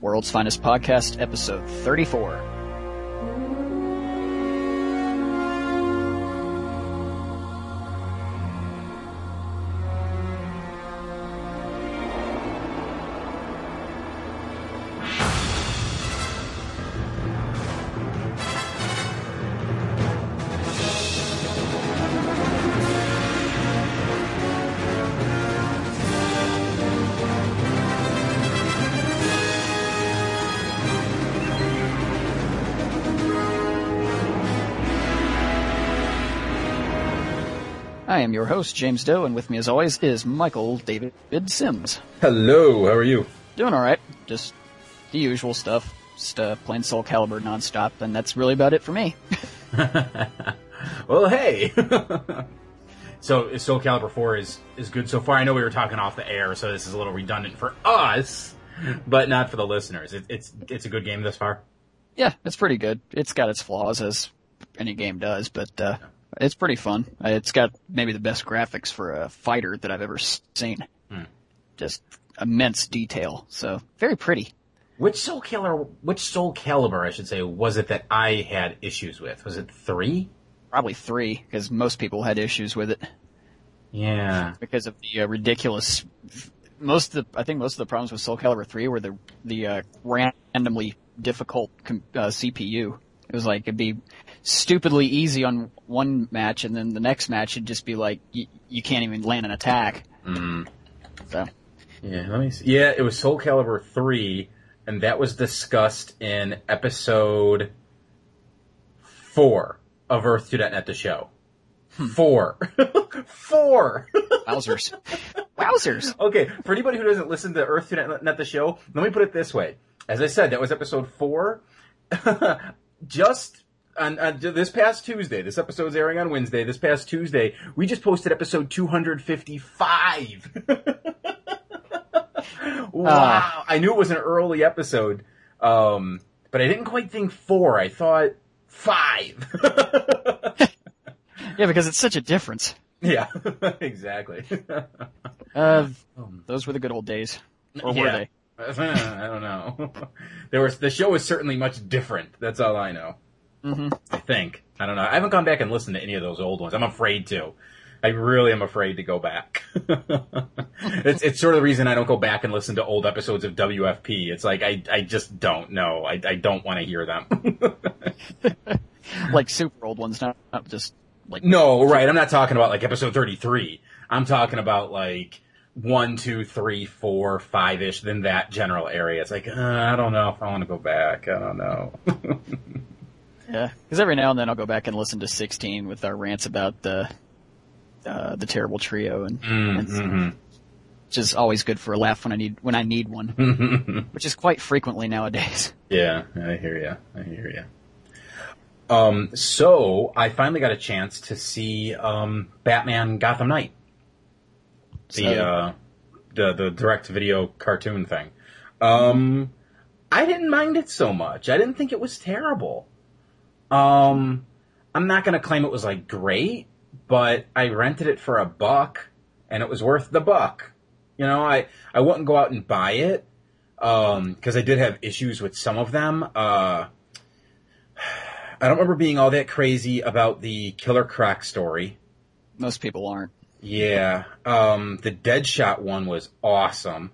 World's Finest Podcast, episode 34. I am your host, James Doe, and with me as always is Michael David Sims. Hello, how are you? Doing alright. Just the usual stuff. Just uh, playing Soul Calibur nonstop, and that's really about it for me. well, hey. so Soul Calibur 4 is, is good so far. I know we were talking off the air, so this is a little redundant for us, but not for the listeners. It, it's it's a good game thus far. yeah, it's pretty good. It's got its flaws, as any game does, but uh, it's pretty fun. It's got maybe the best graphics for a fighter that I've ever seen. Just immense detail. So, very pretty. Which Soul Calibur, which Soul Calibur, I should say, was it that I had issues with? Was it three? Probably three, because most people had issues with it. Yeah. because of the uh, ridiculous. Most of the, I think most of the problems with Soul Calibur 3 were the the uh, randomly difficult com- uh, CPU. It was like it'd be stupidly easy on one match, and then the next match it'd just be like y- you can't even land an attack. Mm. So Yeah, let me see. Yeah, it was Soul Calibur 3, and that was discussed in episode 4 of Earth2.net the show. Four. Four! wowzers, wowzers. okay, for anybody who doesn't listen to Earth2.net the show, let me put it this way. As I said, that was episode 4. just on, on this past Tuesday, this episode's airing on Wednesday, this past Tuesday, we just posted episode 255. wow. I knew it was an early episode, um, but I didn't quite think four. I thought five. Yeah, because it's such a difference. yeah, exactly. Uh, those were the good old days, or were Yeah. they? I don't know. There was the show was certainly much different. That's all I know. Hmm I think. I don't know. I haven't gone back and listened to any of those old ones. I'm afraid to. I really am afraid to go back. it's it's sort of the reason I don't go back and listen to old episodes of WFP. It's like I I just don't know. I I don't want to hear them. Like super old ones, not, not just like no, right. I'm not talking about like episode 33. I'm talking about like one, two, three, four, five ish, then that general area. It's like, uh, I don't know if I want to go back. I don't know. Yeah, because every now and then I'll go back and listen to 16 with our rants about the uh, the terrible trio, and, and Mhm. which is always good for a laugh when I need when I need one, which is quite frequently nowadays. Yeah, I hear you. I hear you. Um, so I finally got a chance to see um, Batman Gotham Knight, the So- uh, the the direct video cartoon thing. Um, I didn't mind it so much. I didn't think it was terrible. Um, I'm not gonna claim it was like great, but I rented it for a buck, and it was worth the buck. You know, I I wouldn't go out and buy it because I did have issues with some of them. Uh, I don't remember being all that crazy about the Killer Croc story. Most people aren't. Yeah, um, the Deadshot one was awesome.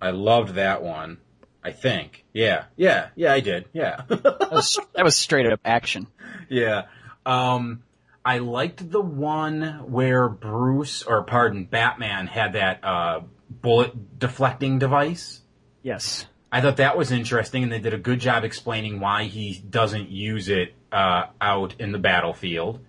I loved that one. I think. Yeah, yeah, yeah. I did. Yeah, That was, that was straight up action. yeah. Um, I liked the one where Bruce, or pardon, Batman had that uh, bullet deflecting device. Yes. I thought that was interesting, and they did a good job explaining why he doesn't use it uh, out in the battlefield.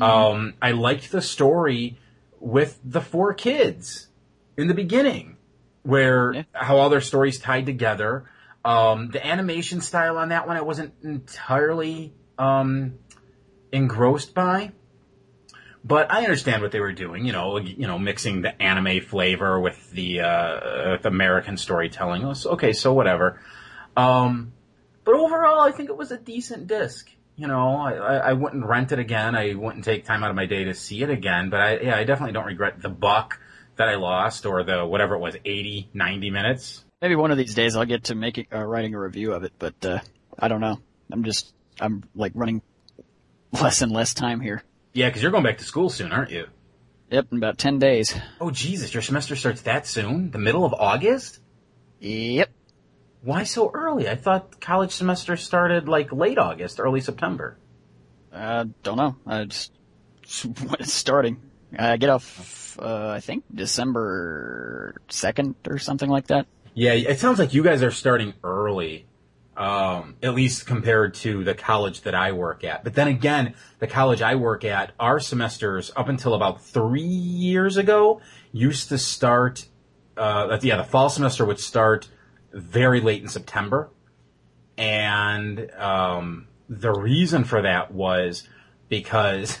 Um, I liked the story with the four kids in the beginning, where Yeah. how all their stories tied together. Um, the animation style on that one, I wasn't entirely um, engrossed by. But I understand what they were doing, you know, you know, mixing the anime flavor with the uh, with American storytelling. Okay, so whatever. Um, but overall, I think it was a decent disc. You know, I, I, I wouldn't rent it again. I wouldn't take time out of my day to see it again. But I, yeah, I definitely don't regret the buck that I lost or the whatever it was, 80, 90 minutes. maybe one of these days I'll get to making uh, writing a review of it, but uh, I don't know. I'm just I'm like running less and less time here. Yeah, because you're going back to school soon, aren't you? Yep, in about ten days. Oh Jesus, your semester starts that soon? The middle of August? Yep. Why so early? I thought college semester started like late August, early September. Uh, don't know. I just when it's starting. I get off. Uh, I think December second or something like that. Yeah, it sounds like you guys are starting early, um, at least compared to the college that I work at. But then again, the college I work at, our semesters up until about three years ago used to start. Uh, yeah, the fall semester would start very late in September, and um, the reason for that was because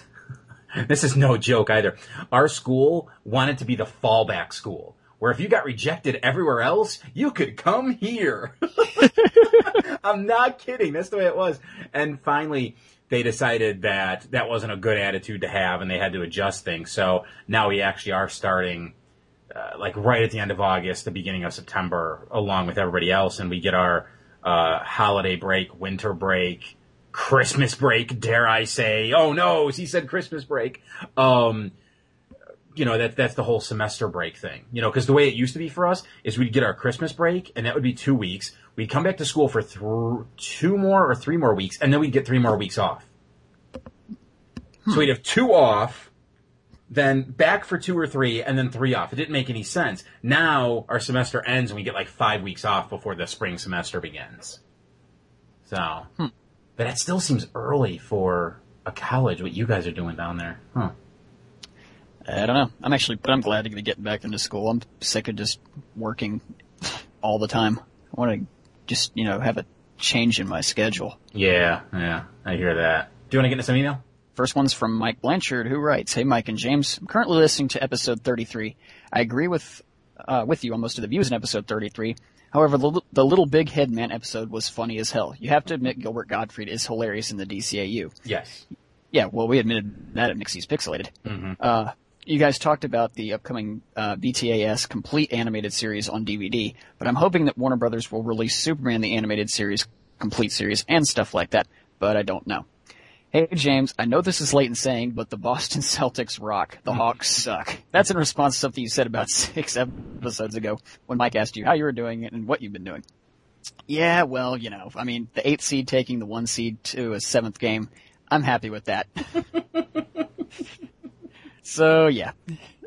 this is no joke either. Our school wanted to be the fallback school, where if you got rejected everywhere else, you could come here. I'm not kidding. That's the way it was. And finally, they decided that that wasn't a good attitude to have, and they had to adjust things. So now we actually are starting. Uh, like right at the end of August, the beginning of September, along with everybody else, and we get our uh, holiday break, winter break, Christmas break, dare I say. Oh no, he said Christmas break. Um, you know, that, that's the whole semester break thing. You know, cause the way it used to be for us is we'd get our Christmas break and that would be two weeks. We'd come back to school for th- two more or three more weeks and then we'd get three more weeks off. So we'd have two off, then back for two or three, and then three off. It didn't make any sense. Now our semester ends and we get like five weeks off before the spring semester begins. So, Hmm. But that still seems early for a college. What you guys are doing down there, huh? I don't know. I'm actually, but I'm glad to be getting back into school. I'm sick of just working all the time. I want to just, you know, have a change in my schedule. Yeah, yeah, I hear that. Do you want to get into some email? First one's from Mike Blanchard, who writes, "Hey Mike and James, I'm currently listening to episode 33. I agree with uh, with you on most of the views in episode 33. However, the, the Little Big Head Man episode was funny as hell. You have to admit Gilbert Gottfried is hilarious in the DCAU. Yes. Yeah, well, we admitted that at Mxyzpixilated. Uh, you guys talked about the upcoming uh, BTAS complete animated series on DVD, but I'm hoping that Warner Brothers will release Superman the animated series, complete series, and stuff like that, but I don't know. Hey James, I know this is late in saying, but the Boston Celtics rock. The Hawks suck. That's in response to something you said about six episodes ago when Mike asked you how you were doing and what you've been doing. Yeah, well, you know, I mean, the eighth seed taking the one seed to a seventh game, I'm happy with that. so yeah,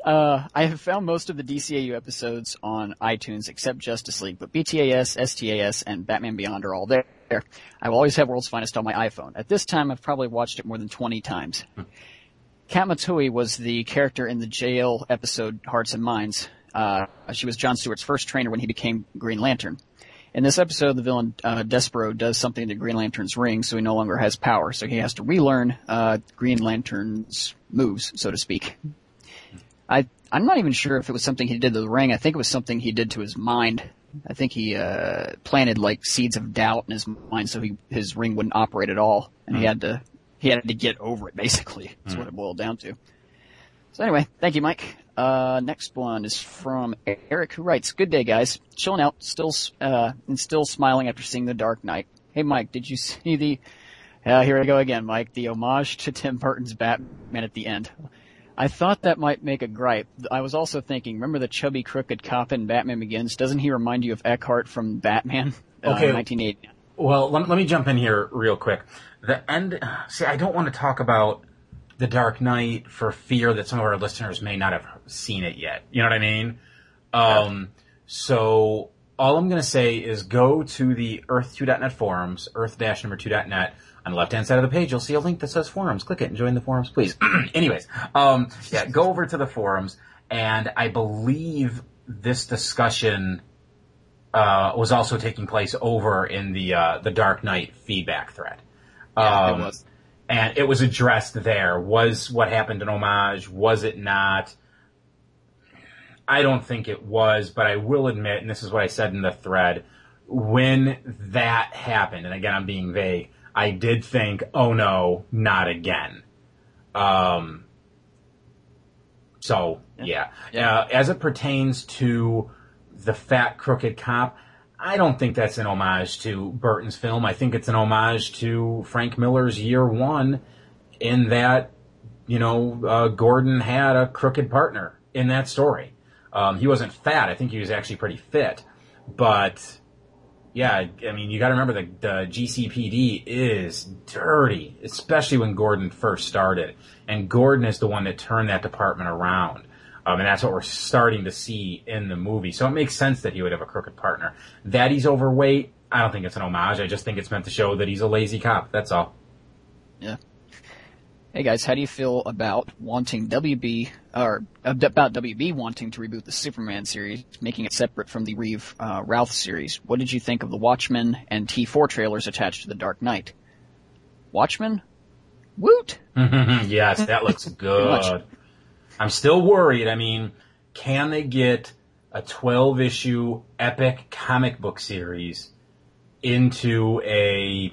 uh, I have found most of the DCAU episodes on iTunes except Justice League, but BTAS, STAS, and Batman Beyond are all there. I will always have World's Finest on my iPhone. At this time, I've probably watched it more than 20 times. Katma Tui was the character in the JL episode Hearts and Minds. Uh, she was John Stewart's first trainer when he became Green Lantern. In this episode, the villain uh, Despero does something to Green Lantern's ring, so he no longer has power. So he has to relearn uh, Green Lantern's moves, so to speak. I I'm not even sure if it was something he did to the ring. I think it was something he did to his mind. I think he uh, planted like seeds of doubt in his mind, so he his ring wouldn't operate at all, and he had to he had to get over it. Basically, that's what it boiled down to. So anyway, thank you, Mike. Uh, next one is from Eric, who writes, "Good day, guys. Chilling out, still uh, and still smiling after seeing The Dark Knight. Hey, Mike, did you see the? Uh, here I go again, Mike. The homage to Tim Burton's Batman at the end. I thought that might make a gripe. I was also thinking, remember the chubby, crooked cop in Batman Begins? Doesn't he remind you of Eckhardt from Batman? Uh, Okay. 1980. Well, let, let me jump in here real quick. The end. See, I don't want to talk about the Dark Knight for fear that some of our listeners may not have seen it yet. You know what I mean? Um, so all I'm going to say is go to the Earth2.net forums, earth-number 2.net. On the left-hand side of the page, you'll see a link that says forums. Click it and join the forums, please. Anyways, um, yeah, go over to the forums, and I believe this discussion uh, was also taking place over in the uh, the Dark Knight feedback thread. Yeah, Um, it was. and it was addressed there. Was what happened an homage? Was it not? I don't think it was, but I will admit, and this is what I said in the thread, when that happened, and again I'm being vague, I did think, oh no, not again. Um, so yeah, Yeah. Uh, as it pertains to the fat crooked cop, I don't think that's an homage to Burton's film. I think it's an homage to Frank Miller's Year One, in that you know uh, Gordon had a crooked partner in that story. Um, he wasn't fat. I think he was actually pretty fit, but yeah, I mean, you got to remember the, the GCPD is dirty, especially when Gordon first started. And Gordon is the one that turned that department around. Um, and that's what we're starting to see in the movie. So it makes sense that he would have a crooked partner. That he's overweight, I don't think it's an homage. I just think it's meant to show that he's a lazy cop. That's all. Yeah. Hey guys, how do you feel about wanting WB or about WB wanting to reboot the Superman series, making it separate from the Reeve uh, Routh series? What did you think of the Watchmen and T4 trailers attached to the Dark Knight? Watchmen, woot! yes, that looks good. I'm still worried. I mean, can they get a 12 issue epic comic book series into a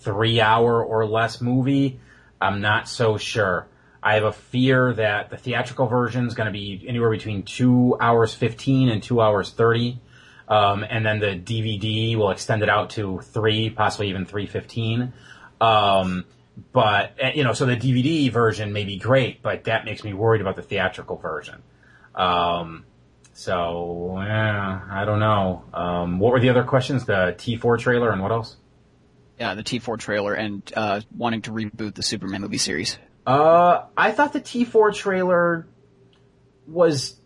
three hour or less movie? I'm not so sure. I have a fear that the theatrical version is going to be anywhere between two hours 15 and two hours 30. Um, and then the DVD will extend it out to three, possibly even 315. Um, but, eh, you know, so the DVD version may be great, but that makes me worried about the theatrical version. Um, so, eh, I don't know. Um, what were the other questions? The T4 trailer and what else? Yeah, the T4 trailer and uh, wanting to reboot the Superman movie series. Uh, I thought the T4 trailer was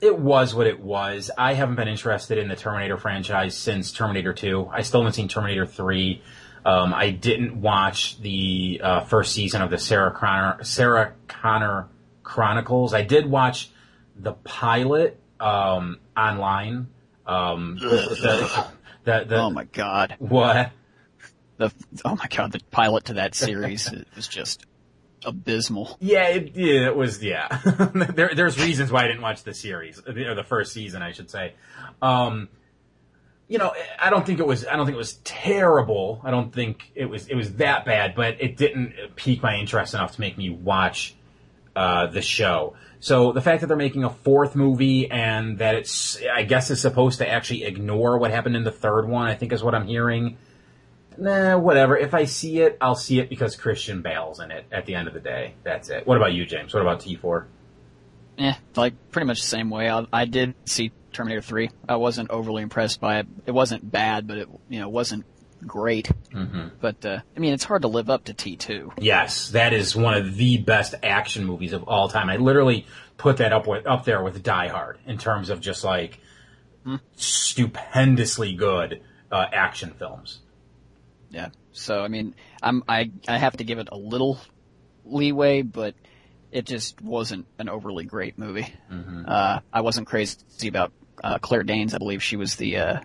it was what it was. I haven't been interested in the Terminator franchise since Terminator 2. I still haven't seen Terminator 3. Um, I didn't watch the uh, first season of the Sarah Connor Sarah Connor Chronicles. I did watch the pilot um, online. Um, the, the, the, oh my god! What? the oh my god, the pilot to that series was just abysmal. Yeah, it, yeah, it was. Yeah, there, there's reasons why I didn't watch the series or the first season, I should say. Um, you know, I don't think it was. I don't think it was terrible. I don't think it was. It was that bad, but it didn't pique my interest enough to make me watch uh, the show. So the fact that they're making a fourth movie and that it's, I guess, is supposed to actually ignore what happened in the third one, I think is what I'm hearing nah, whatever. If I see it, I'll see it because Christian Bale's in it at the end of the day. That's it. What about you, James? What about T4? Yeah, like pretty much the same way. I, I did see Terminator 3. I wasn't overly impressed by it. It wasn't bad, but it, you know, wasn't great. Mm-hmm. But, uh, I mean, it's hard to live up to T2. Yes, that is one of the best action movies of all time. I literally put that up with, up there with Die Hard in terms of just like hmm. stupendously good, uh, action films. Yeah. So I mean, I'm I I have to give it a little leeway, but it just wasn't an overly great movie. Mm-hmm. Uh, I wasn't crazy about uh, Claire Danes. I believe she was the uh,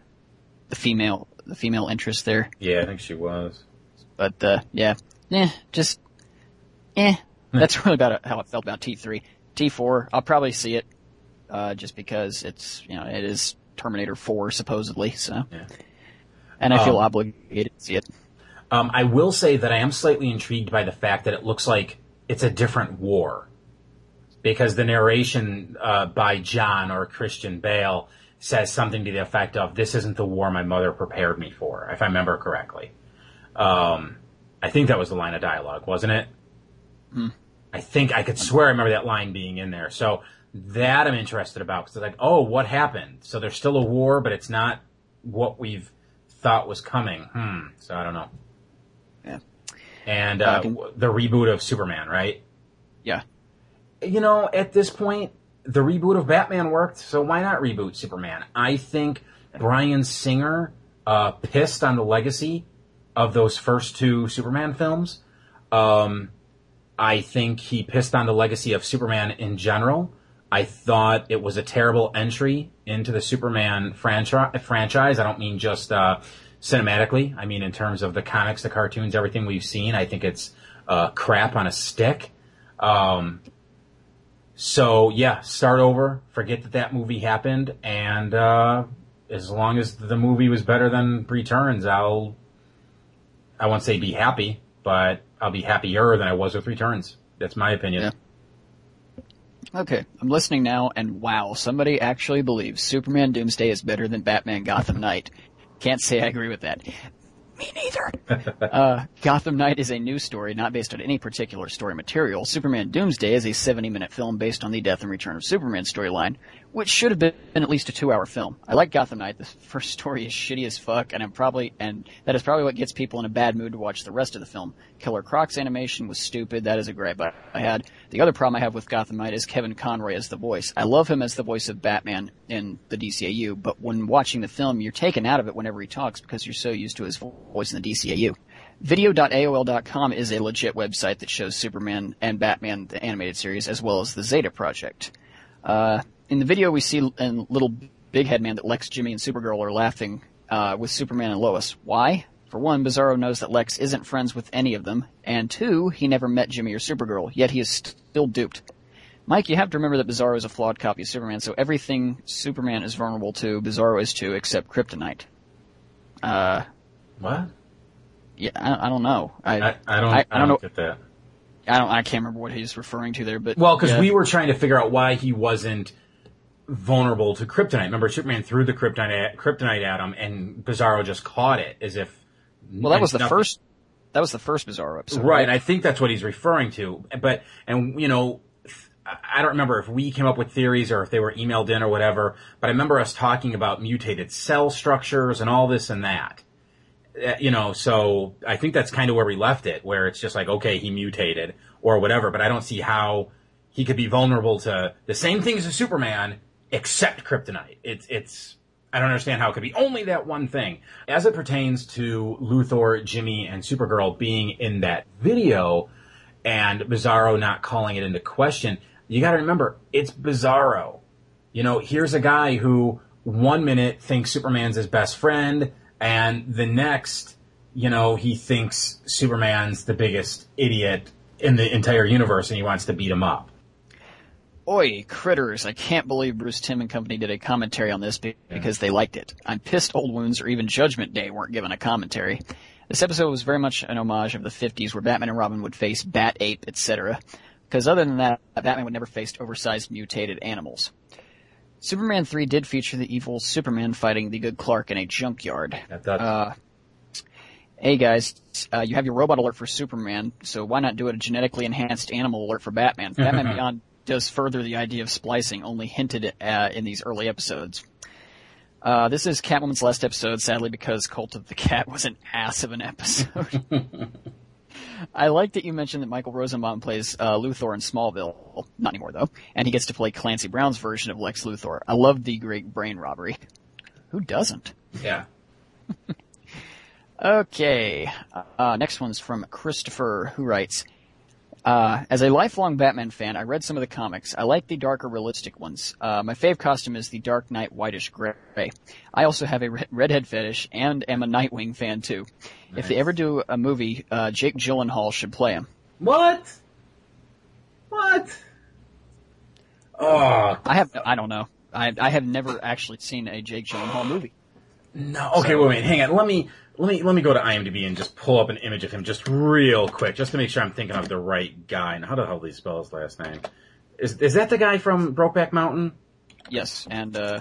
the female the female interest there. Yeah, I think she was. But uh, yeah, yeah, just eh. That's really about how I felt about T three. T four, I'll probably see it, uh, just because it's you know it is Terminator four supposedly. So. Yeah and I feel um, obligated to see it. Um, I will say that I am slightly intrigued by the fact that it looks like it's a different war, because the narration uh, by John or Christian Bale says something to the effect of "This isn't the war my mother prepared me for," if I remember correctly. Um, I think that was the line of dialogue, wasn't it? Hmm. I think I could swear I remember that line being in there. So that I'm interested about because it's like, oh, what happened? So there's still a war, but it's not what we've thought was coming. Hmm. So I don't know. Yeah. And uh, can... the reboot of Superman, right? Yeah. You know, at this point, the reboot of Batman worked, so why not reboot Superman? I think Bryan Singer uh, pissed on the legacy of those first two Superman films. Um, I think he pissed on the legacy of Superman in general. I thought it was a terrible entry into the Superman franchi- franchise. I don't mean just uh, cinematically. I mean in terms of the comics, the cartoons, everything we've seen. I think it's uh, crap on a stick. Um, so yeah, start over. Forget that that movie happened, and uh, as long as the movie was better than Returns, I'll I won't say be happy, but I'll be happier than I was with Returns. That's my opinion. Yeah. Okay, I'm listening now, and wow, somebody actually believes Superman Doomsday is better than Batman Gotham Knight. Can't say I agree with that. Me neither. uh, Gotham Knight is a new story, not based on any particular story material. Superman Doomsday is a 70 minute film based on the Death and Return of Superman storyline, which should have been at least a two hour film. I like Gotham Knight. The first story is shitty as fuck, and I'm probably, and that is probably what gets people in a bad mood to watch the rest of the film. Killer Croc's animation was stupid. That is a gripe I had. The other problem I have with Gotham Knight is Kevin Conroy as the voice. I love him as the voice of Batman in the DCAU, but when watching the film, you're taken out of it whenever he talks because you're so used to his voice in the DCAU. Video.aol.com is a legit website that shows Superman and Batman, the animated series, as well as the Zeta Project. Uh, in the video, we see in Little Big Head Man that Lex, Jimmy, and Supergirl are laughing uh, with Superman and Lois. Why? For one, Bizarro knows that Lex isn't friends with any of them, and two, he never met Jimmy or Supergirl, yet he is still duped. Mike, you have to remember that Bizarro is a flawed copy of Superman, so everything Superman is vulnerable to, Bizarro is too, except Kryptonite. Uh, What? yeah, I, I don't know. I, I, I don't. I, I don't know. get that. I don't. I can't remember what he's referring to there, but Well, because yeah. we were trying to figure out why he wasn't vulnerable to kryptonite. Remember, Superman threw the kryptonite at, kryptonite at him, and Bizarro just caught it as if. Well, that was the nothing- first. That was the first Bizarro episode. Right, and I think that's what he's referring to. But and you know, I don't remember if we came up with theories or if they were emailed in or whatever. But I remember us talking about mutated cell structures and all this and that. Uh, You know, so I think that's kind of where we left it, where it's just like, okay, he mutated or whatever. But I don't see how he could be vulnerable to the same things as Superman, except kryptonite. It's it's. I don't understand how it could be only that one thing. As it pertains to Luthor, Jimmy, and Supergirl being in that video and Bizarro not calling it into question, you gotta remember, it's Bizarro. You know, here's a guy who one minute thinks Superman's his best friend, and the next, you know, he thinks Superman's the biggest idiot in the entire universe and he wants to beat him up. Oi, critters! I can't believe Bruce Timm and company did a commentary on this because they liked it. I'm pissed Old Wounds or even Judgment Day weren't given a commentary. This episode was very much an homage of the 50s where Batman and Robin would face Bat Ape, etc. Because other than that, Batman would never face oversized mutated animals. Superman 3 did feature the evil Superman fighting the good Clark in a junkyard. Uh, hey guys, uh, you have your robot alert for Superman, so why not do it a genetically enhanced animal alert for Batman? Batman Beyond does further the idea of splicing, only hinted at uh, in these early episodes. Uh, this is Catwoman's last episode, sadly, because Cult of the Cat was an ass of an episode. I like that you mentioned that Michael Rosenbaum plays uh, Luthor in Smallville. Not anymore, though. And he gets to play Clancy Brown's version of Lex Luthor. I love the great brain robbery. Who doesn't? yeah. Okay. Uh, next one's from Christopher, who writes, uh, as a lifelong Batman fan, I read some of the comics. I like the darker, realistic ones. Uh, my fave costume is the Dark Knight whitish gray. I also have a red- redhead fetish and am a Nightwing fan too. If they ever do a movie, uh, Jake Gyllenhaal should play him. What? What? Oh, I have, I don't know. I, I have never actually seen a Jake Gyllenhaal movie. No. Okay, wait, wait, hang on. Let me let me let me go to IMDb and just pull up an image of him just real quick, just to make sure I'm thinking of the right guy. And how the hell do you spell his last name? Is is that the guy from Brokeback Mountain? Yes, and uh,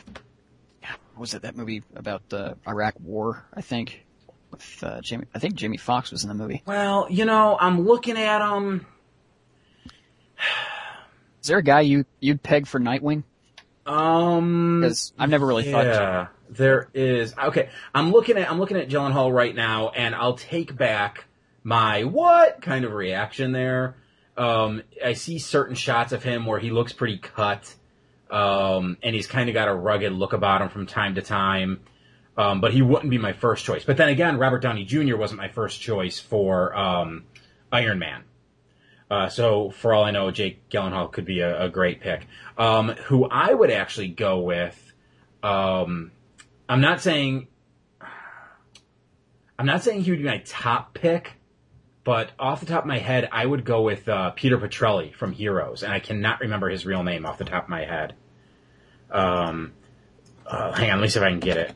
what was it that movie about the Iraq War? I think with uh, Jamie. I think Jamie Foxx was in the movie. Well, you know, I'm looking at him. Is there a guy you you'd peg for Nightwing? Um, Because I've never really thought. There is. Okay, I'm looking at I'm looking at Gyllenhaal right now, and I'll take back my what kind of reaction there. Um, I see certain shots of him where he looks pretty cut, um, and he's kind of got a rugged look about him from time to time. Um, but he wouldn't be my first choice. But then again, Robert Downey Jr. wasn't my first choice for um, Iron Man. Uh, so for all I know, Jake Gyllenhaal could be a, a great pick. Um, who I would actually go with, um, I'm not saying, I'm not saying he would be my top pick, but off the top of my head, I would go with uh, Peter Petrelli from Heroes, and I cannot remember his real name off the top of my head. Um, uh, hang on, let me see if I can get it.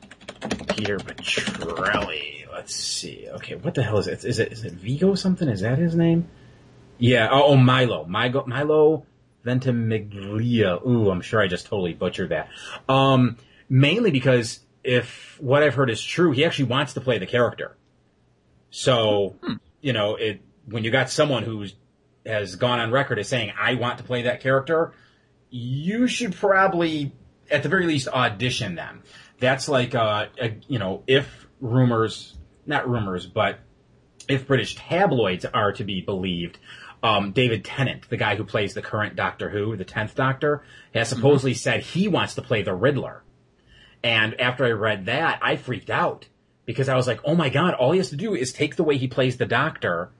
Peter Petrelli. Let's see. Okay, what the hell is it? Is it is it Vigo something? Is that his name? Yeah. Oh, oh Milo. Milo. Milo. Ventimiglia. Ooh, I'm sure I just totally butchered that. Um, mainly because if what I've heard is true, he actually wants to play the character. So, hmm. you know, it when you got someone who has gone on record as saying, "I want to play that character," you should probably, at the very least, audition them. That's like, uh, a, you know, if rumors, not rumors, but if British tabloids are to be believed, um, David Tennant, the guy who plays the current Doctor Who, the tenth Doctor, has mm-hmm. supposedly mm-hmm. said he wants to play the Riddler. And after I read that, I freaked out because I was like, "Oh my god! All he has to do is take the way he plays the Doctor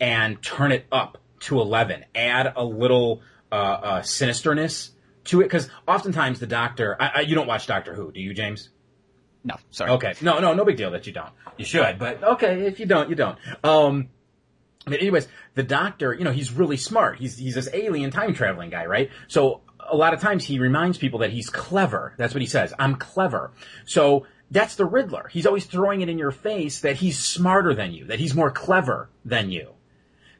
and turn it up to eleven, add a little uh, uh, sinisterness to it." Because oftentimes the Doctor, I, I, you don't watch Doctor Who, do you, James? No, sorry. Okay, no, no, no big deal that you don't. You should, but okay, if you don't, you don't. Um, but anyways, the doctor, you know, he's really smart. He's he's this alien time traveling guy, right? So a lot of times he reminds people that he's clever. That's what he says. I'm clever. So that's the Riddler. He's always throwing it in your face that he's smarter than you, that he's more clever than you.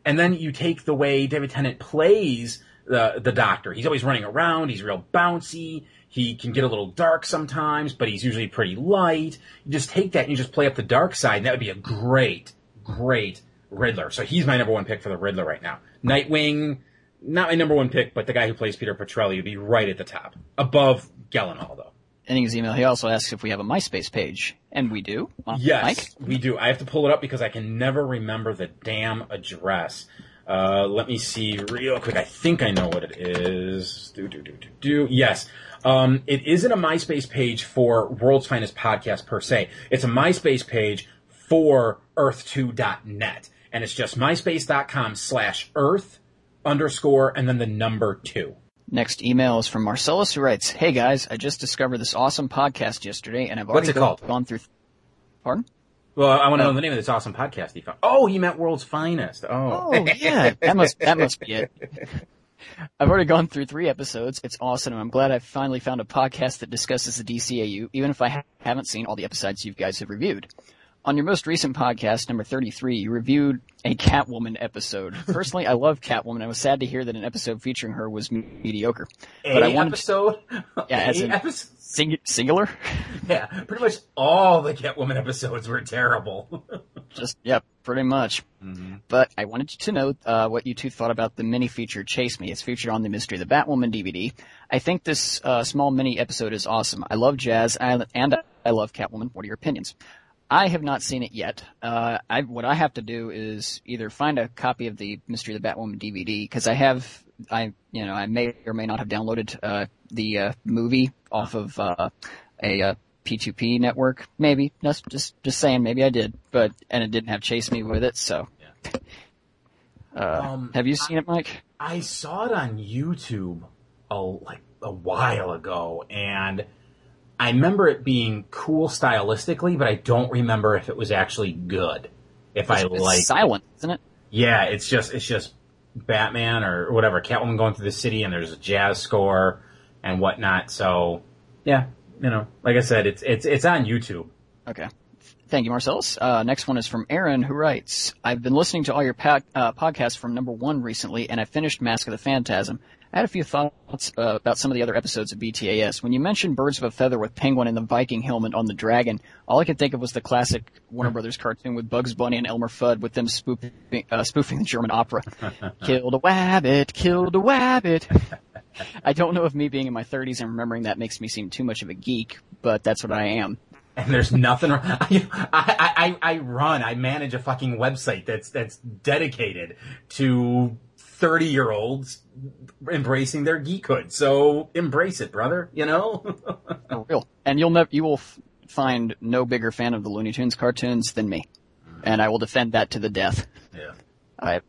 And then you take the way David Tennant plays the the Doctor. He's always running around. He's real bouncy. He can get a little dark sometimes, but he's usually pretty light. You just take that and you just play up the dark side, and that would be a great, great Riddler. So he's my number one pick for the Riddler right now. Nightwing, not my number one pick, but the guy who plays Peter Petrelli would be right at the top, above Gyllenhaal though. In his email, he also asks if we have a MySpace page, and we do. yes, Mike? we do. I have to pull it up because I can never remember the damn address. Uh, let me see real quick. I think I know what it is. Do do do do do. Yes. Um, it isn't a MySpace page for World's Finest Podcast per se. It's a MySpace page for Earth2.net. And it's just myspace.com slash Earth underscore and then the number two. Next email is from Marcellus who writes, Hey guys, I just discovered this awesome podcast yesterday and I've already What's it called? gone through. Th- Pardon? Well, I want to know oh. the name of this awesome podcast he found. Oh, he meant World's Finest. Oh, oh yeah, that must that must be it. I've already gone through three episodes. It's awesome. I'm glad I finally found a podcast that discusses the DCAU, even if I ha- haven't seen all the episodes you guys have reviewed. On your most recent podcast, number 33, you reviewed a Catwoman episode. Personally, I love Catwoman. I was sad to hear that an episode featuring her was mediocre. A but I wanted episode? To, yeah, as an episode? Sing, singular? Yeah, pretty much all the Catwoman episodes were terrible. Just, yep, pretty much. Mm-hmm. But I wanted to know uh, what you two thought about the mini feature Chase Me. It's featured on the Mystery of the Batwoman DVD. I think this uh, small mini episode is awesome. I love jazz and I love Catwoman. What are your opinions? I have not seen it yet. Uh, I, what I have to do is either find a copy of the Mystery of the Batwoman DVD because I have, I, you know, I may or may not have downloaded uh, the uh, movie off of uh, a uh, P2P network. Maybe just just just saying. Maybe I did, but and it didn't have Chase Me with it. So, uh, um, have you seen I, it, Mike? I saw it on YouTube a like a while ago, and I remember it being cool stylistically, but I don't remember if it was actually good. If it's, I like silent, isn't it? Yeah, it's just it's just Batman or whatever, Catwoman going through the city, and there's a jazz score and whatnot. So yeah, you know, like I said, it's it's it's on YouTube. Okay. Thank you, Marcellus. Uh, next one is from Aaron, who writes, I've been listening to all your pa- uh, podcasts from number one recently, and I finished Mask of the Phantasm. I had a few thoughts uh, about some of the other episodes of BTAS. When you mentioned Birds of a Feather with Penguin and the Viking helmet on the dragon, all I could think of was the classic Warner Brothers cartoon with Bugs Bunny and Elmer Fudd with them spoofing, uh, spoofing the German opera. killed a wabbit, killed a wabbit. I don't know if me being in my 30s and remembering that makes me seem too much of a geek, but that's what I am and there's nothing. I, I, I, I run. I manage a fucking website that's that's dedicated to thirty year olds embracing their geekhood. So embrace it, brother. You know. For real, and you'll never you will f- find no bigger fan of the Looney Tunes cartoons than me, and I will defend that to the death. Yeah. I,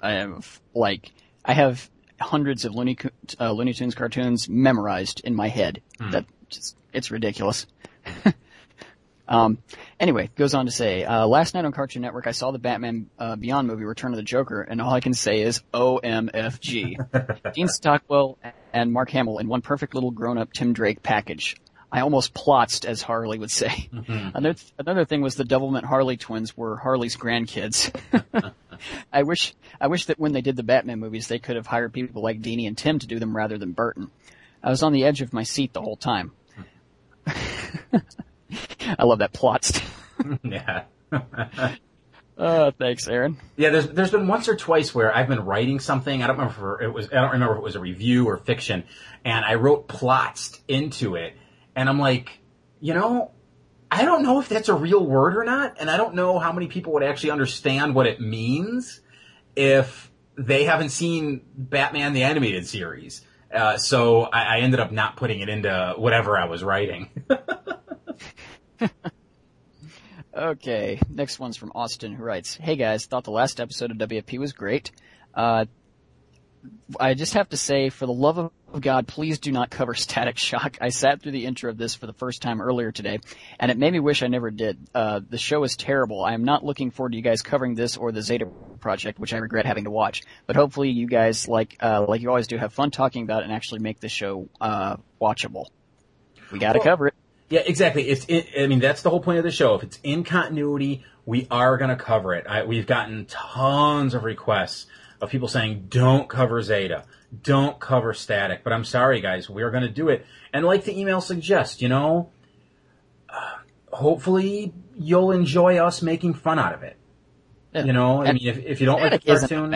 I have like I have hundreds of Looney uh, Looney Tunes cartoons memorized in my head. Mm. That just it's ridiculous. Um, anyway, goes on to say, uh, last night on Cartoon Network, I saw the Batman uh, Beyond movie, Return of the Joker, and all I can say is OMFG. Dean Stockwell and Mark Hamill in one perfect little grown-up Tim Drake package. I almost plotzed, as Harley would say. Mm-hmm. Another, another thing was the Doublemint Harley twins were Harley's grandkids. I wish I wish that when they did the Batman movies, they could have hired people like Dini and Timm to do them rather than Burton. I was on the edge of my seat the whole time. I love that plot. yeah. uh, thanks, Aaron. Yeah, there's there's been once or twice where I've been writing something. I don't remember if it was I don't remember if it was a review or fiction, and I wrote plots into it, and I'm like, you know, I don't know if that's a real word or not, and I don't know how many people would actually understand what it means if they haven't seen Batman the animated series. Uh, so I, I ended up not putting it into whatever I was writing. Okay, next one's from Austin who writes, Hey guys, thought the last episode of WFP was great. Uh, I just have to say, for the love of God, please do not cover Static Shock. I sat through the intro of this for the first time earlier today, and it made me wish I never did. Uh, the show is terrible. I am not looking forward to you guys covering this or the Zeta Project, which I regret having to watch. But hopefully you guys, like, uh, like you always do, have fun talking about it and actually make the show, uh, watchable. We gotta Well- cover it. Yeah, exactly. It's. I mean, that's the whole point of the show. If it's in continuity, we are going to cover it. I, we've gotten tons of requests of people saying, "Don't cover Zeta, don't cover Static." But I'm sorry, guys, we're going to do it. And like the email suggests, you know, uh, hopefully you'll enjoy us making fun out of it. Yeah. You know, I And mean, if, if you don't like the cartoon,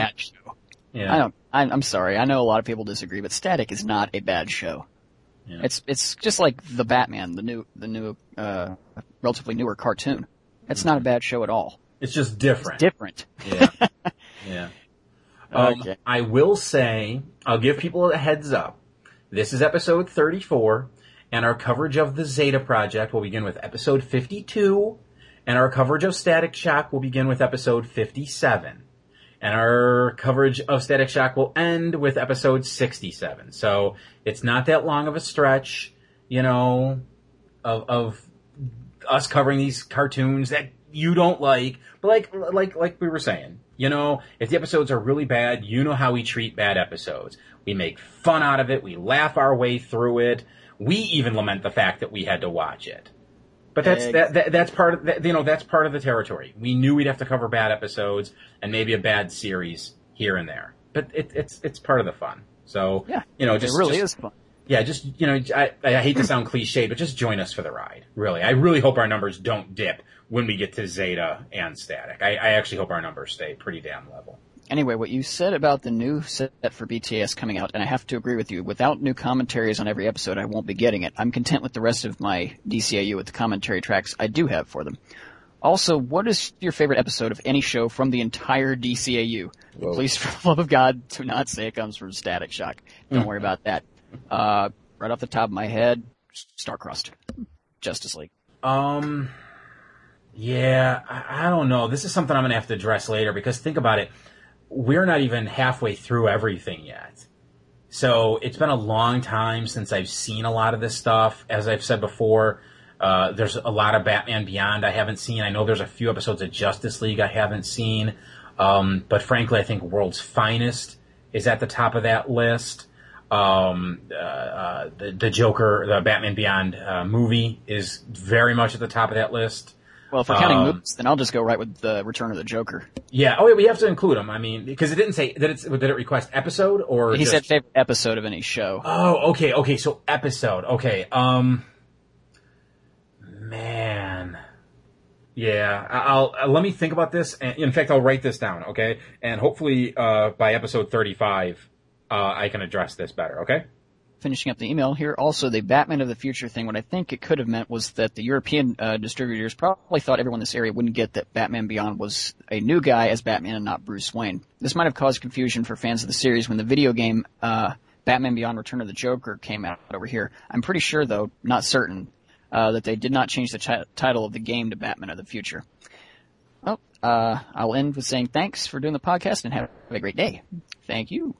yeah, I don't. I'm, I'm sorry. I know a lot of people disagree, but Static is not a bad show. Yeah. It's it's just like the Batman, the new the new uh, relatively newer cartoon. It's not a bad show at all. it's just different. Different. Yeah. yeah. Um, Okay. I will say, I'll give people a heads up. This is episode 34, and our coverage of the Zeta Project will begin with episode 52, and our coverage of Static Shock will begin with episode 57. And our coverage of Static Shock will end with episode 67. So it's not that long of a stretch, you know, of, of us covering these cartoons that you don't like, but like like like we were saying, you know, if the episodes are really bad, you know how we treat bad episodes. We make fun out of it, we laugh our way through it. We even lament the fact that we had to watch it. But that's that, that that's part of that, you know that's part of the territory. We knew we'd have to cover bad episodes and maybe a bad series here and there. But it, it's it's part of the fun. So Yeah, you know, just it really just- is fun. yeah, just you know, I, I hate to sound cliche, but just join us for the ride. Really, I really hope our numbers don't dip when we get to Zeta and Static. I, I actually hope our numbers stay pretty damn level. Anyway, what you said about the new set for BTS coming out, and I have to agree with you. Without new commentaries on every episode, I won't be getting it. I'm content with the rest of my DCAU with the commentary tracks I do have for them. Also, what is your favorite episode of any show from the entire DCAU? Whoa. Please, for the love of God, do not say it comes from Static Shock. Don't worry about that. Uh, right off the top of my head, Starcrossed. Justice League. Um, yeah, I, I don't know. This is something I'm gonna have to address later because think about it. We're not even halfway through everything yet. So it's been a long time since I've seen a lot of this stuff. As I've said before, uh, there's a lot of Batman Beyond I haven't seen. I know there's a few episodes of Justice League I haven't seen. Um, but frankly, I think World's Finest is at the top of that list. Um, uh, uh, the, the Joker, the Batman Beyond uh, movie is very much at the top of that list. Well, if we're counting Um, movies, then I'll just go right with the Return of the Joker. Yeah. Oh, yeah, we have to include them. I mean, because it didn't say did it did it request episode or He just- said favorite episode of any show. Oh, okay, okay. So episode. Okay. Um. Man. Yeah. I- I'll uh, let me think about this. And in fact, I'll write this down. Okay. And hopefully, uh, by episode thirty-five, uh, I can address this better. Okay. Finishing up the email here, also the Batman of the Future thing, what I think it could have meant was that the European uh, distributors probably thought everyone in this area wouldn't get that Batman Beyond was a new guy as Batman and not Bruce Wayne. This might have caused confusion for fans of the series when the video game uh, Batman Beyond Return of the Joker came out over here. I'm pretty sure, though, not certain, uh, that they did not change the ti- title of the game to Batman of the Future. Well, uh, I'll end with saying thanks for doing the podcast and have a great day. Thank you.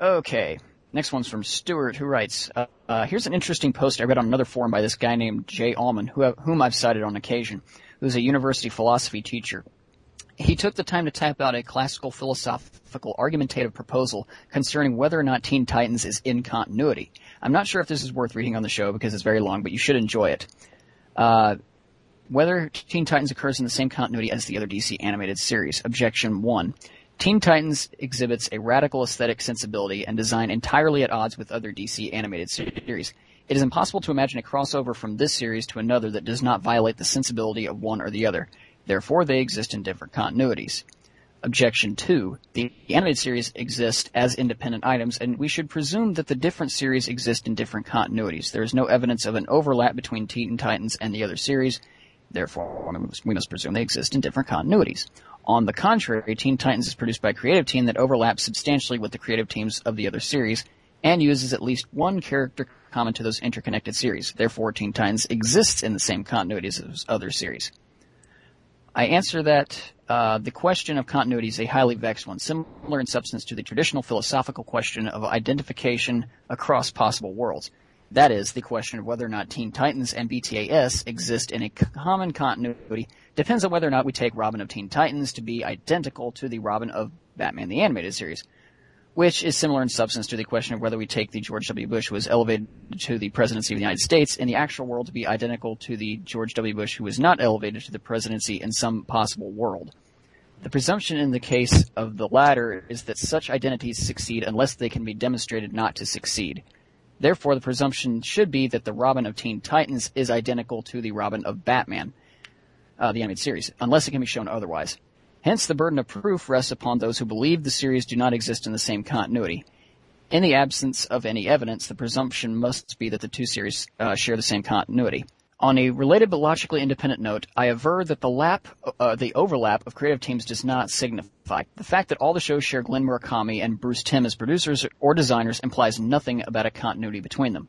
Okay. Next one's from Stuart, who writes, uh, uh, here's an interesting post I read on another forum by this guy named Jay Allman, who, whom I've cited on occasion, who's a university philosophy teacher. He took the time to type out a classical philosophical argumentative proposal concerning whether or not Teen Titans is in continuity. I'm not sure if this is worth reading on the show because it's very long, but you should enjoy it. Uh, whether Teen Titans occurs in the same continuity as the other DC animated series. Objection 1. Teen Titans exhibits a radical aesthetic sensibility and design entirely at odds with other DC animated series. It is impossible to imagine a crossover from this series to another that does not violate the sensibility of one or the other. Therefore, they exist in different continuities. Objection 2. The animated series exist as independent items, and we should presume that the different series exist in different continuities. There is no evidence of an overlap between Teen Titans and the other series. Therefore, we must presume they exist in different continuities. On the contrary, Teen Titans is produced by a creative team that overlaps substantially with the creative teams of the other series and uses at least one character common to those interconnected series. Therefore, Teen Titans exists in the same continuity as other series. I answer that uh, the question of continuity is a highly vexed one, similar in substance to the traditional philosophical question of identification across possible worlds. That is, the question of whether or not Teen Titans and BTAS exist in a common continuity depends on whether or not we take Robin of Teen Titans to be identical to the Robin of Batman the Animated Series which is similar in substance to the question of whether we take the George W. Bush who was elevated to the presidency of the United States in the actual world to be identical to the George W. Bush who was not elevated to the presidency in some possible world. The presumption in the case of the latter is that such identities succeed unless they can be demonstrated not to succeed. Therefore, the presumption should be that the Robin of Teen Titans is identical to the Robin of Batman, uh, the animated series, unless it can be shown otherwise. Hence, the burden of proof rests upon those who believe the series do not exist in the same continuity. In the absence of any evidence, the presumption must be that the two series uh, share the same continuity. On a related but logically independent note, I aver that the lap, uh, the overlap of creative teams does not signify. The fact that all the shows share Glenn Murakami and Bruce Timm as producers or designers implies nothing about a continuity between them.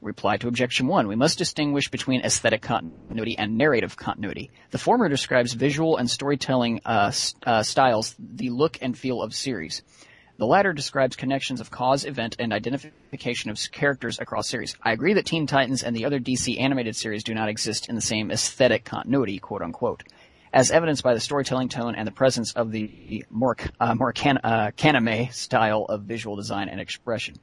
Reply to objection one. We must distinguish between aesthetic continuity and narrative continuity. The former describes visual and storytelling uh, uh, styles, the look and feel of series. The latter describes connections of cause, event, and identification of characters across series. I agree that Teen Titans and the other DC animated series do not exist in the same aesthetic continuity, quote unquote, as evidenced by the storytelling tone and the presence of the more, uh, more uh, style of visual design and expression.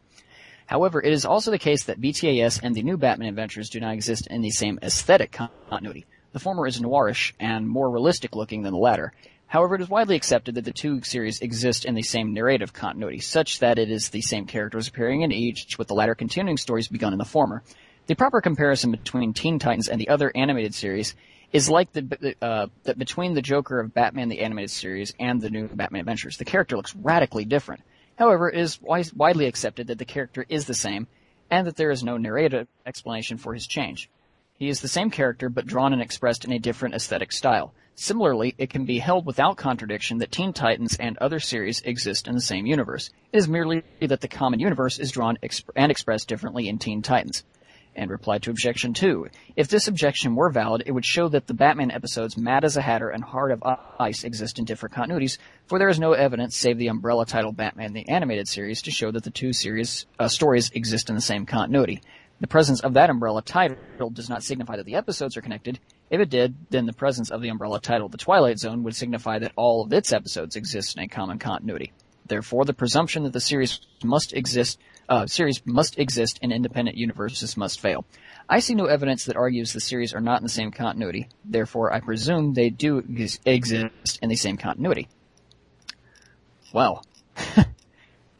However, it is also the case that BTAS and the new Batman adventures do not exist in the same aesthetic continuity. The former is noirish and more realistic looking than the latter. However, it is widely accepted that the two series exist in the same narrative continuity, such that it is the same characters appearing in each, with the latter continuing stories begun in the former. The proper comparison between Teen Titans and the other animated series is like the, uh, that between the Joker of Batman the Animated Series and the new Batman Adventures. The character looks radically different. However, it is widely accepted that the character is the same, and that there is no narrative explanation for his change. He is the same character, but drawn and expressed in a different aesthetic style. Similarly, it can be held without contradiction that Teen Titans and other series exist in the same universe. It is merely that the common universe is drawn exp- and expressed differently in Teen Titans and reply to objection two. If this objection were valid, it would show that the Batman episodes Mad as a Hatter and Heart of Ice exist in different continuities, for there is no evidence save the umbrella title Batman the Animated Series to show that the two series uh, stories exist in the same continuity. The presence of that umbrella title does not signify that the episodes are connected. If it did, then the presence of the umbrella title The Twilight Zone would signify that all of its episodes exist in a common continuity. Therefore, the presumption that the series must exist uh, series must exist in independent universes must fail. I see no evidence that argues the series are not in the same continuity. Therefore, I presume they do ex- exist in the same continuity. Well,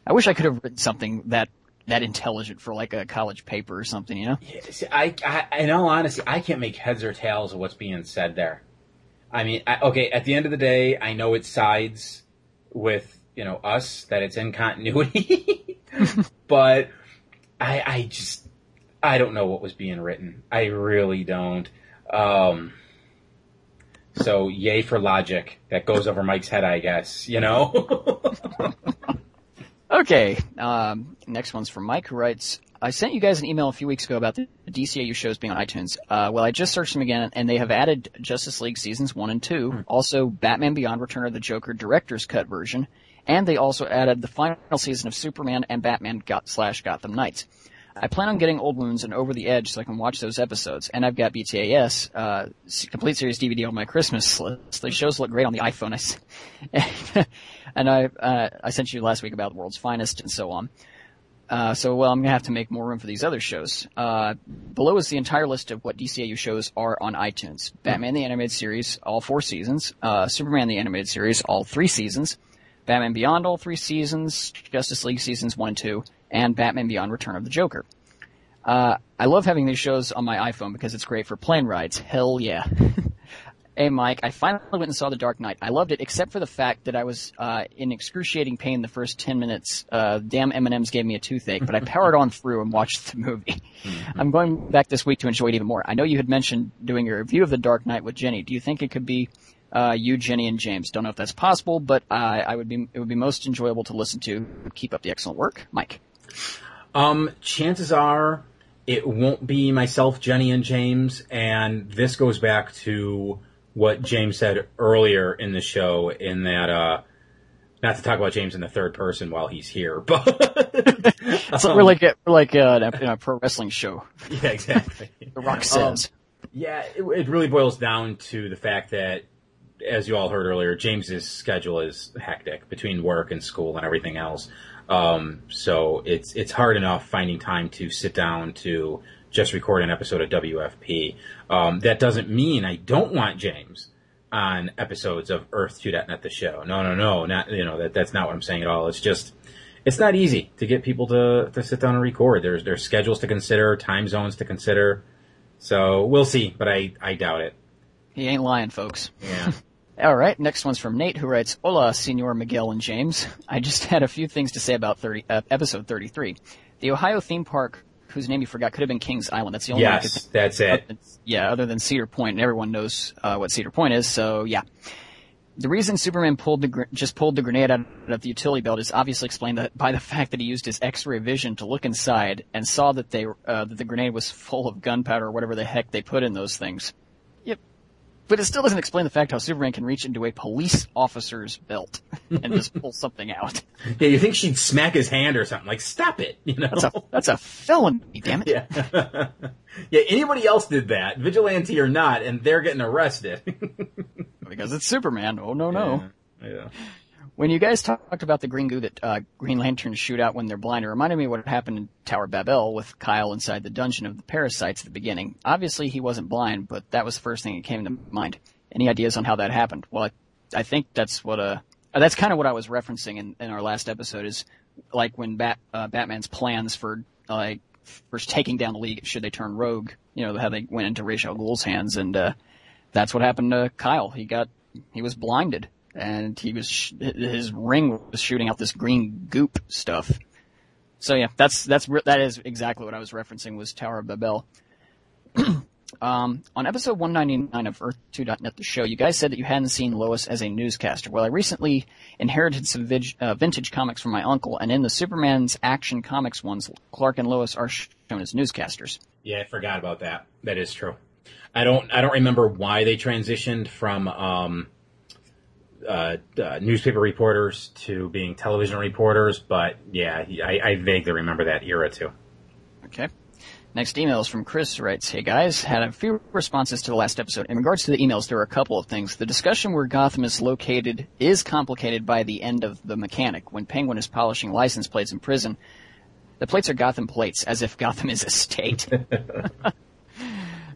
I wish I could have written something that that intelligent for like a college paper or something, you know? Yeah, see, I, I, in all honesty, I can't make heads or tails of what's being said there. I mean, I, okay, at the end of the day, I know it sides with you know us that it's in continuity, but I I just I don't know what was being written. I really don't. Um, so yay for logic. That goes over Mike's head, I guess. You know. okay. Um, next one's from Mike, who writes. I sent you guys an email a few weeks ago about the DCAU shows being on iTunes. Uh, well, I just searched them again, and they have added Justice League seasons one and two, mm. also Batman Beyond: Return of the Joker director's cut version, and they also added the final season of Superman and Batman got slash Gotham Knights. I plan on getting Old Wounds and Over the Edge so I can watch those episodes. And I've got BTAS, uh, complete series DVD on my Christmas list. The shows look great on the iPhone. I, and I, uh, I sent you last week about the world's finest and so on. Uh, so, well, I'm gonna have to make more room for these other shows. Uh, below is the entire list of what DCAU shows are on iTunes. Batman the Animated Series, all four seasons. Uh, Superman the Animated Series, all three seasons. Batman Beyond all three seasons, Justice League seasons one and two, and Batman Beyond Return of the Joker. Uh, I love having these shows on my iPhone because it's great for plane rides. Hell yeah. hey Mike, I finally went and saw The Dark Knight. I loved it except for the fact that I was, uh, in excruciating pain the first 10 minutes. Uh, damn M&M's gave me a toothache, but I powered on through and watched the movie. Mm-hmm. I'm going back this week to enjoy it even more. I know you had mentioned doing a review of The Dark Knight with Jenny. Do you think it could be uh, you, Jenny, and James. Don't know if that's possible, but uh, I would be it would be most enjoyable to listen to. Keep up the excellent work, Mike. Um, chances are it won't be myself, Jenny, and James, and this goes back to what James said earlier in the show, in that uh, not to talk about James in the third person while he's here, but so um, we're like a, we're like a, a, pro wrestling show. Yeah, exactly. the Rock says. Um, yeah, it, it, really boils down to the fact that as you all heard earlier, James's schedule is hectic between work and school and everything else. Um, so it's it's hard enough finding time to sit down to just record an episode of WFP. Um, that doesn't mean I don't want James on episodes of Earth 2.net the show. No, no, no, not you know that that's not what I'm saying at all. It's just it's not easy to get people to to sit down and record. There's there's schedules to consider, time zones to consider. So we'll see, but I I doubt it. He ain't lying, folks. Yeah. All right, next one's from Nate, who writes, "Hola, Senor Miguel and James. I just had a few things to say about 30, uh, episode 33. The Ohio theme park, whose name you forgot, could have been Kings Island. That's the only yes, one that's it. Than, yeah, other than Cedar Point, and everyone knows uh, what Cedar Point is. So yeah, the reason Superman pulled the just pulled the grenade out of the utility belt is obviously explained that by the fact that he used his X-ray vision to look inside and saw that they uh, that the grenade was full of gunpowder or whatever the heck they put in those things. But it still doesn't explain the fact how Superman can reach into a police officer's belt and just pull something out. Yeah, you think she'd smack his hand or something like, "Stop it!" You know, that's a that's a felony. Damn it. Yeah, yeah. Anybody else did that, vigilante or not, and they're getting arrested because it's Superman. Oh no no. Yeah. yeah. When you guys talked about the green goo that uh, Green Lanterns shoot out when they're blind, it reminded me what happened in Tower Babel with Kyle inside the dungeon of the parasites at the beginning. Obviously, he wasn't blind, but that was the first thing that came to mind. Any ideas on how that happened? Well, I, I think that's what uh, that's kind of what I was referencing in, in our last episode is like when Bat, uh, Batman's plans for like for taking down the League should they turn rogue, you know, how they went into Ra's al hands, and uh, that's what happened to Kyle. He got he was blinded and he was sh- his ring was shooting out this green goop stuff. So yeah, that's that's that is exactly what I was referencing was Tower of Babel. um, on episode 199 of Earth2.net, the show, you guys said that you hadn't seen Lois as a newscaster. Well, I recently inherited some vig- uh, vintage comics from my uncle, and in the Superman's Action Comics ones, Clark and Lois are shown as newscasters. Yeah, I forgot about that. That is true. I don't I don't remember why they transitioned from um, uh, uh, newspaper reporters to being television reporters, but yeah, I, I vaguely remember that era too. Okay. Next email is from Chris writes, Hey guys, had a few responses to the last episode. In regards to the emails, there are a couple of things. The discussion where Gotham is located is complicated by the end of the mechanic. When Penguin is polishing license plates in prison, the plates are Gotham plates, as if Gotham is a state.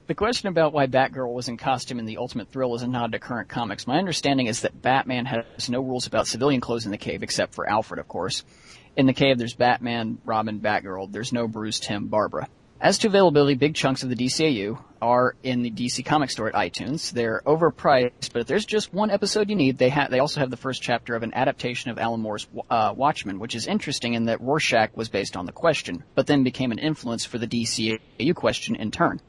The question about why Batgirl was in costume in the Ultimate Thrill is a nod to current comics. My understanding is that Batman has no rules about civilian clothes in the cave, except for Alfred, of course. In the cave, there's Batman, Robin, Batgirl. There's no Bruce, Tim, Barbara. As to availability, big chunks of the DCAU are in the DC Comic Store at iTunes. They're overpriced, but if there's just one episode you need, they ha- they also have the first chapter of an adaptation of Alan Moore's uh, Watchmen, which is interesting in that Rorschach was based on the question, but then became an influence for the DCAU question in turn.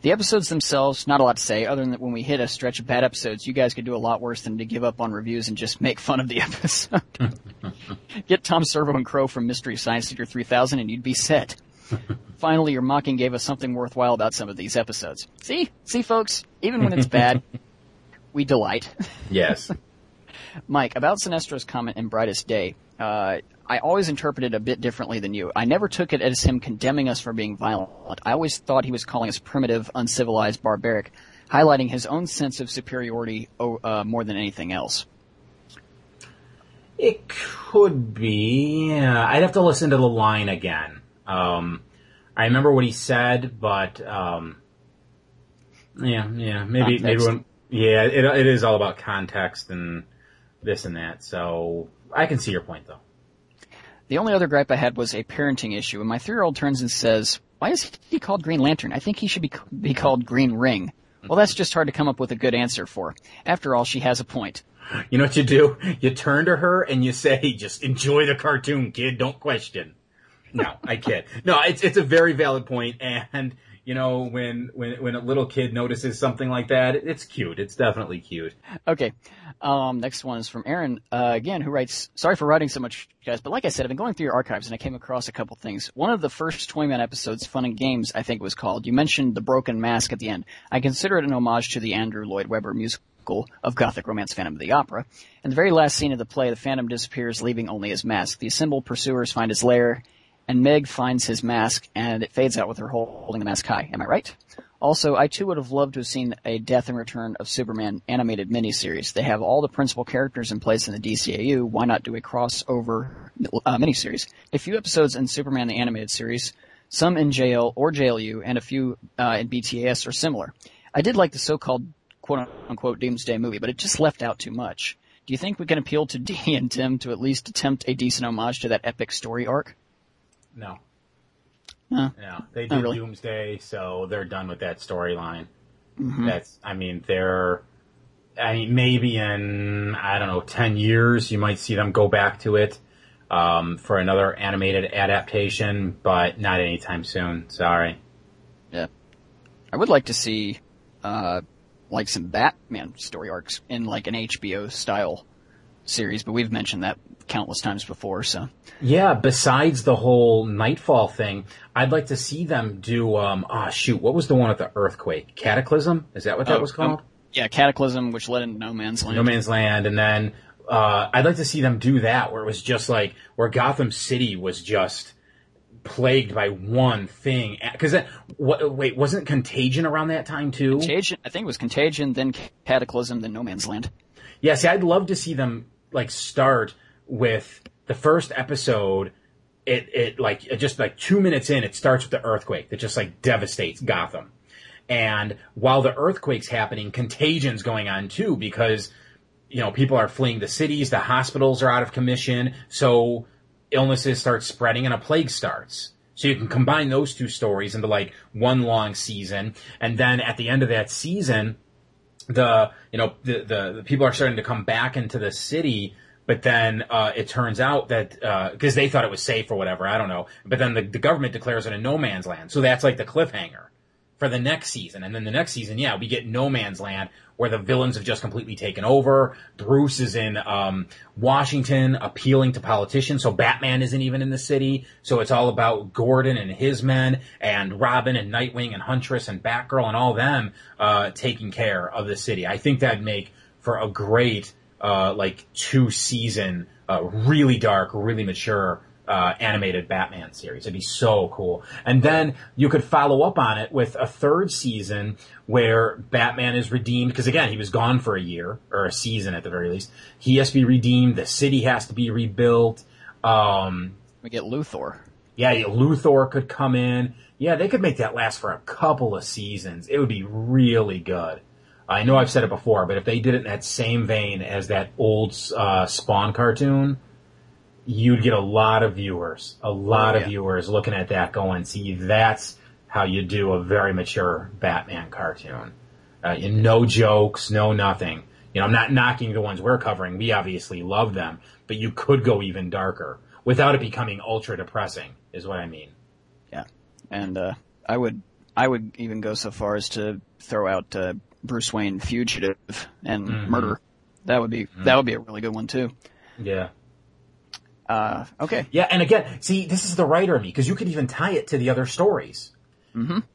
The episodes themselves, not a lot to say, other than that when we hit a stretch of bad episodes, you guys could do a lot worse than to give up on reviews and just make fun of the episode. Get Tom Servo and Crow from Mystery Science Theater 3000 and you'd be set. Finally, your mocking gave us something worthwhile about some of these episodes. See? See folks? Even when it's bad, we delight. Yes. Mike, about Sinestro's comment in Brightest Day, uh, I always interpreted it a bit differently than you. I never took it as him condemning us for being violent. I always thought he was calling us primitive, uncivilized, barbaric, highlighting his own sense of superiority uh, more than anything else. It could be. Yeah, I'd have to listen to the line again. Um, I remember what he said, but um, yeah, yeah, maybe maybe when yeah, it it is all about context and this and that. So I can see your point though. The only other gripe I had was a parenting issue. And my three-year-old turns and says, why is he called Green Lantern? I think he should be, be called Green Ring. Well, that's just hard to come up with a good answer for. After all, she has a point. You know what you do? You turn to her and you say, just enjoy the cartoon, kid. Don't question. No, I kid. No, it's, it's a very valid. And, you know, when, when, when a little kid notices something like that, it's cute. It's definitely cute. Okay. Um, next one is from Aaron, uh, again, who writes, sorry for writing so much, guys, but like I said, I've been going through your archives and I came across a couple things. One of the first Toyman episodes, Fun and Games, I think it was called, you mentioned the broken mask at the end. I consider it an homage to the Andrew Lloyd Webber musical of Gothic Romance Phantom of the Opera. In the very last scene of the play, the Phantom disappears, leaving only his mask. The assembled pursuers find his lair, and Meg finds his mask, and it fades out with her holding the mask high. Am I right? Also, I too would have loved to have seen a Death and Return of Superman animated miniseries. They have all the principal characters in place in the DCAU. Why not do a crossover uh, miniseries? A few episodes in Superman the animated series, some in JL or JLU, and a few uh, in BTAS are similar. I did like the so-called quote unquote Doomsday movie, but it just left out too much. Do you think we can appeal to Dee and Timm to at least attempt a decent homage to that epic story arc? No. No. No. They did really. Doomsday, so they're done with that storyline. Mhm. That's, I mean, they're, I mean, maybe in, I don't know, 10 years, you might see them go back to it, um, for another animated adaptation, but not anytime soon. Sorry. Yeah. I would like to see, uh, like some Batman story arcs in like an HBO style series, but we've mentioned that countless times before, so. Yeah, besides the whole Knightfall thing, I'd like to see them do, um, ah, shoot, what was the one with the earthquake? Cataclysm? Is that what that Oh, was called? um, yeah, Cataclysm, which led into No Man's Land. No Man's Land, and then uh, I'd like to see them do that, where it was just like where Gotham City was just plagued by one thing. Because what? Wait, wasn't Contagion around that time too? Contagion, I think it was Contagion, then Cataclysm, then No Man's Land. Yeah, see, I'd love to see them like start with the first episode. It it like it just like two minutes in, it starts with the earthquake that just like devastates Gotham. And while the earthquake's happening, contagion's going on too because you know people are fleeing the cities, the hospitals are out of commission, so illnesses start spreading and a plague starts. So you can combine those two stories into like one long season, and then at the end of that season, the you know the, the the people are starting to come back into the city but then uh, it turns out that because they thought it was safe or whatever i don't know but then the, the government declares it a no man's land. So that's like the cliffhanger for the next season. And then the next season yeah we get no man's land where the villains have just completely taken over. Bruce is in um, washington appealing to politicians. So batman isn't even in the city. So it's all about gordon and his men and robin and nightwing and huntress and batgirl and all them uh, taking care of the city. I think that'd make for a great uh, like two season uh, really dark really mature uh, animated Batman series. It'd be so cool. And then you could follow up on it with a third season where Batman is redeemed, because again, he was gone for a year, or a season at the very least. He has to be redeemed, the city has to be rebuilt. Um, We get Luthor. yeah, Luthor could come in. Yeah, they could make that last for a couple of seasons. It would be really good. I know I've said it before, but if they did it in that same vein as that old uh, Spawn cartoon, you'd get a lot of viewers, a lot Oh, of viewers looking at that going, see, that's how you do a very mature Batman cartoon. Uh, no jokes, no nothing. You know, I'm not knocking the ones we're covering. We obviously love them, but you could go even darker without it becoming ultra depressing, is what I mean. Yeah. And, uh, I would, I would even go so far as to throw out, uh, Bruce Wayne Fugitive and Mhm. Murder. That would be, that would be a really good one too. Yeah. Uh, okay. Yeah, and again, see, this is the writer in me, because you could even tie it to the other stories.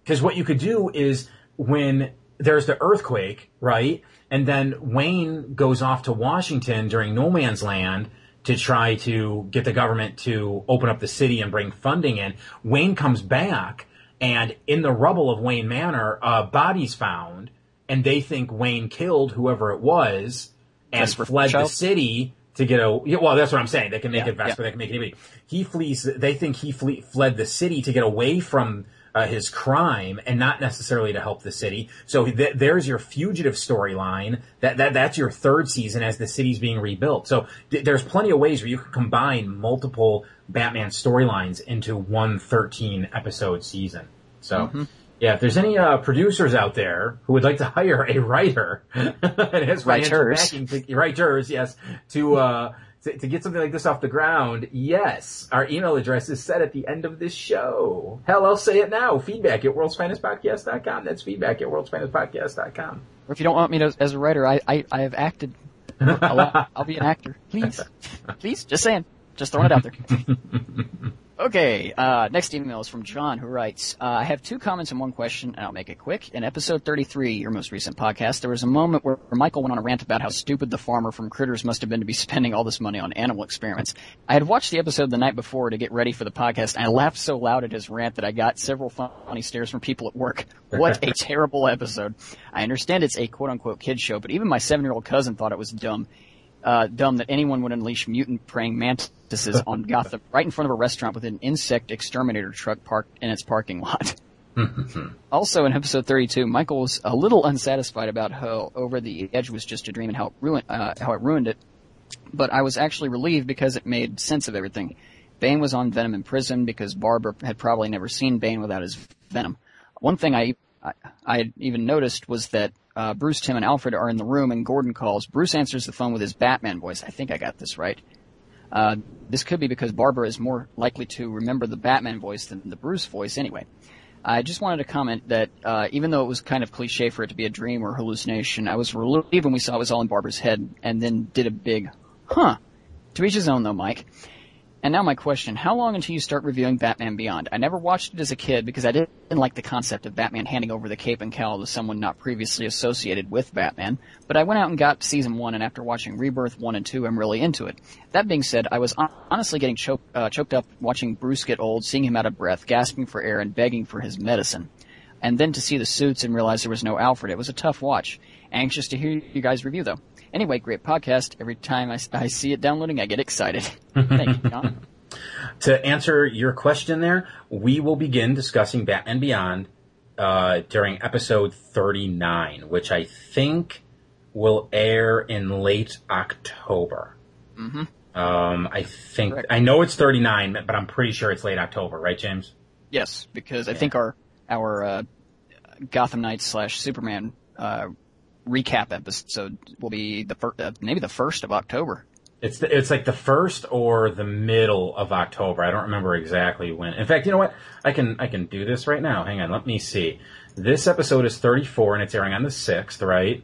Because what you could do is when there's the earthquake, right? And then Wayne goes off to Washington during No Man's Land to try to get the government to open up the city and bring funding in. Wayne comes back, and in the rubble of Wayne Manor, a body's found, and they think Wayne killed whoever it was and Vesper fled the city to get a. Well, that's what I'm saying. They can make Yeah, it Vesper. yeah. They can make it anybody. He flees. They think he flee, fled the city to get away from uh, his crime and not necessarily to help the city. So th- there's your fugitive storyline. That, that, that's your third season as the city's being rebuilt. So th- there's plenty of ways where you can combine multiple Batman storylines into one 13 episode season. So. Mm-hmm. Yeah, if there's any uh, producers out there who would like to hire a writer and has Writers. to, writers, yes, to, uh, to to get something like this off the ground, yes, our email address is set at the end of this show. Hell, I'll say it now: feedback at worldsfinestpodcast.com. That's feedback at worldsfinestpodcast.com. Or if you don't want me to, as a writer, I, I, I have acted. I'll, I'll be an actor. Please. Please. Just saying. Just throwing it out there. Okay, uh, next email is from John who writes, uh, I have two comments and one question, and I'll make it quick. In episode 33, your most recent podcast, there was a moment where Michael went on a rant about how stupid the farmer from Critters must have been to be spending all this money on animal experiments. I had watched the episode the night before to get ready for the podcast, and I laughed so loud at his rant that I got several funny stares from people at work. What a terrible episode. I understand it's a quote-unquote kid show, but even my seven-year-old cousin thought it was dumb uh, dumb that anyone would unleash mutant praying mantises on Gotham right in front of a restaurant with an insect exterminator truck parked in its parking lot. also in episode 32, Michael was a little unsatisfied about how Over the Edge was just a dream and how it ruined, uh, how it ruined it. But I was actually relieved because it made sense of everything. Bane was on Venom in prison because Barbara had probably never seen Bane without his Venom. One thing I, I, I had even noticed was that uh, Bruce, Tim, and Alfred are in the room, and Gordon calls. Bruce answers the phone with his Batman voice. I think I got this right. Uh, this could be because Barbara is more likely to remember the Batman voice than the Bruce voice anyway. I just wanted to comment that uh, even though it was kind of cliche for it to be a dream or hallucination, I was relieved when we saw it was all in Barbara's head, and then did a big, huh. To each his own though, Mike. And now my question, how long until you start reviewing Batman Beyond? I never watched it as a kid because I didn't like the concept of Batman handing over the cape and cowl to someone not previously associated with Batman, but I went out and got season one and after watching Rebirth 1 and 2, I'm really into it. That being said, I was honestly getting choked, uh, choked up watching Bruce get old, seeing him out of breath, gasping for air and begging for his medicine. And then to see the suits and realize there was no Alfred, it was a tough watch. Anxious to hear you guys review though. Anyway, great podcast. Every time I, I see it downloading, I get excited. Thank you, John. To answer your question there, we will begin discussing Batman Beyond uh, during episode 39, which I think will air in late October. Mhm. Um, I think Correct. I know it's 39, but I'm pretty sure it's late October, right, James? Yes, because I think our our uh, Gotham Knights slash Superman uh, recap episode will be the fir- uh, maybe the first of October. It's the, it's like the first or the middle of October. I don't remember exactly when. In fact, you know what? I can I can do this right now. Hang on, let me see. This episode is 34 and it's airing on the 6th, right?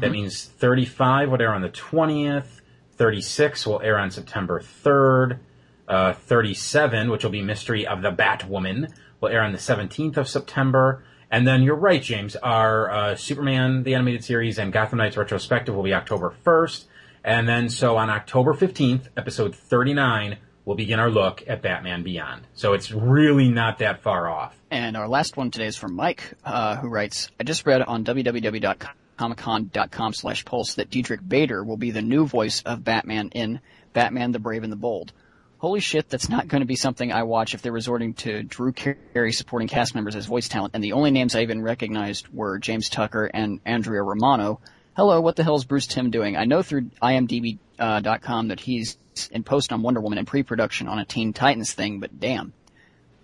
That means 35 will air on the 20th. 36 will air on September 3rd. Uh, 37, which will be Mystery of the Batwoman, will air on the 17th of September. And then you're right, James. Our uh, Superman the animated series and Gotham Knights retrospective will be October 1st. And then so on October 15th, episode 39, we'll begin our look at Batman Beyond. So it's really not that far off. And our last one today is from Mike, uh, who writes, I just read on www.comiccon.com slash pulse that Diedrich Bader will be the new voice of Batman in Batman the Brave and the Bold. Holy shit, that's not going to be something I watch if they're resorting to Drew Carey supporting cast members as voice talent, and the only names I even recognized were James Tucker and Andrea Romano. Hello, what the hell is Bruce Timm doing? I know through IMDb.com uh, that he's in post on Wonder Woman and pre-production on a Teen Titans thing, but damn.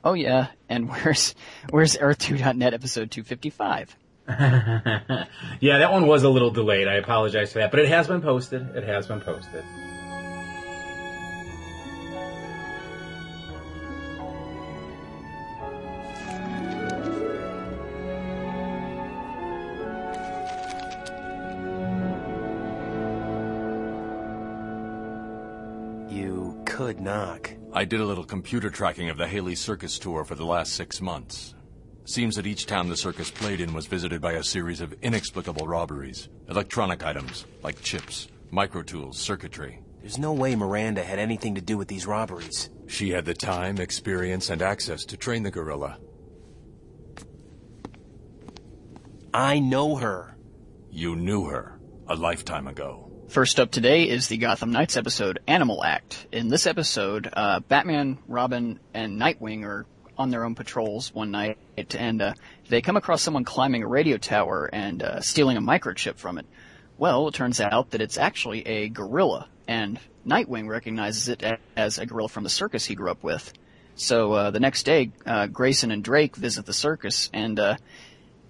Oh yeah, and where's where's Earth2.net episode 255? yeah, that one was a little delayed. I apologize for that, but it has been posted. It has been posted. I did a little computer tracking of the Haly Circus tour for the last six months. Seems that each town the circus played in was visited by a series of inexplicable robberies. Electronic items, like chips, microtools, circuitry. There's no way Miranda had anything to do with these robberies. She had the time, experience, and access to train the gorilla. I know her. You knew her a lifetime ago. First up today is the Gotham Knights episode Animal Act. In this episode, uh, Batman, Robin, and Nightwing are on their own patrols one night, and uh, they come across someone climbing a radio tower and uh, stealing a microchip from it. Well, it turns out that it's actually a gorilla, and Nightwing recognizes it as a gorilla from the circus he grew up with. So uh, the next day, uh, Grayson and Drake visit the circus, and uh,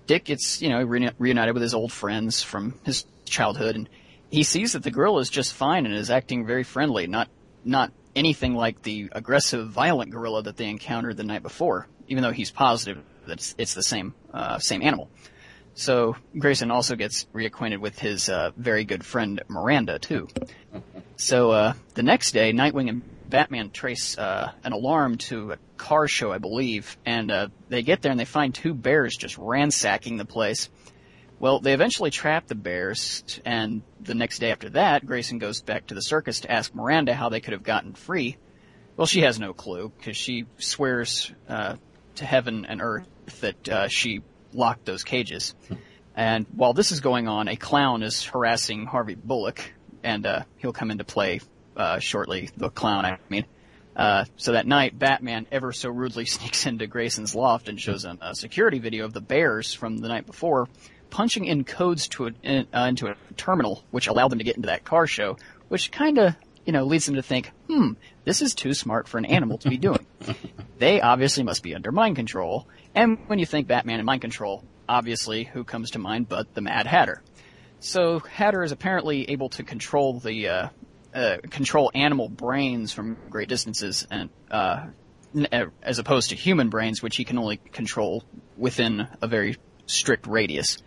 Dick gets, you know, reuni- reunited with his old friends from his childhood, and he sees that the gorilla is just fine and is acting very friendly, not not anything like the aggressive, violent gorilla that they encountered the night before. Even though he's positive that it's, it's the same uh, same animal. So Grayson also gets reacquainted with his uh, very good friend Miranda too. So uh, the next day, Nightwing and Batman trace uh, an alarm to a car show, I believe, and uh, they get there and they find two bears just ransacking the place. Well, they eventually trap the bears, and the next day after that, Grayson goes back to the circus to ask Miranda how they could have gotten free. Well, she has no clue because she swears uh, to heaven and earth that uh, she locked those cages. And while this is going on, a clown is harassing Harvey Bullock, and uh, he'll come into play uh, shortly. The clown, I mean. Uh, so that night, Batman ever so rudely sneaks into Grayson's loft and shows him a security video of the bears from the night before, punching in codes to a, in, uh, into a terminal, which allowed them to get into that car show, which kind of, you know, leads them to think, hmm, this is too smart for an animal to be doing. they obviously must be under mind control. And when you think Batman and mind control, obviously, who comes to mind but the Mad Hatter? So Hatter is apparently able to control the uh, uh, control animal brains from great distances, and uh, n- uh, as opposed to human brains, which he can only control within a very strict radius.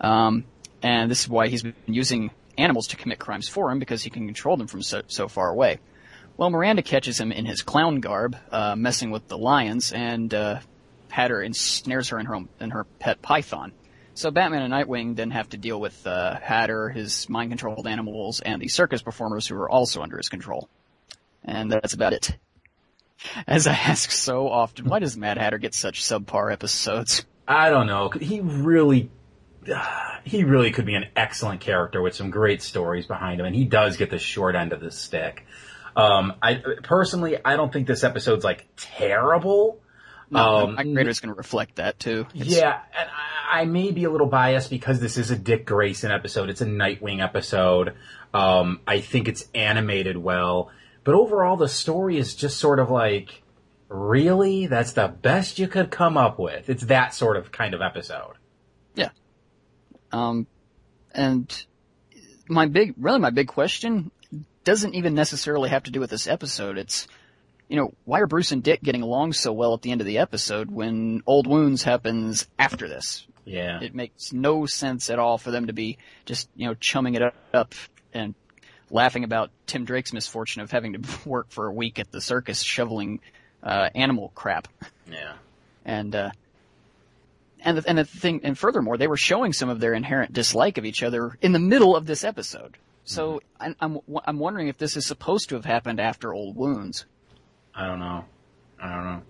Um, and this is why he's been using animals to commit crimes for him because he can control them from so, so far away. Well, Miranda catches him in his clown garb, uh, messing with the lions, and uh, Hatter ensnares her in her own, in her pet python. So Batman and Nightwing then have to deal with uh, Hatter, his mind-controlled animals, and the circus performers who are also under his control. And that's about it. As I ask so often, why does Mad Hatter get such subpar episodes? I don't know. He really, he really could be an excellent character with some great stories behind him, and he does get the short end of the stick. Um, I personally, I don't think this episode's like terrible. No, Um, my grader's going to reflect that too. It's- Yeah, and I, I may be a little biased because this is a Dick Grayson episode. It's a Nightwing episode. Um, I think it's animated well, but overall the story is just sort of like, really? That's the best you could come up with. It's that sort of kind of episode. Um, and my big, really my big question doesn't even necessarily have to do with this episode. It's, you know, why are Bruce and Dick getting along so well at the end of the episode when Old Wounds happens after this? Yeah. It makes no sense at all for them to be just, you know, chumming it up and laughing about Tim Drake's misfortune of having to work for a week at the circus shoveling, uh, animal crap. yeah. And, uh, and the, and the thing, and furthermore, they were showing some of their inherent dislike of each other in the middle of this episode. So I'm, I'm, I'm wondering if this is supposed to have happened after Old Wounds. I don't know. I don't know.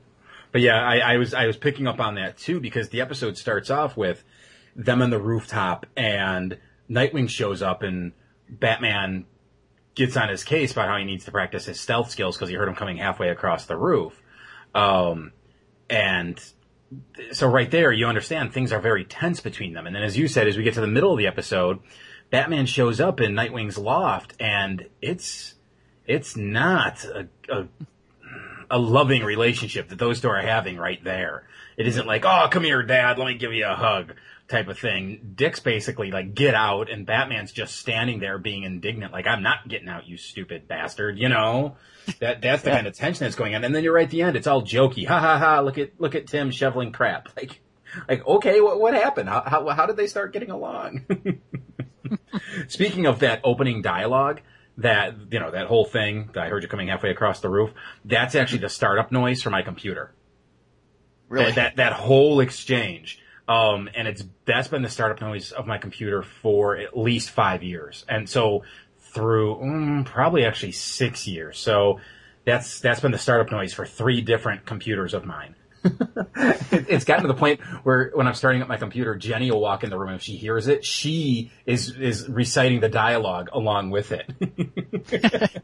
But yeah, I, I was I was picking up on that too because the episode starts off with them on the rooftop and Nightwing shows up and Batman gets on his case about how he needs to practice his stealth skills because he heard him coming halfway across the roof. Um, and so right there, you understand things are very tense between them. And then, as you said, as we get to the middle of the episode, Batman shows up in Nightwing's loft, and it's it's not a, a a loving relationship that those two are having right there. It isn't like, oh, come here, dad, let me give you a hug type of thing. Dick's basically like, get out, and Batman's just standing there being indignant, like, I'm not getting out, you stupid bastard, you know? That, that's the kind of tension that's going on. And then you're right at the end, it's all jokey. Ha ha ha, look at, look at Tim shoveling crap. Like, like, okay, what, what happened? How, how, how did they start getting along? Speaking of that opening dialogue, that, you know, that whole thing that I heard you coming halfway across the roof, that's actually the startup noise for my computer. Really? That, that, that whole exchange. Um, and it's, that's been the startup noise of my computer for at least five years. And so through, mm, probably actually six years. So that's, that's been the startup noise for three different computers of mine. it, it's gotten to the point where when I'm starting up my computer, Jenny will walk in the room. If she hears it, she is is reciting the dialogue along with it.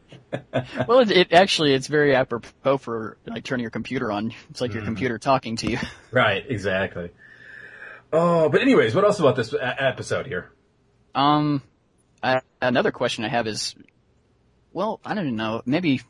well, it, it actually it's very apropos for like turning your computer on. It's like your Mm. computer talking to you. right, exactly. Oh, but anyways, what else about this episode here? Um, I, another question I have is, well, I don't know, maybe.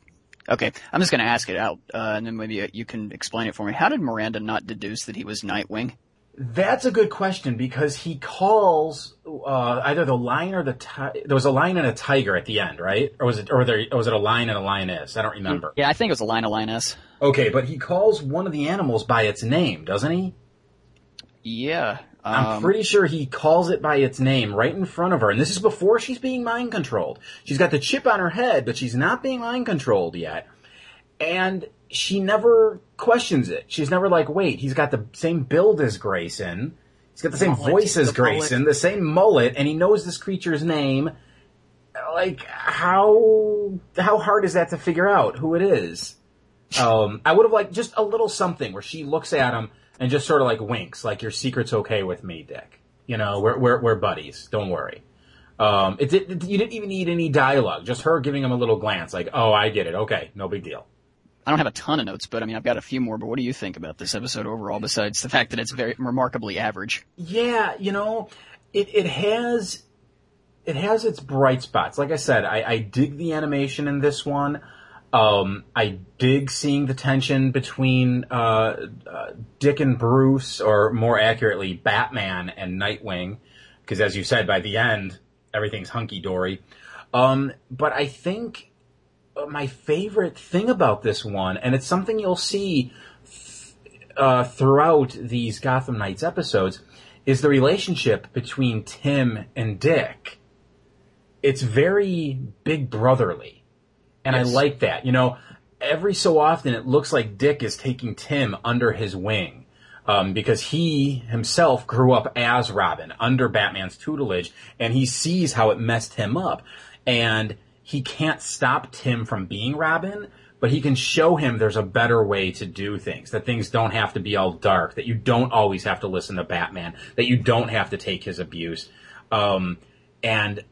Okay, I'm just gonna ask it out, uh, and then maybe you can explain it for me. How did Miranda not deduce that he was Nightwing? That's a good question because he calls uh, either the lion or the ti- there was a lion and a tiger at the end, right? Or was it or, there, or was it a lion and a lioness? I don't remember. Yeah, I think it was a lion and a lioness. Okay, but he calls one of the animals by its name, doesn't he? Yeah. I'm Um, pretty sure he calls it by its name right in front of her, and this is before she's being mind controlled. She's got the chip on her head, but she's not being mind controlled yet. And she never questions it. She's never like, wait, he's got the same build as Grayson. He's got the same Mullet, voice as the mullet. Grayson, the same mullet, and he knows this creature's name. Like, how, how hard is that to figure out who it is? Um, I would have liked just a little something where she looks at him and just sort of like winks, like your secret's okay with me, Dick. You know, we're we're, we're buddies. Don't worry. Um, it, did you didn't even need any dialogue, just her giving him a little glance, like, "Oh, I get it. Okay, no big deal." I don't have a ton of notes, but I mean, I've got a few more. But what do you think about this episode overall? Besides the fact that it's very remarkably average. Yeah, you know, it it has it has its bright spots. Like I said, I, I dig the animation in this one. Um, I dig seeing the tension between uh, uh, Dick and Bruce, or more accurately, Batman and Nightwing, because as you said, by the end, everything's hunky dory. Um, but I think uh, my favorite thing about this one, and it's something you'll see uh, throughout these Gotham Knights episodes is the relationship between Tim and Dick. It's very big brotherly. And Yes. I like that. You know, every so often it looks like Dick is taking Tim under his wing. Um, because he himself grew up as Robin under Batman's tutelage and he sees how it messed him up. And he can't stop Tim from being Robin, but he can show him there's a better way to do things, that things don't have to be all dark, that you don't always have to listen to Batman, that you don't have to take his abuse. Um, and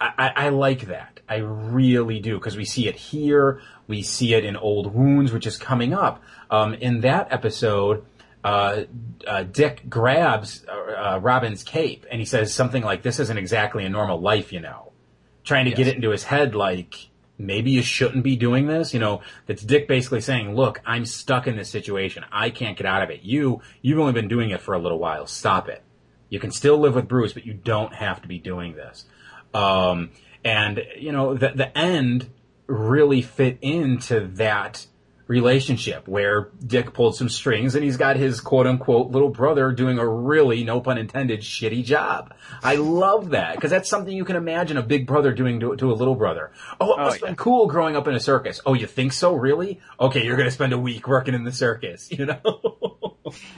I, I, like that. I really do, because we see it here, we see it in Old Wounds, which is coming up. Um, in that episode, uh, uh, Dick grabs uh, uh, Robin's cape and he says something like, "This isn't exactly a normal life, you know." Trying to get it into his head, like maybe you shouldn't be doing this. You know, that's Dick basically saying, "Look, I'm stuck in this situation. I can't get out of it. You, you've only been doing it for a little while. Stop it. You can still live with Bruce, but you don't have to be doing this." Um, and you know, the the end really fit into that relationship where Dick pulled some strings and he's got his quote unquote little brother doing a really, no pun intended, shitty job. I love that because that's something you can imagine a big brother doing to, to a little brother. Oh, it Oh, must have yeah. been cool growing up in a circus. Oh, you think so? Really? Okay, you're going to spend a week working in the circus, you know?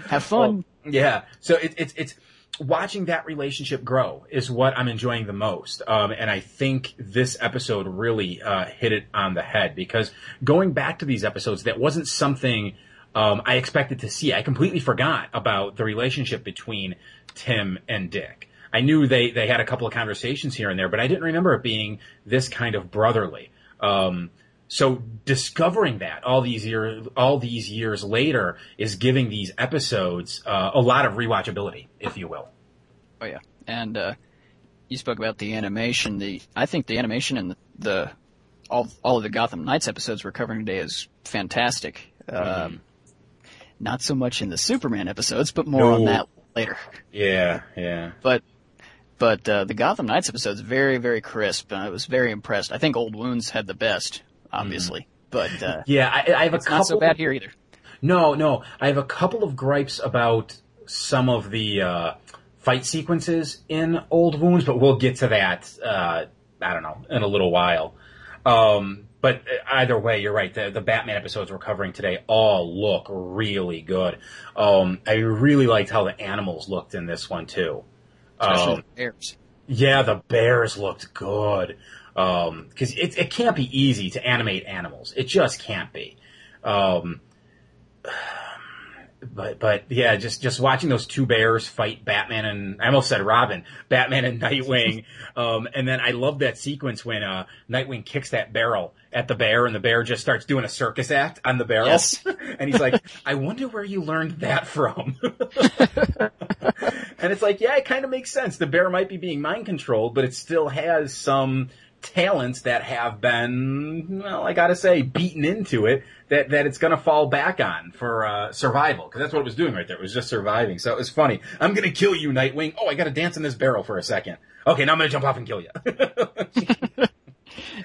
Have fun. Yeah. So it, it's it's watching that relationship grow is what I'm enjoying the most. Um, and I think this episode really uh, hit it on the head because going back to these episodes, that wasn't something um, I expected to see. I completely forgot about the relationship between Tim and Dick. I knew they they had a couple of conversations here and there, but I didn't remember it being this kind of brotherly. Um, so discovering that all these years, all these years later, is giving these episodes uh, a lot of rewatchability, if you will. Oh yeah, and uh, you spoke about the animation. The I think the animation and the, the all all of the Gotham Knights episodes we're covering today is fantastic. Um, not so much in the Superman episodes, but more on that later. Yeah, yeah. But but uh, the Gotham Knights episode's very very crisp. I was very impressed. I think Old Wounds had the best, obviously, but uh, Yeah, I, I have a couple. not so bad here either. No, no, I have a couple of gripes about some of the uh, fight sequences in Old Wounds, but we'll get to that. Uh, I don't know in a little while. Um, but either way, you're right. The, the Batman episodes we're covering today all look really good. Um, I really liked how the animals looked in this one too. Especially Um, the Bears. yeah, the bears looked good. Um 'cause cause it, it can't be easy to animate animals. It just can't be. Um, but but yeah, just just watching those two bears fight Batman and I almost said Robin, Batman and Nightwing, um, and then I love that sequence when uh, Nightwing kicks that barrel at the bear and the bear just starts doing a circus act on the barrel, Yes. and he's like, I wonder where you learned that from. and it's like, yeah, it kind of makes sense. The bear might be being mind controlled, but it still has some talents that have been, well, I gotta say, beaten into it that, that it's gonna fall back on for, uh, survival. Cause that's what it was doing right there. It was just surviving. So it was funny. I'm gonna kill you, Nightwing. Oh, I gotta dance in this barrel for a second. Okay, now I'm gonna jump off and kill you.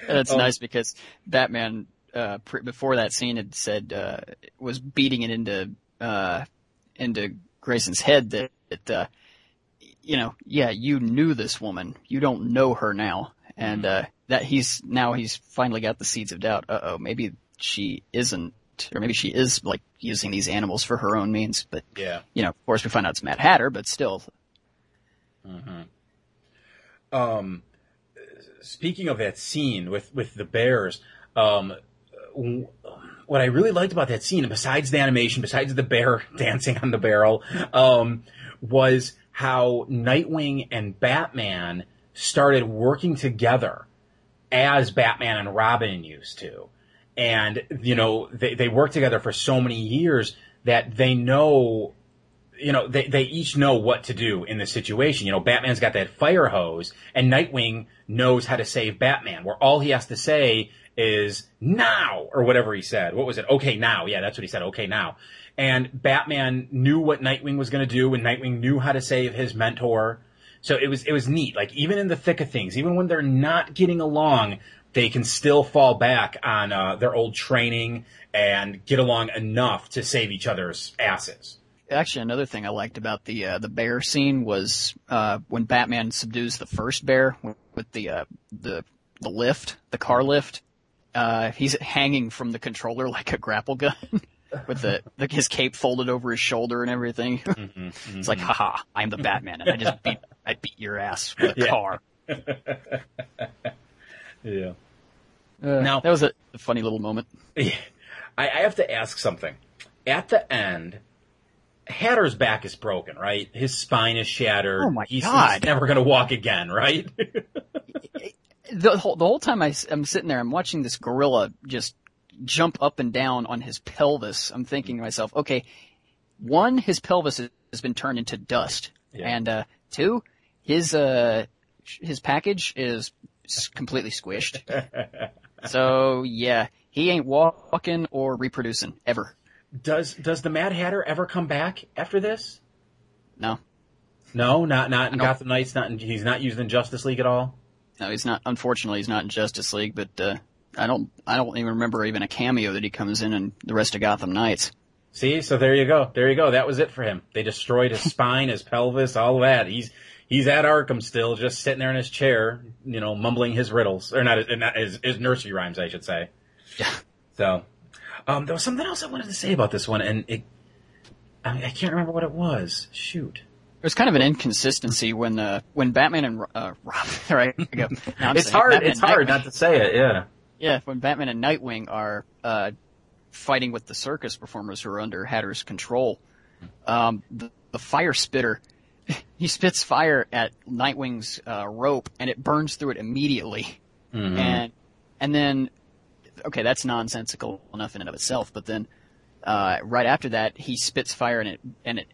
And it's Oh. nice because Batman, uh, pre- before that scene had said, uh, was beating it into, uh, into Grayson's head that, that, uh, you know, yeah, you knew this woman. You don't know her now. And, uh, that he's, now he's finally got the seeds of doubt. Uh oh, maybe she isn't, or maybe she is like using these animals for her own means. But, yeah. you know, of course we find out it's Mad Hatter, but still, um, speaking of that scene with with the bears, um, what I really liked about that scene, besides the animation, besides the bear dancing on the barrel, um, was how Nightwing and Batman started working together as Batman and Robin used to. And, you know, they, they worked together for so many years that they know you know, they, they each know what to do in the situation. You know, Batman's got that fire hose and Nightwing knows how to save Batman where all he has to say is now or whatever he said. What was it? Okay, now. Yeah, that's what he said. Okay, now. And Batman knew what Nightwing was going to do and Nightwing knew how to save his mentor. So it was, it was neat. Like even in the thick of things, even when they're not getting along, they can still fall back on, uh, their old training and get along enough to save each other's asses. Actually, another thing I liked about the uh, the bear scene was uh, when Batman subdues the first bear with, the uh, the the lift, the car lift. Uh, he's hanging from the controller like a grapple gun, with the, the his cape folded over his shoulder and everything. it's like, haha, I'm the Batman, and I just beat I beat your ass with a Yeah. car. Yeah. Uh, Now- that was a, a funny little moment. I, I have to ask something. At the end, Hatter's back is broken, right? His spine is shattered. Oh my he's, God. He's never going to walk again, right? the whole, the whole time I, am sitting there, I'm watching this gorilla just jump up and down on his pelvis. I'm thinking to myself, okay, one, his pelvis has- has been turned into dust, Yeah. and uh, two, his uh, his package is completely squished. so yeah, he ain't walking or reproducing ever. does does the Mad Hatter ever come back after this? No, No, not not in Gotham Knights. Not in, he's not used in Justice League at all. no, he's not. Unfortunately, he's not in Justice League, but uh, I don't I don't even remember even a cameo that he comes in in the rest of Gotham Knights. See, so there you go. There you go. That was it for him. They destroyed his spine, his pelvis, all that. He's he's at Arkham still, just sitting there in his chair, you know, mumbling his riddles or not, his- not his, his nursery rhymes, I should say. Yeah. So, um, there was something else I wanted to say about this one, and it, I, I can't remember what it was. Shoot. There's kind of an inconsistency when uh, when Batman and uh, Robin, right? I go. I'm It's hard. Batman It's hard Nightwing- not to say it. Yeah. Yeah, when Batman and Nightwing are uh, fighting with the circus performers who are under Hatter's control, um, the, the fire spitter, he spits fire at Nightwing's uh, rope and it burns through it immediately. Mm-hmm. And and then, okay, that's nonsensical enough in and of itself. But then, uh, right after that, he spits fire and it and it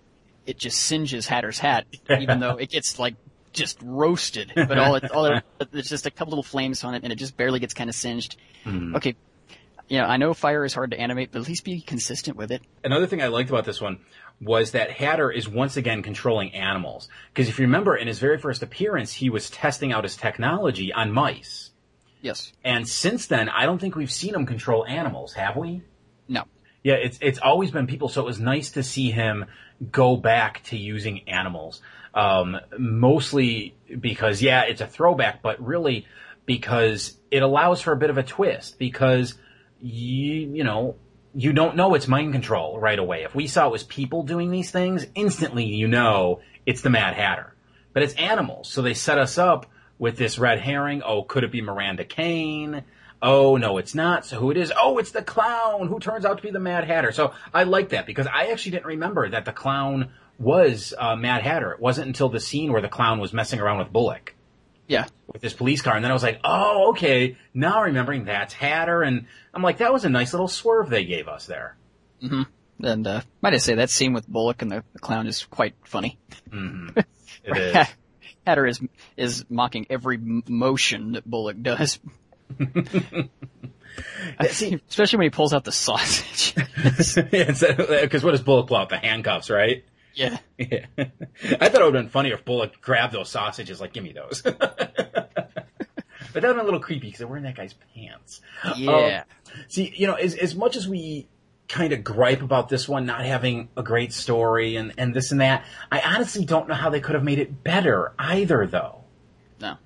it just singes Hatter's hat, even though it gets like just roasted. But all it all it, there's just a couple little flames on it, and it just barely gets kind of singed. Okay, you know, I know fire is hard to animate, but at least be consistent with it. Another thing I liked about this one was that Hatter is once again controlling animals. Because if you remember, in his very first appearance, he was testing out his technology on mice. Yes. And since then, I don't think we've seen him control animals, have we? No. Yeah, it's it's always been people. So it was nice to see him go back to using animals. Um, mostly because yeah, it's a throwback, but really because it allows for a bit of a twist. Because you you know you don't know it's mind control right away. If we saw it was people doing these things, instantly you know it's the Mad Hatter. But it's animals, so they set us up with this red herring. Oh, could it be Miranda Kane? oh no, it's not. So who it is? Oh, it's the clown who turns out to be the Mad Hatter. So I like that because I actually didn't remember that the clown was uh, Mad Hatter. It wasn't until the scene where the clown was messing around with Bullock Yeah. with his police car, and then I was like, oh, okay, now remembering that's Hatter, and I'm like, that was a nice little swerve they gave us there. Mm-hmm. And, uh, might I say that scene with Bullock and the, the clown is quite funny. Mm-hmm. It is. Hatter is, is mocking every m- motion that Bullock does. See, Especially when he pulls out the sausage. because uh, what does Bullock pull out? The handcuffs, right? Yeah. Yeah. I thought it would have been funnier if Bullock grabbed those sausages, like, give me those. but that would have been a little creepy because they're wearing that guy's pants. Yeah. Um, see, you know, as, as much as we kind of gripe about this one not having a great story and, and this and that, I honestly don't know how they could have made it better either, though. no.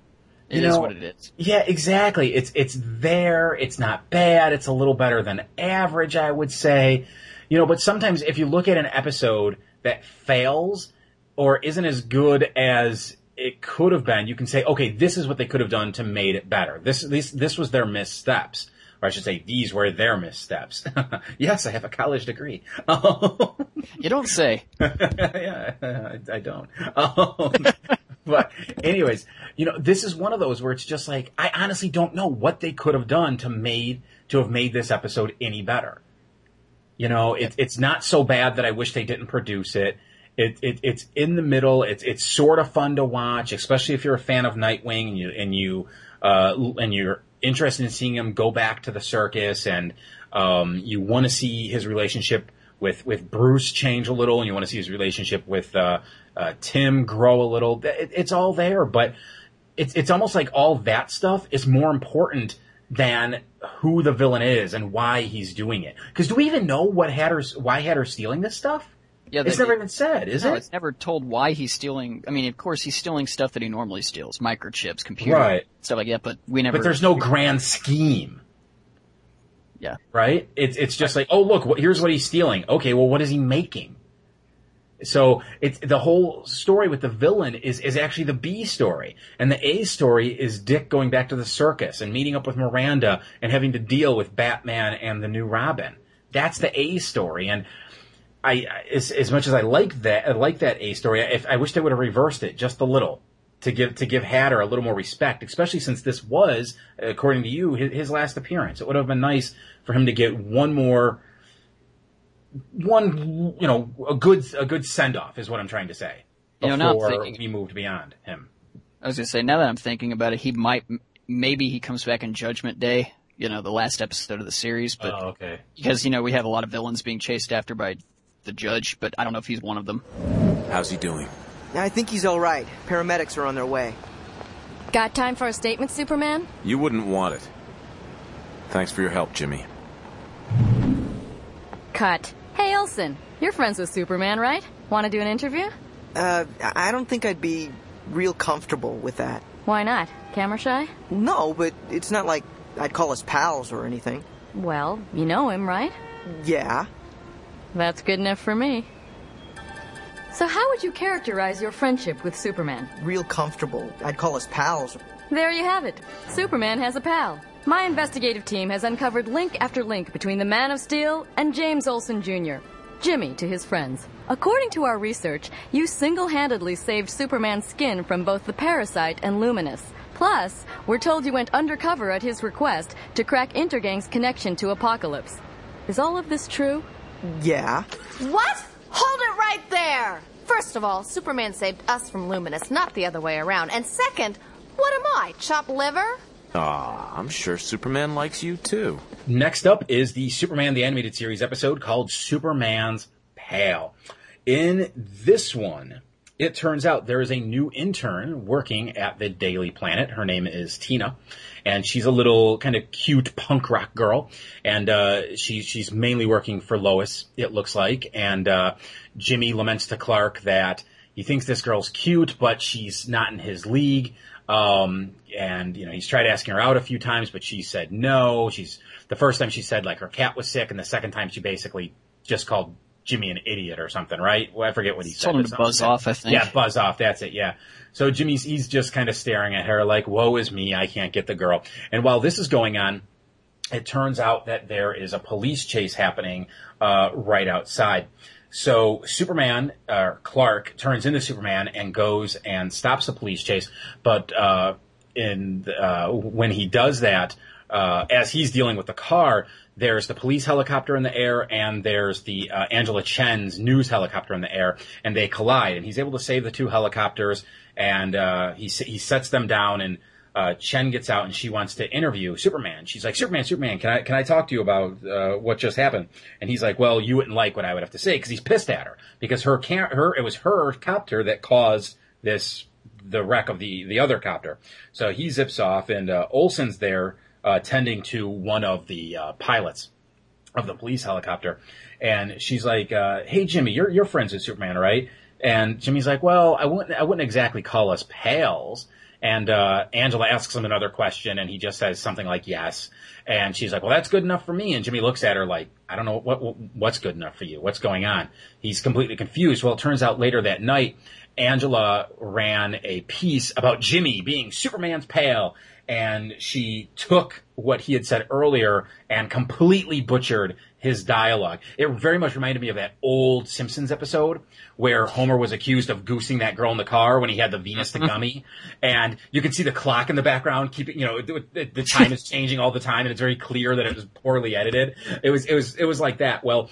It is You know- what it is. Yeah, exactly. It's it's there. It's not bad. It's a little better than average, I would say. You know, but sometimes if you look at an episode that fails or isn't as good as it could have been, you can say, okay, this is what they could have done to made it better. This this this was their missteps. Or I should say, these were their missteps. yes, I have a college degree. You don't say. yeah, I, I don't. Um, but anyways, you know, this is one of those where it's just like I honestly don't know what they could have done to made to have made this episode any better. You know, it, it's not so bad that I wish they didn't produce it. It, it it's in the middle. It's it's sort of fun to watch, especially if you're a fan of Nightwing and you and you uh, and you're interested in seeing him go back to the circus and um, you want to see his relationship with with Bruce change a little, and you want to see his relationship with uh, uh, Tim grow a little. It, it's all there, but it's it's almost like all that stuff is more important than who the villain is and why he's doing it. Because do we even know what Hatter's why Hatter's stealing this stuff? Yeah, It's never even said, is no, it? it's never told why he's stealing. I mean, of course, he's stealing stuff that he normally steals, microchips, computers, Right. stuff like that. But we never. But there's no grand scheme, Yeah. right? It's it's just like, oh look, what, here's what he's stealing. Okay, well, what is he making? So it's the whole story with the villain is is actually the B story, and the A story is Dick going back to the circus and meeting up with Miranda and having to deal with Batman and the new Robin. That's the A story, and I I- as, as much as I like that, I like that A story. If I wish they would have reversed it just a little to give to give Hatter a little more respect, especially since this was, according to you, his, his last appearance. It would have been nice for him to get one more, one you know, a good a good send off is what I'm trying to say. You know, now I'm Before thinking- we moved beyond him. I was gonna say now that I'm thinking about it, he might maybe he comes back in Judgment Day. You know, the last episode of the series, but Oh, okay. because you know we have a lot of villains being chased after by the judge, but I don't know if he's one of them. How's he doing? I think he's all right. Paramedics are on their way. Got time for a statement, Superman? You wouldn't want it. Thanks for your help, Jimmy. Cut. Hey, Olsen. You're friends with Superman, right? Want to do an interview? Uh, I I don't think I'd be real comfortable with that. Why not? Camera shy? No, but it's not like I'd call us pals or anything. Well, you know him, right? Yeah. That's good enough for me. So, how would you characterize your friendship with Superman? Real comfortable. I'd call us pals. There you have it. Superman has a pal. My investigative team has uncovered link after link between the Man of Steel and James Olsen Jr., Jimmy to his friends. According to our research, you single handedly saved Superman's skin from both the parasite and Luminus. Plus, we're told you went undercover at his request to crack Intergang's connection to Apokolips. Is all of this true? Yeah. What? Hold it right there! First of all, Superman saved us from Luminus, not the other way around. And second, what am I, chopped liver? Aw, I'm sure Superman likes you too. Next up is the Superman the Animated Series episode called Superman's Pal. In this one, it turns out there is a new intern working at the Daily Planet. Her name is Tina, and she's a little kind of cute punk rock girl, and uh, she, she's mainly working for Lois, it looks like. And uh, Jimmy laments to Clark that he thinks this girl's cute, but she's not in his league. Um, and you know, he's tried asking her out a few times, but she said no. She's the first time she said like her cat was sick, and the second time she basically just called Jimmy an idiot or something, right? Well, I forget what he said. Told him to buzz off, I think. Yeah, buzz off. That's it. Yeah. So Jimmy's he's just kind of staring at her like, "Woe is me! I can't get the girl." And while this is going on, it turns out that there is a police chase happening uh, right outside. So Superman, uh, Clark, turns into Superman and goes and stops the police chase. But uh, in uh, when he does that, uh, as he's dealing with the car, there's the police helicopter in the air and there's the uh, Angela Chen's news helicopter in the air, and they collide. And he's able to save the two helicopters, and uh, he he sets them down and uh, Chen gets out and she wants to interview Superman. She's like, Superman, Superman, can I can I talk to you about uh, what just happened? And he's like, Well, you wouldn't like what I would have to say because he's pissed at her because her can her it was her copter that caused this the wreck of the the other copter. So he zips off and uh, Olsen's there uh, tending to one of the uh, pilots of the police helicopter, and she's like, uh, Hey Jimmy, you're you're friends with Superman, right? And Jimmy's like, Well, I wouldn't I wouldn't exactly call us pals. And uh, Angela asks him another question, and he just says something like "yes." And she's like, "Well, that's good enough for me." And Jimmy looks at her like, "I don't know what, what what's good enough for you. What's going on?" He's completely confused. Well, it turns out later that night, Angela ran a piece about Jimmy being Superman's pal, and she took what he had said earlier and completely butchered his dialogue. It very much reminded me of that old Simpsons episode where Homer was accused of goosing that girl in the car when he had the Venus the mm-hmm. gummy, and you can see the clock in the background keeping, you know, the, the time is changing all the time, and it's very clear that it was poorly edited. It was, it was, it was like that. Well,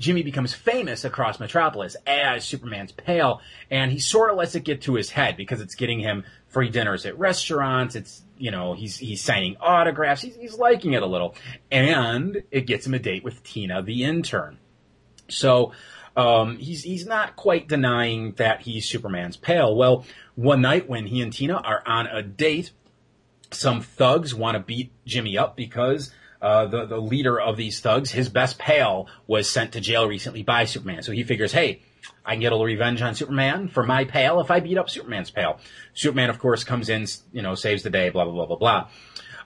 Jimmy becomes famous across Metropolis as Superman's pal, and he sort of lets it get to his head because it's getting him free dinners at restaurants. It's you know he's he's signing autographs. He's, he's liking it a little, and it gets him a date with Tina, the intern. So um, he's he's not quite denying that he's Superman's pal. Well, one night when he and Tina are on a date, some thugs want to beat Jimmy up because uh, the the leader of these thugs, his best pal, was sent to jail recently by Superman. So he figures, hey, I can get a little revenge on Superman for my pal if I beat up Superman's pal. Superman, of course, comes in, you know, saves the day, blah blah blah blah blah.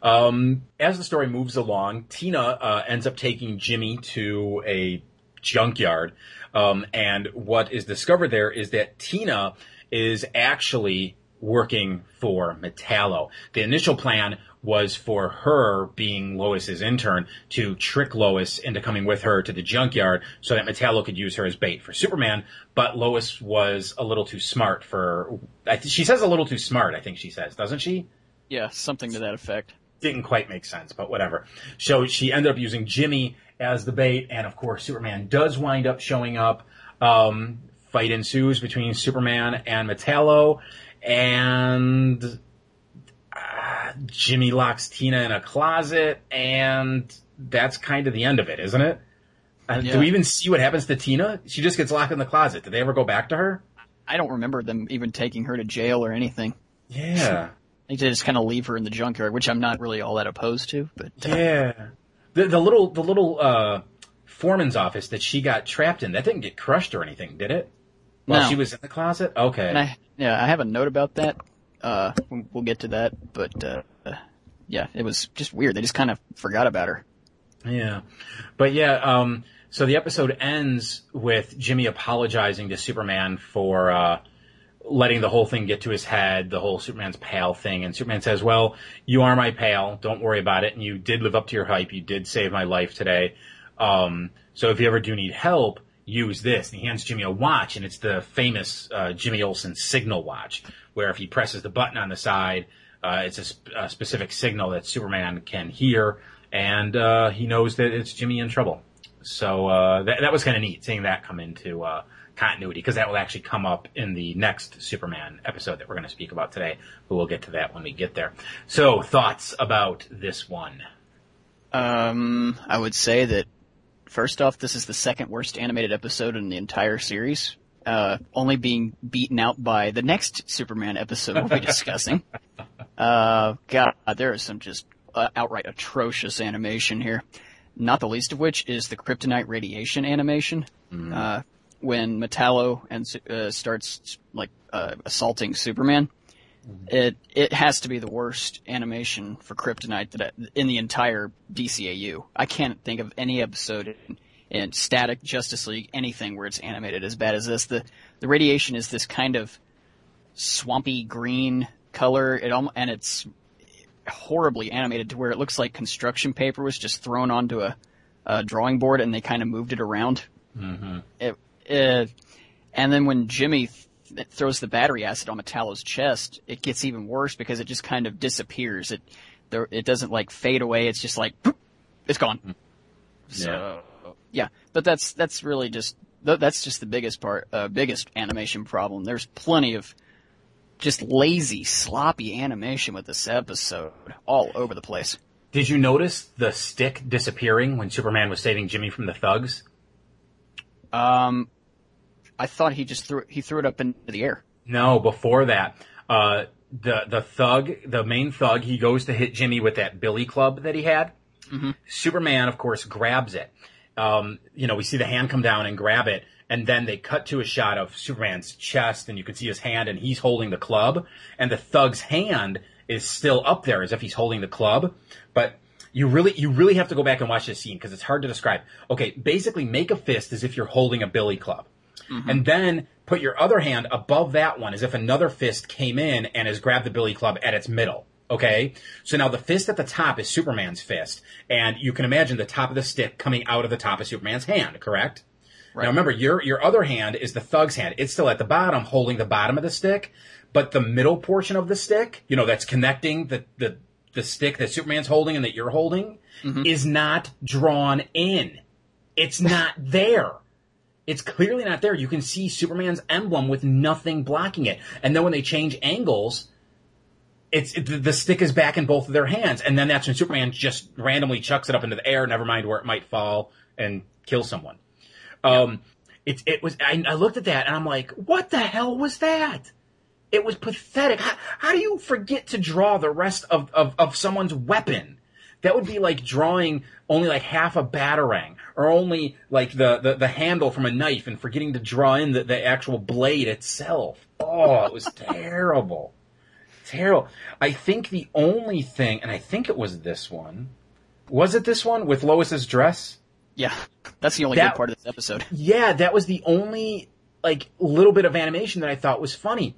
Um, as the story moves along, Tina uh, ends up taking Jimmy to a junkyard, um, and what is discovered there is that Tina is actually working for Metallo. The initial plan was for her being Lois's intern to trick Lois into coming with her to the junkyard so that Metallo could use her as bait for Superman. But Lois was a little too smart for. She says a little too smart. I think she says, doesn't she? Yeah, something to that effect. Didn't quite make sense, but whatever. So she ended up using Jimmy as the bait, and of course Superman does wind up showing up. Um, fight ensues between Superman and Metallo, and Jimmy locks Tina in a closet, and that's kind of the end of it, isn't it? Uh, yeah. Do we even see what happens to Tina? She just gets locked in the closet. Did they ever go back to her? I don't remember them even taking her to jail or anything. Yeah. I think they just kind of leave her in the junkyard, which I'm not really all that opposed to. But uh, yeah, the the little the little uh, foreman's office that she got trapped in that didn't get crushed or anything, did it? While no. she was in the closet. Okay. And I, yeah, I have a note about that. Uh, we'll get to that, but uh, yeah, it was just weird. They just kind of forgot about her. Yeah, but yeah, um, so the episode ends with Jimmy apologizing to Superman for uh, letting the whole thing get to his head, the whole Superman's pal thing, and Superman says, "Well, you are my pal. Don't worry about it, and you did live up to your hype. You did save my life today. Um, so if you ever do need help." Use this. And he hands Jimmy a watch, and it's the famous uh, Jimmy Olsen signal watch, where if he presses the button on the side, uh, it's a, sp- a, specific signal that Superman can hear, and uh, he knows that it's Jimmy in trouble. So uh, that, that was kind of neat, seeing that come into uh, continuity, because that will actually come up in the next Superman episode that we're going to speak about today. But we'll get to that when we get there. So, thoughts about this one? Um, I would say that first off, this is the second worst animated episode in the entire series uh, only being beaten out by the next Superman episode we'll be discussing. uh, God, there is some just uh, outright atrocious animation here. Not the least of which is the kryptonite radiation animation. Mm. Uh, when Metallo and uh, starts like uh, assaulting Superman. It it has to be the worst animation for kryptonite that I, in the entire DCAU. I can't think of any episode in in Static, Justice League, anything where it's animated as bad as this. The the radiation is this kind of swampy green color. It and it's horribly animated to where it looks like construction paper was just thrown onto a, a drawing board and they kind of moved it around. Mm-hmm. It, it, and then when Jimmy th- throws the battery acid on Metallo's chest, it gets even worse because it just kind of disappears. It there, it doesn't like fade away. It's just like poof, it's gone. So yeah, but that's that's really just that's just the biggest part, uh, biggest animation problem. There's plenty of just lazy, sloppy animation with this episode all over the place. Did you notice the stick disappearing when Superman was saving Jimmy from the thugs? Um, I thought he just threw he threw it up into the air. No, before that, uh, the the thug, the main thug, he goes to hit Jimmy with that billy club that he had. Superman, of course, grabs it. Um, you know, we see the hand come down and grab it, and then they cut to a shot of Superman's chest, and you can see his hand, and he's holding the club, and the thug's hand is still up there as if he's holding the club, but you really, you really have to go back and watch this scene because it's hard to describe. Okay, basically make a fist as if you're holding a billy club. Mm-hmm. And then put your other hand above that one as if another fist came in and has grabbed the billy club at its middle. Okay? So now the fist at the top is Superman's fist, and you can imagine the top of the stick coming out of the top of Superman's hand, correct? Now remember, your your other hand is the thug's hand. It's still at the bottom, holding the bottom of the stick, but the middle portion of the stick, you know, that's connecting the the the stick that Superman's holding and that you're holding, mm-hmm. is not drawn in. It's not there. It's clearly not there. You can see Superman's emblem with nothing blocking it. And then when they change angles, it's it, the stick is back in both of their hands, and then that's when Superman just randomly chucks it up into the air. Never mind where it might fall and kill someone. Um, it it was. I, I looked at that and I'm like, what the hell was that? It was pathetic. How, how do you forget to draw the rest of, of, of someone's weapon? That would be like drawing only like half a batarang, or only like the, the, the handle from a knife and forgetting to draw in the, the actual blade itself. Oh, it was terrible. Terrible. I think the only thing, and I think it was this one, was it this one with Lois's dress? Yeah, that's the only That- good part of this episode. Yeah, that was the only like little bit of animation that I thought was funny.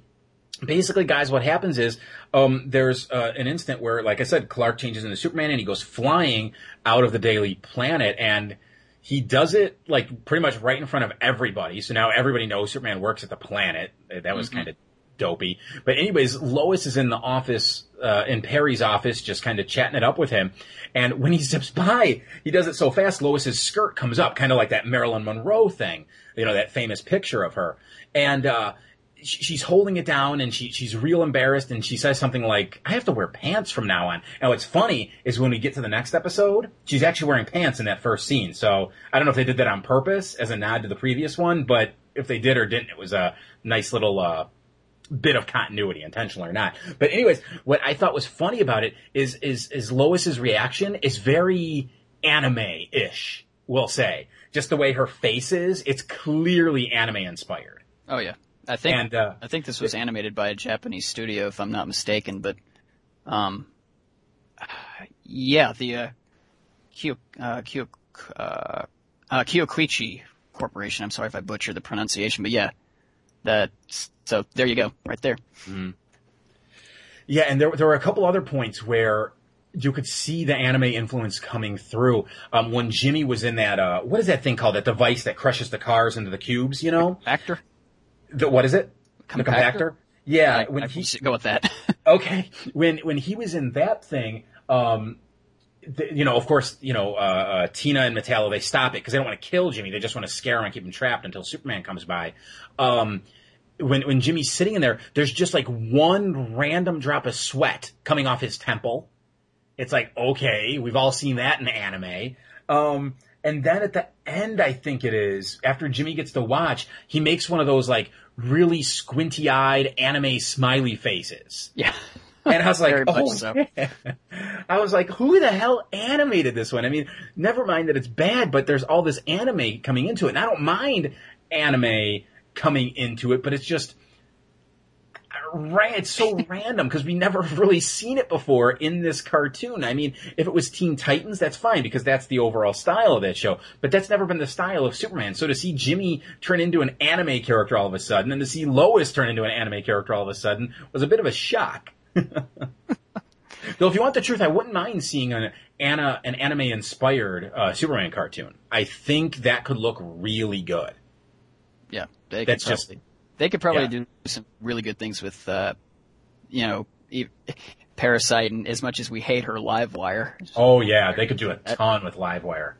Basically, guys, what happens is um, there's uh, an instant where, like I said, Clark changes into Superman and he goes flying out of the Daily Planet, and he does it like pretty much right in front of everybody. So now everybody knows Superman works at the planet. That was kind of dopey. But anyways, Lois is in the office, uh, in Perry's office, just kind of chatting it up with him. And when he zips by, he does it so fast, Lois's skirt comes up, kind of like that Marilyn Monroe thing, you know, that famous picture of her. And, uh, she's holding it down and she, she's real embarrassed and she says something like, I have to wear pants from now on. Now what's funny is when we get to the next episode, she's actually wearing pants in that first scene. So I don't know if they did that on purpose as a nod to the previous one, but if they did or didn't, it was a nice little, uh, bit of continuity, intentional or not. But anyways, what I thought was funny about it is is is Lois's reaction is very anime-ish, we'll say. Just the way her face is, it's clearly anime inspired. Oh yeah, I think And, uh, I think this was animated by a Japanese studio, if I'm not mistaken. But um, yeah, the uh, Kyo uh, Kyo uh, uh, Kyokuichi Corporation. I'm sorry if I butchered the pronunciation, but yeah, that. So there you go, right there. Yeah, and there there were a couple other points where you could see the anime influence coming through. Um, when Jimmy was in that, uh, what is that thing called? That device that crushes the cars into the cubes, you know? Actor. The, what is it? The Compactor? compactor? Yeah, I, when I he, should go with that. okay when when he was in that thing um th- you know of course you know uh, uh tina and metallo they stop it because they don't want to kill jimmy they just want to scare him and keep him trapped until superman comes by um when when jimmy's sitting in there there's just like one random drop of sweat coming off his temple it's like okay we've all seen that in anime um and then at the end i think it is after jimmy gets to watch he makes one of those like really squinty-eyed anime smiley faces yeah. and I was like, oh, so. yeah. I was like, who the hell animated this one? I mean, never mind that it's bad, but there's all this anime coming into it. And I don't mind anime coming into it, but it's just, ra- it's so random because we never really seen it before in this cartoon. I mean, if it was Teen Titans, that's fine because that's the overall style of that show, but that's never been the style of Superman. So to see Jimmy turn into an anime character all of a sudden and to see Lois turn into an anime character all of a sudden was a bit of a shock. Though, if you want the truth, I wouldn't mind seeing an Anna, an anime-inspired uh, Superman cartoon. I think that could look really good. Yeah, That's just- they could probably Yeah. do some really good things with, uh, you know, e- Parasite. And as much as we hate her Livewire, Oh yeah, they could do a ton with Livewire.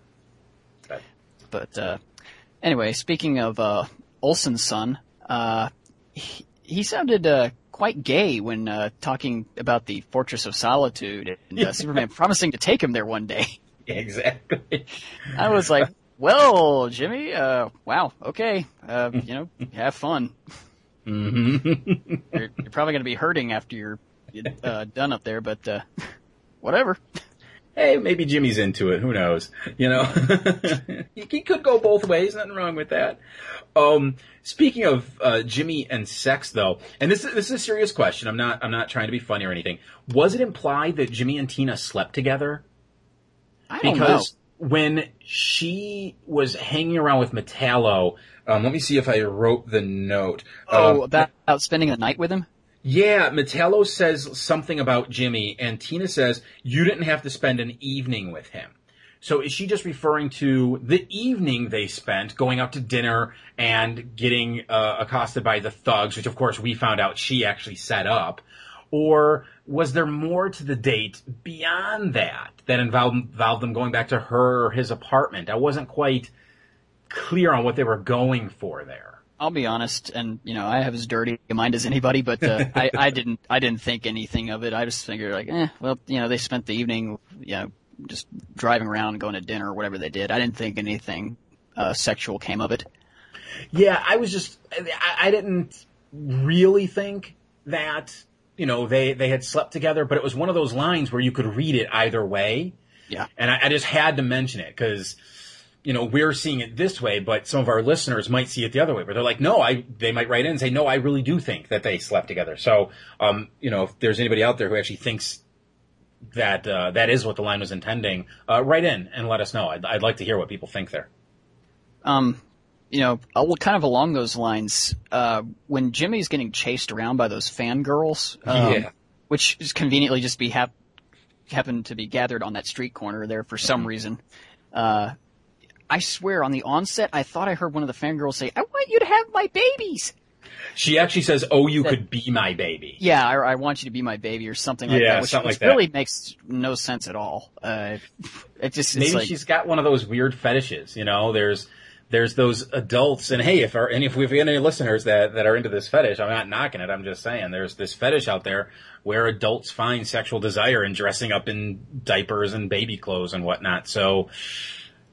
But, But uh, anyway, speaking of uh, Olsen's son, uh, he, he sounded uh, quite gay when uh, talking about the Fortress of Solitude and uh, Superman promising to take him there one day. exactly. I was like, "Well, Jimmy, uh, wow, okay, uh, you know, have fun. Mm-hmm. You're, you're probably going to be hurting after you're uh, done up there, but uh, whatever." hey, maybe Jimmy's into it. Who knows? You know, he, could go both ways. Nothing wrong with that. Um, speaking of uh, Jimmy and sex, though, and this is this is a serious question. I'm not I'm not trying to be funny or anything. Was it implied that Jimmy and Tina slept together? I don't know. When she was hanging around with Metallo, um, let me see if I wrote the note. Oh, Um, about, about spending the night with him? yeah, Metallo says something about Jimmy, and Tina says you didn't have to spend an evening with him. So is she just referring to the evening they spent going out to dinner and getting uh, accosted by the thugs, which of course we found out she actually set up? Or was there more to the date beyond that that involved, involved them going back to her or his apartment? I wasn't quite clear on what they were going for there. I'll be honest, and you know, I have as dirty a mind as anybody, but uh, I, I didn't, I didn't think anything of it. I just figured like, eh, well, you know, they spent the evening, you know, just driving around, going to dinner, or whatever they did. I didn't think anything uh, sexual came of it. Yeah, I was just, I, I didn't really think that, you know, they, they had slept together, but it was one of those lines where you could read it either way. Yeah. And I, I just had to mention it because, you know, we're seeing it this way, but some of our listeners might see it the other way where they're like, no, I, they might write in and say, no, I really do think that they slept together. So, um, you know, if there's anybody out there who actually thinks that, uh, that is what the line was intending, uh, write in and let us know. I'd, I'd like to hear what people think there. Um, you know, uh, well, kind of along those lines, uh, when Jimmy's getting chased around by those fangirls, um, Yeah. which is conveniently just be hap- happen to be gathered on that street corner there for some reason, uh, I swear on the onset, I thought I heard one of the fangirls say, I want you to have my babies. She actually says, "Oh, you could be my baby." Yeah, I, I want you to be my baby or something like Yeah, that, which, something which like that. really makes no sense at all. Uh, it just, Maybe like, she's got one of those weird fetishes. You know, there's there's those adults, and hey, if our, and if we've got any listeners that that are into this fetish, I'm not knocking it. I'm just saying there's this fetish out there where adults find sexual desire in dressing up in diapers and baby clothes and whatnot. So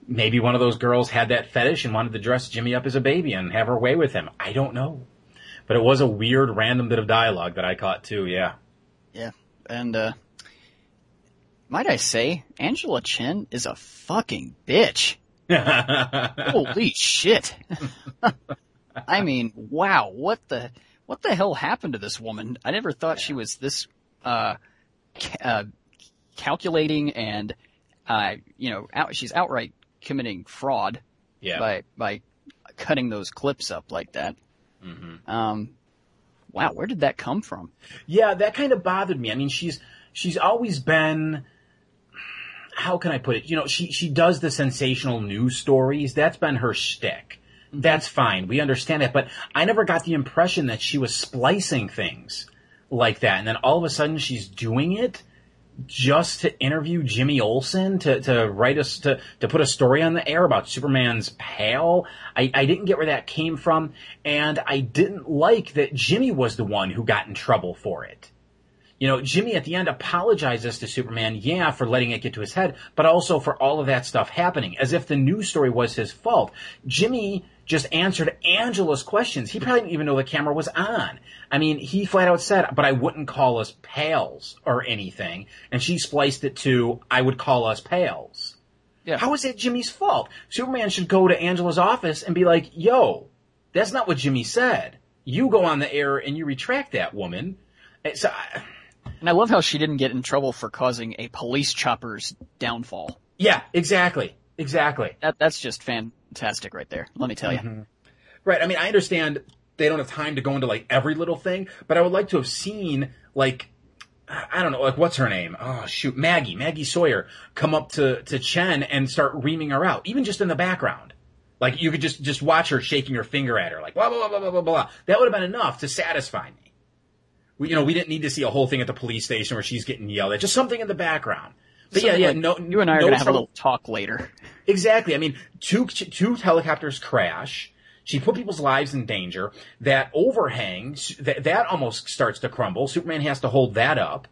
maybe one of those girls had that fetish and wanted to dress Jimmy up as a baby and have her way with him. I don't know. But it was a weird random bit of dialogue that I caught too, yeah. Yeah, and uh, might I say, Angela Chen is a fucking bitch. Holy shit! I mean, wow, what the what the hell happened to this woman? I never thought she was this uh, ca- uh calculating and uh, you know, out, she's outright committing fraud yeah. by by cutting those clips up like that. Um, wow, where did that come from? Yeah, that kind of bothered me. I mean, she's she's always been how can I put it? You know, she she does the sensational news stories. That's been her shtick. Mm-hmm. That's fine. We understand that, but I never got the impression that she was splicing things like that. And then all of a sudden she's doing it just to interview Jimmy Olsen to, to write us to, to put a story on the air about Superman's pal. I, I didn't get where that came from, and I didn't like that Jimmy was the one who got in trouble for it. You know, Jimmy at the end apologizes to Superman, yeah, for letting it get to his head, but also for all of that stuff happening, as if the news story was his fault. Jimmy just answered Angela's questions. He probably didn't even know the camera was on. I mean, he flat out said, but I wouldn't call us pals or anything. And she spliced it to, I would call us pals. Yeah. How is that Jimmy's fault? Superman should go to Angela's office and be like, yo, that's not what Jimmy said. You go on the air and you retract that woman. It's, uh, And I love how she didn't get in trouble for causing a police chopper's downfall. yeah, exactly. Exactly. That that's just fantastic right there. Let me tell you. Mm-hmm. Right. I mean, I understand they don't have time to go into like every little thing, but I would like to have seen like I don't know, like what's her name? Oh shoot, Maggie, Maggie Sawyer, come up to to Chen and start reaming her out, even just in the background. Like you could just just watch her shaking her finger at her, like blah blah blah blah blah blah. That would have been enough to satisfy me. We, you know, we didn't need to see a whole thing at the police station where she's getting yelled at. Just something in the background. But yeah, yeah, like- no, You and I are no gonna have a little talk later. Exactly. I mean, two two helicopters crash. She put people's lives in danger. That overhang, that that almost starts to crumble. Superman has to hold that up.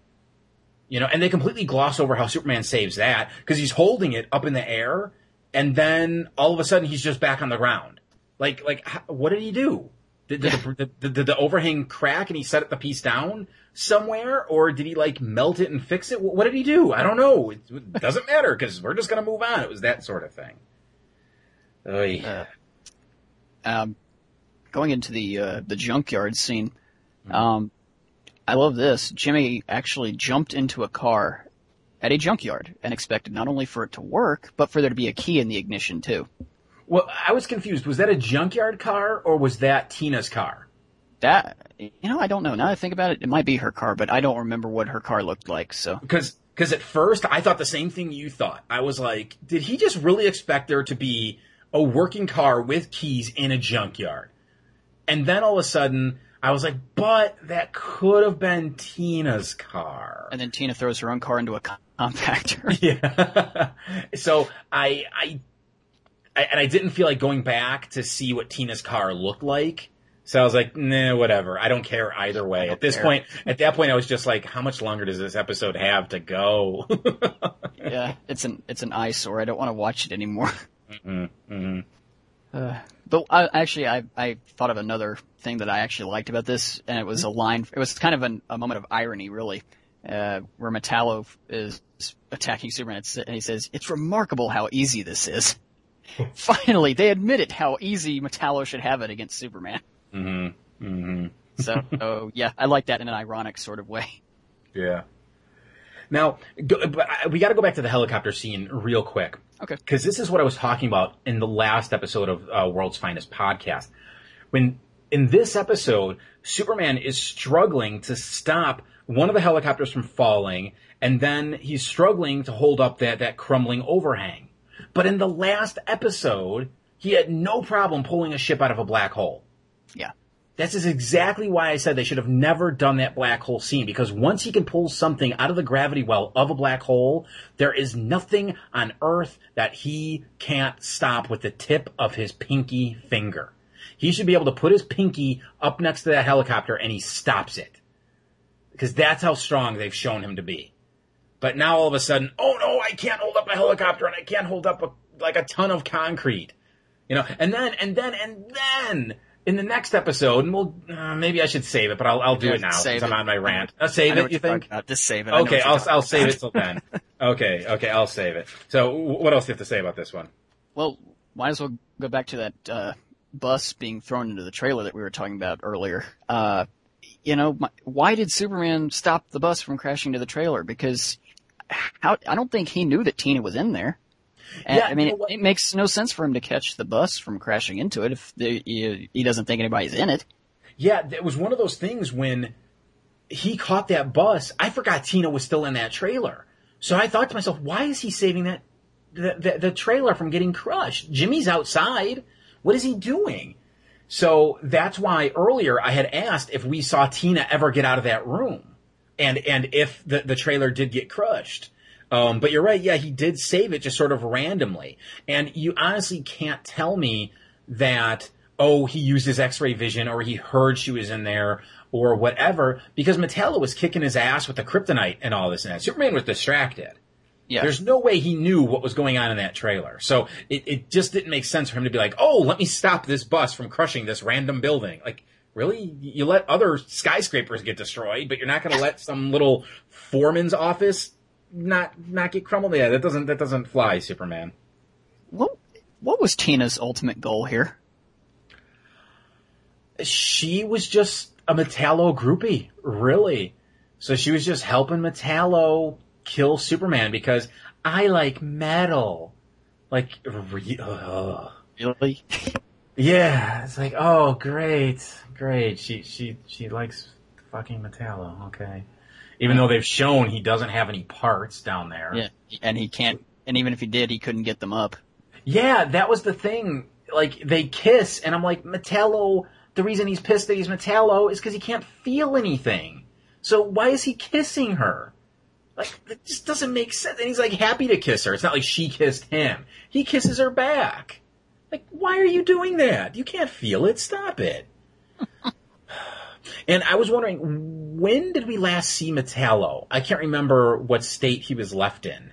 You know, and they completely gloss over how Superman saves that because he's holding it up in the air, and then all of a sudden he's just back on the ground. Like, like, what did he do? Did, did, the, did, did the overhang crack and he set the piece down somewhere, or did he like melt it and fix it? What, did he do? I don't know. It, it doesn't matter because we're just gonna move on. It was that sort of thing. Oy. Uh, um, going into the uh, the junkyard scene, um, I love this. Jimmy actually jumped into a car at a junkyard and expected not only for it to work, but for there to be a key in the ignition too. Well, I was confused. Was that a junkyard car or was that Tina's car? That you know, I don't know. Now that I think about it, it might be her car, but I don't remember what her car looked like. So Because because at first I thought the same thing you thought. I was like, did he just really expect there to be a working car with keys in a junkyard? And then all of a sudden I was like, but that could have been Tina's car. and then Tina throws her own car into a compactor. Yeah. so I, I, I, and I didn't feel like going back to see what Tina's car looked like. So I was like, nah, whatever. I don't care either way. At this care. point, at that point, I was just like, how much longer does this episode have to go? yeah, it's an it's an eyesore. I don't want to watch it anymore. mm-hmm. Uh, but I, actually, I I thought of another thing that I actually liked about this, and it was a line. It was kind of an, a moment of irony, really, uh, where Metallo is attacking Superman, and he says, "It's remarkable how easy this is." Finally, they admitted how easy Metallo should have it against Superman. Mm-hmm. Mm-hmm. So, oh, yeah, I like that in an ironic sort of way. Yeah. Now, go, but we got to go back to the helicopter scene real quick. Okay. Because this is what I was talking about in the last episode of uh, World's Finest podcast. When in this episode, Superman is struggling to stop one of the helicopters from falling, and then he's struggling to hold up that that crumbling overhang. But in the last episode, he had no problem pulling a ship out of a black hole. Yeah. This is exactly why I said they should have never done that black hole scene because once he can pull something out of the gravity well of a black hole, there is nothing on earth that he can't stop with the tip of his pinky finger. He should be able to put his pinky up next to that helicopter and he stops it. Because that's how strong they've shown him to be. But now all of a sudden, oh no, I can't hold up a helicopter and I can't hold up a, like a ton of concrete. You know, and then, and then, and then, in the next episode, and we'll, uh, maybe I should save it, but I'll, I'll do it now since I'm on my rant. I'll save it, you think? Just save it. Okay, I'll, I'll save it till then. Okay, okay, I'll save it. So, what else do you have to say about this one? Well, might as well go back to that uh, bus being thrown into the trailer that we were talking about earlier. Uh, you know, my, why did Superman stop the bus from crashing to the trailer? Because how I don't think he knew that Tina was in there. And, Yeah, I mean, you know it, it makes no sense for him to catch the bus from crashing into it if the, he, he doesn't think anybody's in it. Yeah, it was one of those things when he caught that bus. I forgot Tina was still in that trailer. So I thought to myself, why is he saving that the, the, the trailer from getting crushed? Jimmy's outside. What is he doing? So that's why earlier I had asked if we saw Tina ever get out of that room, and and if the the trailer did get crushed. Um, but you're right. Yeah, he did save it just sort of randomly, and you honestly can't tell me that oh he used his X-ray vision or he heard she was in there or whatever because Metallo was kicking his ass with the kryptonite and all this and that. Superman was distracted. Yeah. There's no way he knew what was going on in that trailer. So it, it just didn't make sense for him to be like, oh, let me stop this bus from crushing this random building. Like, really? You let other skyscrapers get destroyed, but you're not going to let some little foreman's office not not get crumbled? Yeah, that doesn't that doesn't fly, Superman. What what was Tina's ultimate goal here? She was just a Metallo groupie, really. So she was just helping Metallo kill Superman because I like metal. Like, re-. Really? Yeah, it's like, oh, great, great. She she she likes fucking Metallo. Okay. Even though they've shown he doesn't have any parts down there. Yeah, and he can't. And even if he did, he couldn't get them up. Yeah, that was the thing. Like they kiss, and I'm like, Metallo. The reason he's pissed that he's Metallo is because he can't feel anything. So why is he kissing her? Like it just doesn't make sense. And he's like happy to kiss her. It's not like she kissed him. He kisses her back. Like why are you doing that? You can't feel it. Stop it. and I was wondering when did we last see Metallo? I can't remember what state he was left in.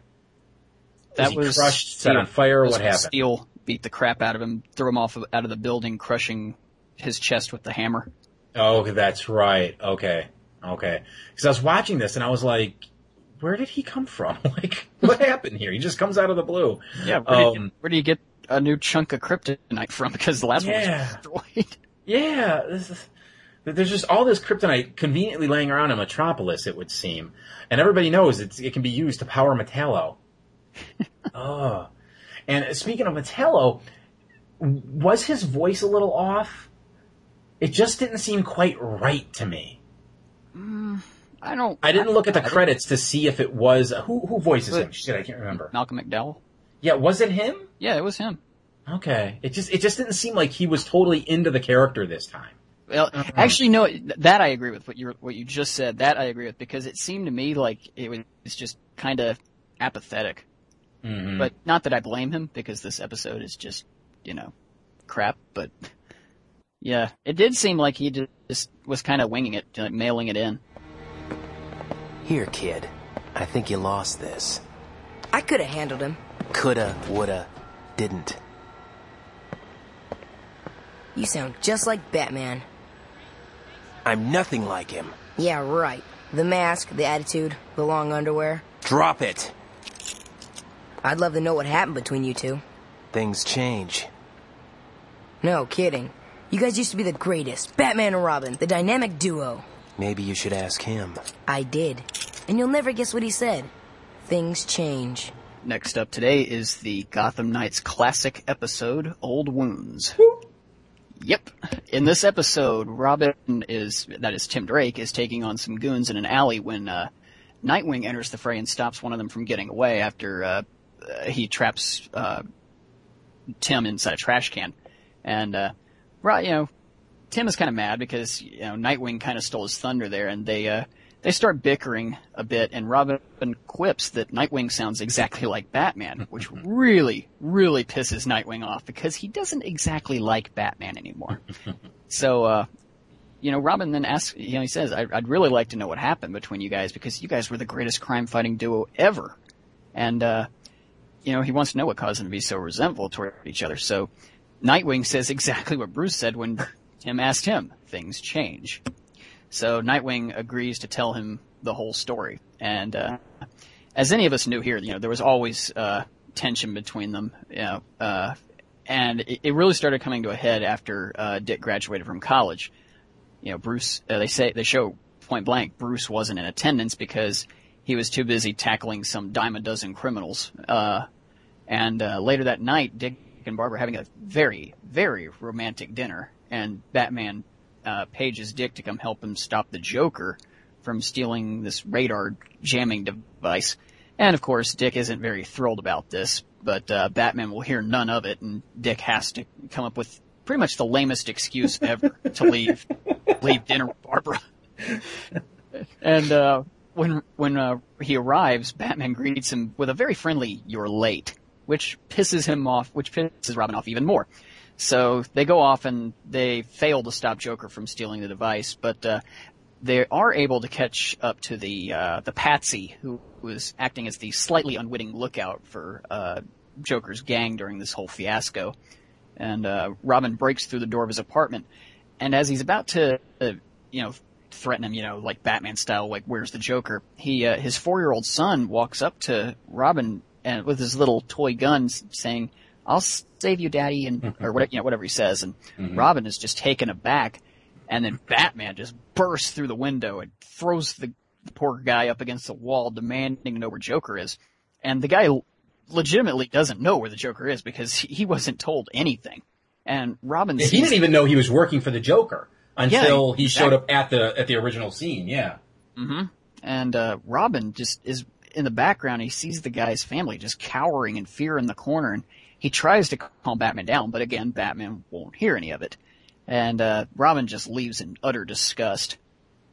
That he was crushed, set on fire. What happened? Steel beat the crap out of him, threw him off of, out of the building, crushing his chest with the hammer. Oh, that's right. Okay. Okay. Because I was watching this and I was like, where did he come from? Like, what happened here? He just comes out of the blue. Yeah, where, did, you, Um, where do you get a new chunk of kryptonite from? Because the last one Yeah. was destroyed. Yeah. Is, there's just all this kryptonite conveniently laying around in Metropolis, it would seem. And everybody knows it's, it can be used to power Metallo. oh. And speaking of Metallo, was his voice a little off? It just didn't seem quite right to me. Mm, I don't. I didn't look at the I credits to see if it was who who voices him. Shit, I can't remember. Malcolm McDowell. Yeah, was it him? Yeah, it was him. Okay, it just it just didn't seem like he was totally into the character this time. Well, Uh-huh. actually, no. That I agree with what you what you just said. That I agree with because it seemed to me like it was just kind of apathetic. Mm-hmm. But not that I blame him because this episode is just you know crap. But yeah, it did seem like he just was kind of winging it, like mailing it in. Here, kid. I think you lost this. I could have handled him. Coulda, woulda, didn't. You sound just like Batman. I'm nothing like him. Yeah, right. The mask, the attitude, the long underwear. Drop it. I'd love to know what happened between you two. Things change. No, kidding. You guys used to be the greatest. Batman and Robin, the dynamic duo. Maybe you should ask him. I did. And you'll never guess what he said. Things change. Next up today is the Gotham Knights classic episode, Old Wounds. Yep. In this episode, Robin is, that is Tim Drake, is taking on some goons in an alley when, uh, Nightwing enters the fray and stops one of them from getting away after, uh, uh, he traps, uh, Tim inside a trash can. And, uh, right, you know, Tim is kind of mad because, you know, Nightwing kind of stole his thunder there and they, uh, they start bickering a bit and Robin quips that Nightwing sounds exactly like Batman, which really, really pisses Nightwing off because he doesn't exactly like Batman anymore. so, uh, you know, Robin then asks, you know, he says, I, I'd really like to know what happened between you guys because you guys were the greatest crime fighting duo ever. And, uh, you know, he wants to know what caused them to be so resentful toward each other. So Nightwing says exactly what Bruce said when Tim asked him. Things change. So Nightwing agrees to tell him the whole story. And, uh, as any of us knew here, you know, there was always, uh, tension between them, you know, uh, and it, it really started coming to a head after, uh, Dick graduated from college. You know, Bruce, uh, they say, they show point blank, Bruce wasn't in attendance because he was too busy tackling some dime a dozen criminals. Uh, and, uh, later that night, Dick and Barbara having a very, very romantic dinner and Batman uh, pages Dick to come help him stop the Joker from stealing this radar jamming device. And of course, Dick isn't very thrilled about this, but uh, Batman will hear none of it, and Dick has to come up with pretty much the lamest excuse ever to leave leave dinner with Barbara. and uh, when when uh, he arrives, Batman greets him with a very friendly "You're late," which pisses him off, which pisses Robin off even more. So they go off and they fail to stop Joker from stealing the device, but uh, they are able to catch up to the uh, the Patsy who was acting as the slightly unwitting lookout for uh, Joker's gang during this whole fiasco. And uh, Robin breaks through the door of his apartment, and as he's about to, uh, you know, threaten him, you know, like Batman style, like "Where's the Joker?" He uh, his four year old son walks up to Robin and with his little toy gun, saying, "I'll save you, Daddy," and or whatever, you know, whatever he says. And Robin is just taken aback, and then Batman just bursts through the window and throws the, the poor guy up against the wall, demanding to know where Joker is. And the guy legitimately doesn't know where the Joker is because he, wasn't told anything. And Robin He didn't even know he was working for the Joker until Yeah, he showed up at the at the original scene. Yeah. Mm-hmm. and uh, Robin just is in the background. He sees the guy's family just cowering in fear in the corner, and he tries to calm Batman down, but again, Batman won't hear any of it. And uh, Robin just leaves in utter disgust.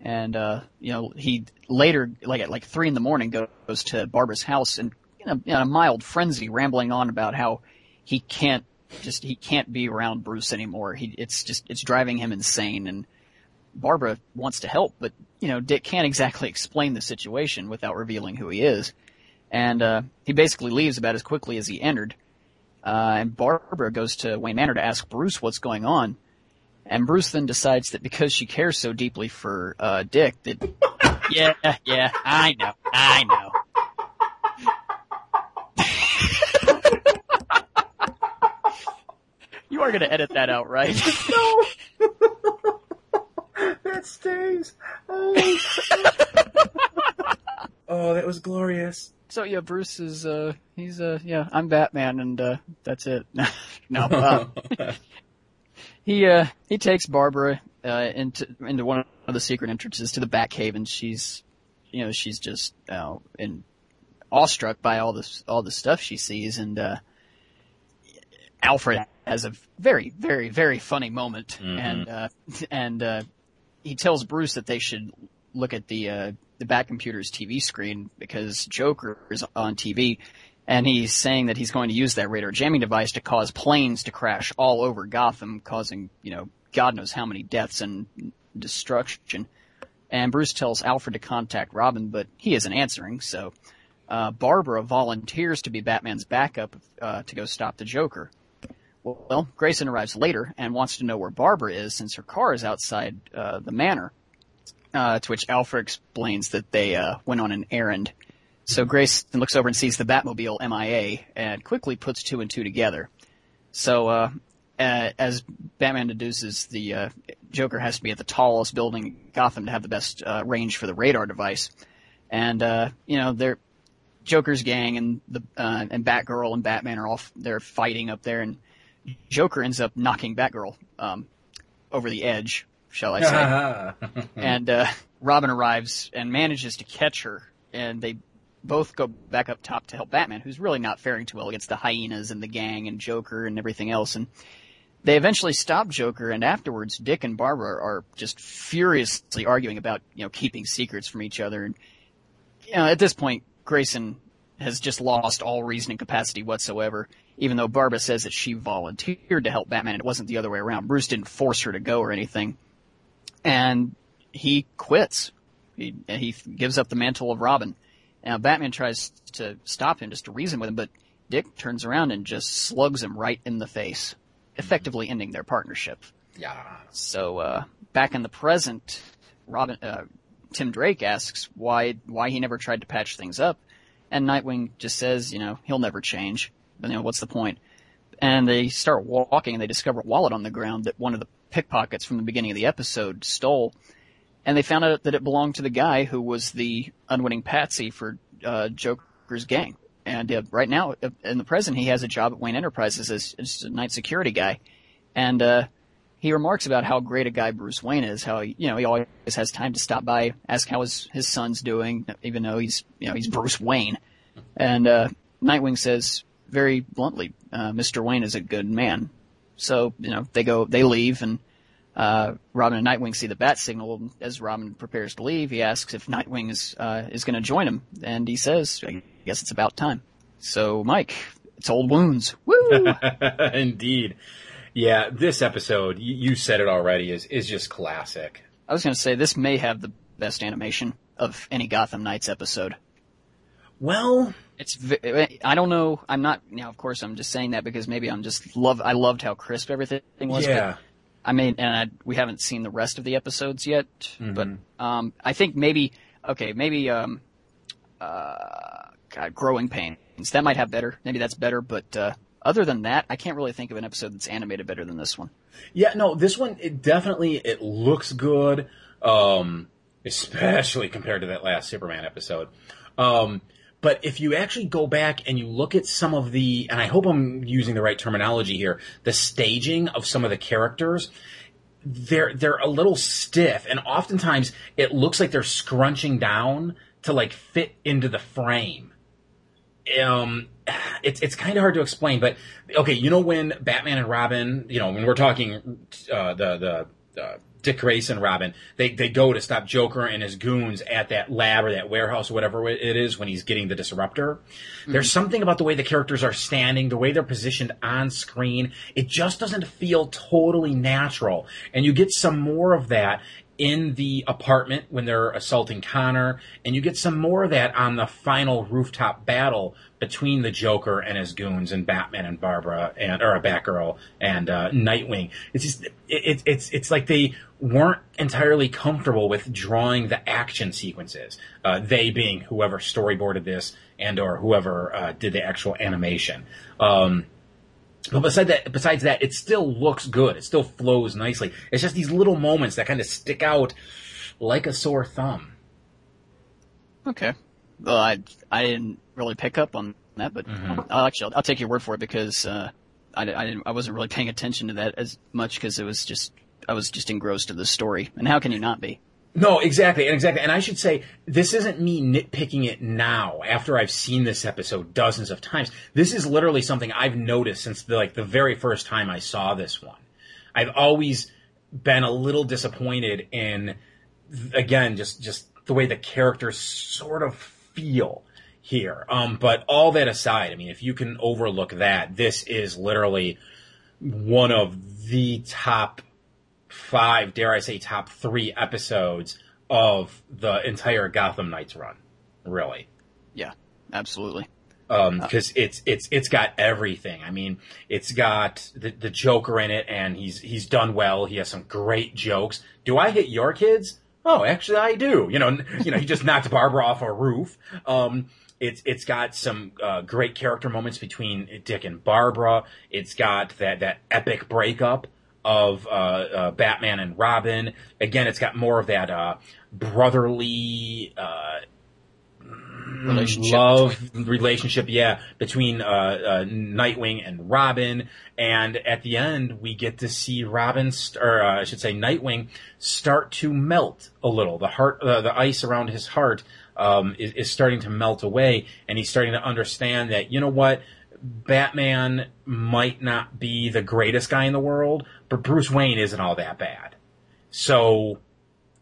And uh, you know, he later, like at like three in the morning, goes to Barbara's house and in a, in a mild frenzy, rambling on about how he can't just he can't be around Bruce anymore. He it's just it's driving him insane and Barbara wants to help, but you know, Dick can't exactly explain the situation without revealing who he is. And uh he basically leaves about as quickly as he entered. Uh and Barbara goes to Wayne Manor to ask Bruce what's going on. And Bruce then decides that because she cares so deeply for uh Dick that Yeah, yeah, I know. I know. You are going to edit that out, right? No. that stays. Oh. oh, that was glorious. So yeah, Bruce is uh he's uh yeah, I'm Batman and uh that's it. no. Uh, he uh he takes Barbara uh into into one of the secret entrances to the Batcave and she's you know, she's just uh in awestruck by all this all the stuff she sees and uh Alfred has a very, very, very funny moment, Mhm. and uh, and uh, he tells Bruce that they should look at the uh, the Bat computer's TV screen because Joker is on TV, and he's saying that he's going to use that radar jamming device to cause planes to crash all over Gotham, causing you know God knows how many deaths and destruction. And Bruce tells Alfred to contact Robin, but he isn't answering, so uh, Barbara volunteers to be Batman's backup uh, to go stop the Joker. Well, Grayson arrives later and wants to know where Barbara is since her car is outside uh, the manor. Uh, to which Alfred explains that they uh, went on an errand. So Grayson looks over and sees the Batmobile MIA and quickly puts two and two together. So uh, as Batman deduces, the uh, Joker has to be at the tallest building in Gotham to have the best uh, range for the radar device. And uh, you know, they're Joker's gang and the and Batgirl and Batman are all they're fighting up there, and Joker ends up knocking Batgirl um, over the edge, shall I say? and uh, Robin arrives and manages to catch her, and they both go back up top to help Batman, who's really not faring too well against the hyenas and the gang and Joker and everything else. And they eventually stop Joker, and afterwards, Dick and Barbara are just furiously arguing about you know keeping secrets from each other. And you know, at this point, Grayson has just lost all reasoning capacity whatsoever. Even though Barbara says that she volunteered to help Batman, and it wasn't the other way around. Bruce didn't force her to go or anything, and he quits. He he gives up the mantle of Robin. Now Batman tries to stop him, just to reason with him, but Dick turns around and just slugs him right in the face, effectively ending their partnership. Yeah. So uh, back in the present, Robin uh, Tim Drake asks why why he never tried to patch things up, and Nightwing just says, you know, he'll never change. But, you know, what's the point? And they start walking, and they discover a wallet on the ground that one of the pickpockets from the beginning of the episode stole, and they found out that it belonged to the guy who was the unwitting patsy for uh, Joker's gang. And uh, right now, uh, in the present, he has a job at Wayne Enterprises as, as a night security guy, and uh, he remarks about how great a guy Bruce Wayne is. How he, you know he always has time to stop by, ask how his his son's doing, even though he's you know he's Bruce Wayne. And uh, Nightwing says very bluntly, uh, "Mr. Wayne is a good man." So you know they go, they leave, and uh, Robin and Nightwing see the bat signal. As Robin prepares to leave, he asks if Nightwing is uh, is going to join him, and he says, "I guess it's about time." So Mike, it's old wounds. Woo! Indeed. Yeah, this episode, you, you said it already, is is just classic. I was going to say this may have the best animation of any Gotham Knights episode. Well, It's v- I don't know. I'm not now. Of course, I'm just saying that because maybe I'm just love. I loved how crisp everything was. Yeah. I mean, and I, we haven't seen the rest of the episodes yet. Hmm. But um, I think maybe okay, maybe um, uh, God, growing pains that might have better. Maybe that's better. But uh, other than that, I can't really think of an episode that's animated better than this one. Yeah, no, this one it definitely it looks good, um, especially compared to that last Superman episode. Um, but if you actually go back and you look at some of the, and I hope I'm using the right terminology here, the staging of some of the characters, they're they're a little stiff, and oftentimes it looks like they're scrunching down to like fit into the frame. Um, it's it's kind of hard to explain, but okay, you know when Batman and Robin, you know when we're talking uh, the the uh, Dick Grayson and Robin, they they go to stop Joker and his goons at that lab or that warehouse or whatever it is when he's getting the disruptor. Mm-hmm. There's something about the way the characters are standing, the way they're positioned on screen. It just doesn't feel totally natural, and you get some more of that in the apartment when they're assaulting Connor, and you get some more of that on the final rooftop battle between the Joker and his goons and Batman and Barbara and or a Batgirl and uh, Nightwing. It's just it, it, it's it's like they weren't entirely comfortable with drawing the action sequences. Uh, they being whoever storyboarded this and or whoever uh, did the actual animation. Um, but besides that, besides that, it still looks good. It still flows nicely. It's just these little moments that kind of stick out like a sore thumb. Okay. Well, I I didn't really pick up on that, but mm-hmm. I'll actually I'll, I'll, take your word for it because uh, I I, didn't, I wasn't really paying attention to that as much because it was just I was just engrossed in the story. And how can you not be? No, exactly, and exactly. And I should say, this isn't me nitpicking it now after I've seen this episode dozens of times. This is literally something I've noticed since the, like the very first time I saw this one. I've always been a little disappointed in, again, just just the way the characters sort of feel here. Um, but all that aside, I mean, if you can overlook that, this is literally one of the top five, dare I say, top three episodes of the entire Gotham Knights run. Really. Yeah, absolutely. Um, because uh, it's it's it's got everything. I mean, it's got the, the Joker in it, and he's he's done well. He has some great jokes. Do I hit your kids? Oh, actually, I do. You know, you know, he just knocked Barbara off a roof. Um, it's it's got some uh, great character moments between Dick and Barbara. It's got that that epic breakup of uh, uh, Batman and Robin. Again, it's got more of that uh, brotherly uh, relationship. love relationship, yeah, between uh, uh, Nightwing and Robin. And at the end, we get to see Robin, st- or I should say, Nightwing, start to melt a little. The heart, the ice around his heart. Um, is, is starting to melt away, and he's starting to understand that you know what, Batman might not be the greatest guy in the world, but Bruce Wayne isn't all that bad. So,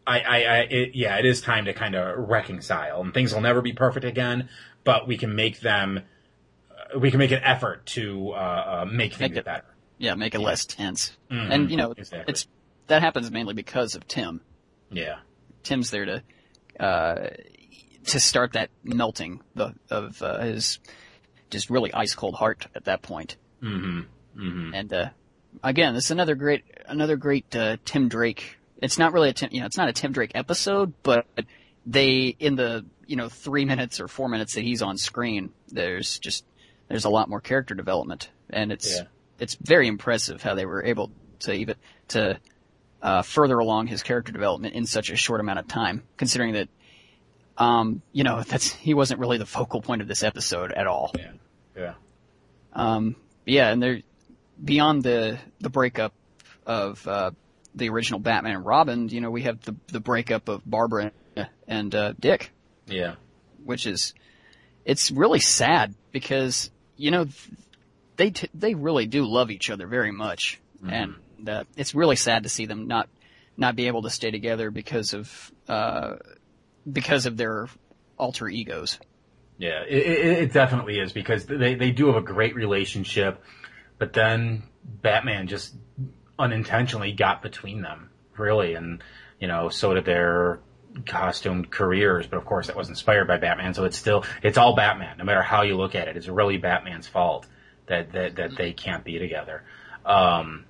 I, I, I it, yeah, it is time to kind of reconcile, and things will never be perfect again, but we can make them, uh, we can make an effort to uh, uh, make things make it, better. Yeah, make it yeah. less tense, mm-hmm. and you know, exactly. it's that happens mainly because of Tim. Yeah, Tim's there to uh, to start that melting the, of uh, his just really ice cold heart at that point. Mm-hmm. Mm-hmm. And uh, again, this is another great another great uh, Tim Drake. It's not really a Tim, you know, it's not a Tim Drake episode, but they in the you know three minutes or four minutes that he's on screen, there's just there's a lot more character development, and it's yeah. it's very impressive how they were able to even to uh, further along his character development in such a short amount of time, considering that um, you know, that's he wasn't really the focal point of this episode at all. Yeah. Yeah. Um, yeah, and there, beyond the the breakup of uh, the original Batman and Robin, you know, we have the the breakup of Barbara and uh, Dick. Yeah. Which is, it's really sad because you know they t- they really do love each other very much, mm-hmm. and uh, it's really sad to see them not not be able to stay together because of uh, because of their alter egos. Yeah, it, it, it definitely is because they they do have a great relationship, but then Batman just unintentionally got between them, really, and you know, so did their costumed careers. But of course, that was inspired by Batman, so it's still it's all Batman. No matter how you look at it, it's really Batman's fault that that that they can't be together. Um,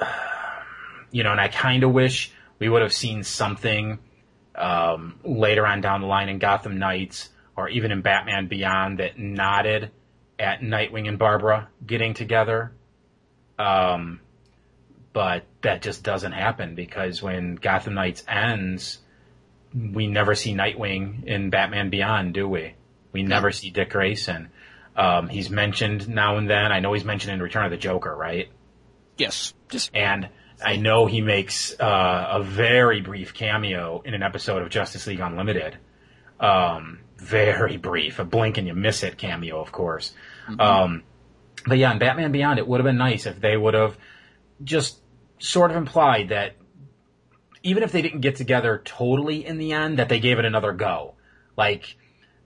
you know, and I kind of wish we would have seen something um, later on down the line in Gotham Knights or even in Batman Beyond that nodded at Nightwing and Barbara getting together. Um, but that just doesn't happen because when Gotham Knights ends, we never see Nightwing in Batman Beyond, do we? We never see Dick Grayson. Um, he's mentioned now and then. I know he's mentioned in Return of the Joker, right? Yes. Just and I know he makes uh, a very brief cameo in an episode of Justice League Unlimited. Um, very brief, a blink and you miss it cameo, of course. Um, but yeah, in Batman Beyond, it would have been nice if they would have just sort of implied that even if they didn't get together totally in the end, that they gave it another go. Like,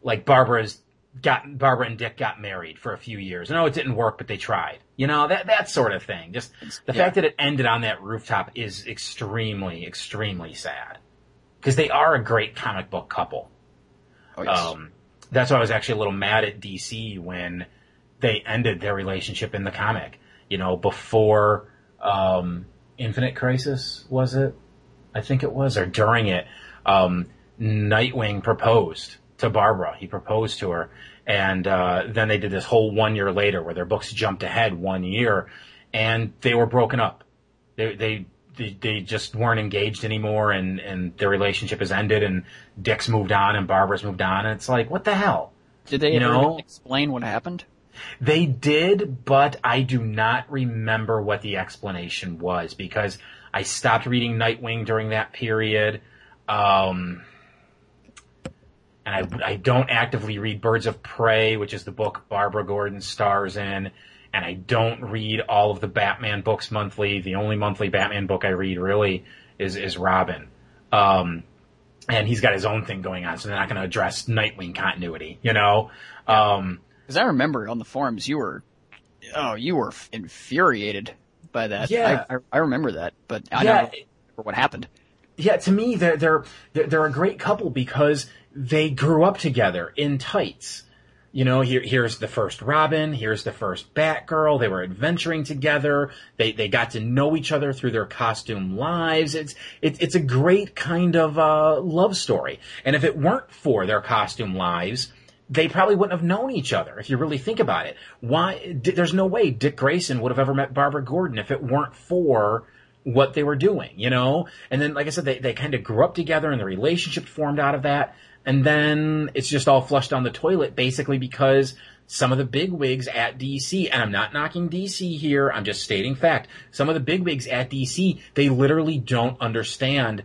like Barbara's got Barbara and Dick got married for a few years. No, it didn't work, but they tried. You know that that sort of thing. Just the Yeah. fact that it ended on that rooftop is extremely, extremely sad because they are a great comic book couple. Oh, yes. Um, that's why I was actually a little mad at DC when they ended their relationship in the comic. You know, before um, Infinite Crisis was it? I think it was, or during it, um, Nightwing proposed to Barbara. He proposed to her, and uh, then they did this whole one year later where their books jumped ahead one year, and they were broken up. They they they, they just weren't engaged anymore, and and their relationship has ended, and Dick's moved on, and Barbara's moved on, and it's like, what the hell? Did they you ever know? explain what happened? They did, but I do not remember what the explanation was because I stopped reading Nightwing during that period. Um, and I, I don't actively read Birds of Prey, which is the book Barbara Gordon stars in. And I don't read all of the Batman books monthly. The only monthly Batman book I read really is, is Robin. Um, and he's got his own thing going on, so they're not going to address Nightwing continuity, you know? Um, Because I remember on the forums you were, oh, you were infuriated by that. Yeah. I, I, I remember that, but I Yeah. don't remember what happened. yeah, to me, they're, they're, they're, they're a great couple because they grew up together in tights. You know, here, here's the first Robin, here's the first Batgirl. They were adventuring together. They, they got to know each other through their costume lives. It's, it, it's a great kind of, uh, love story. And if it weren't for their costume lives, they probably wouldn't have known each other if you really think about it. Why? There's no way Dick Grayson would have ever met Barbara Gordon if it weren't for what they were doing, you know? And then, like I said, they, they kind of grew up together and the relationship formed out of that. And then it's just all flushed down the toilet basically because some of the big wigs at DC, and I'm not knocking DC here, I'm just stating fact. Some of the big wigs at DC, they literally don't understand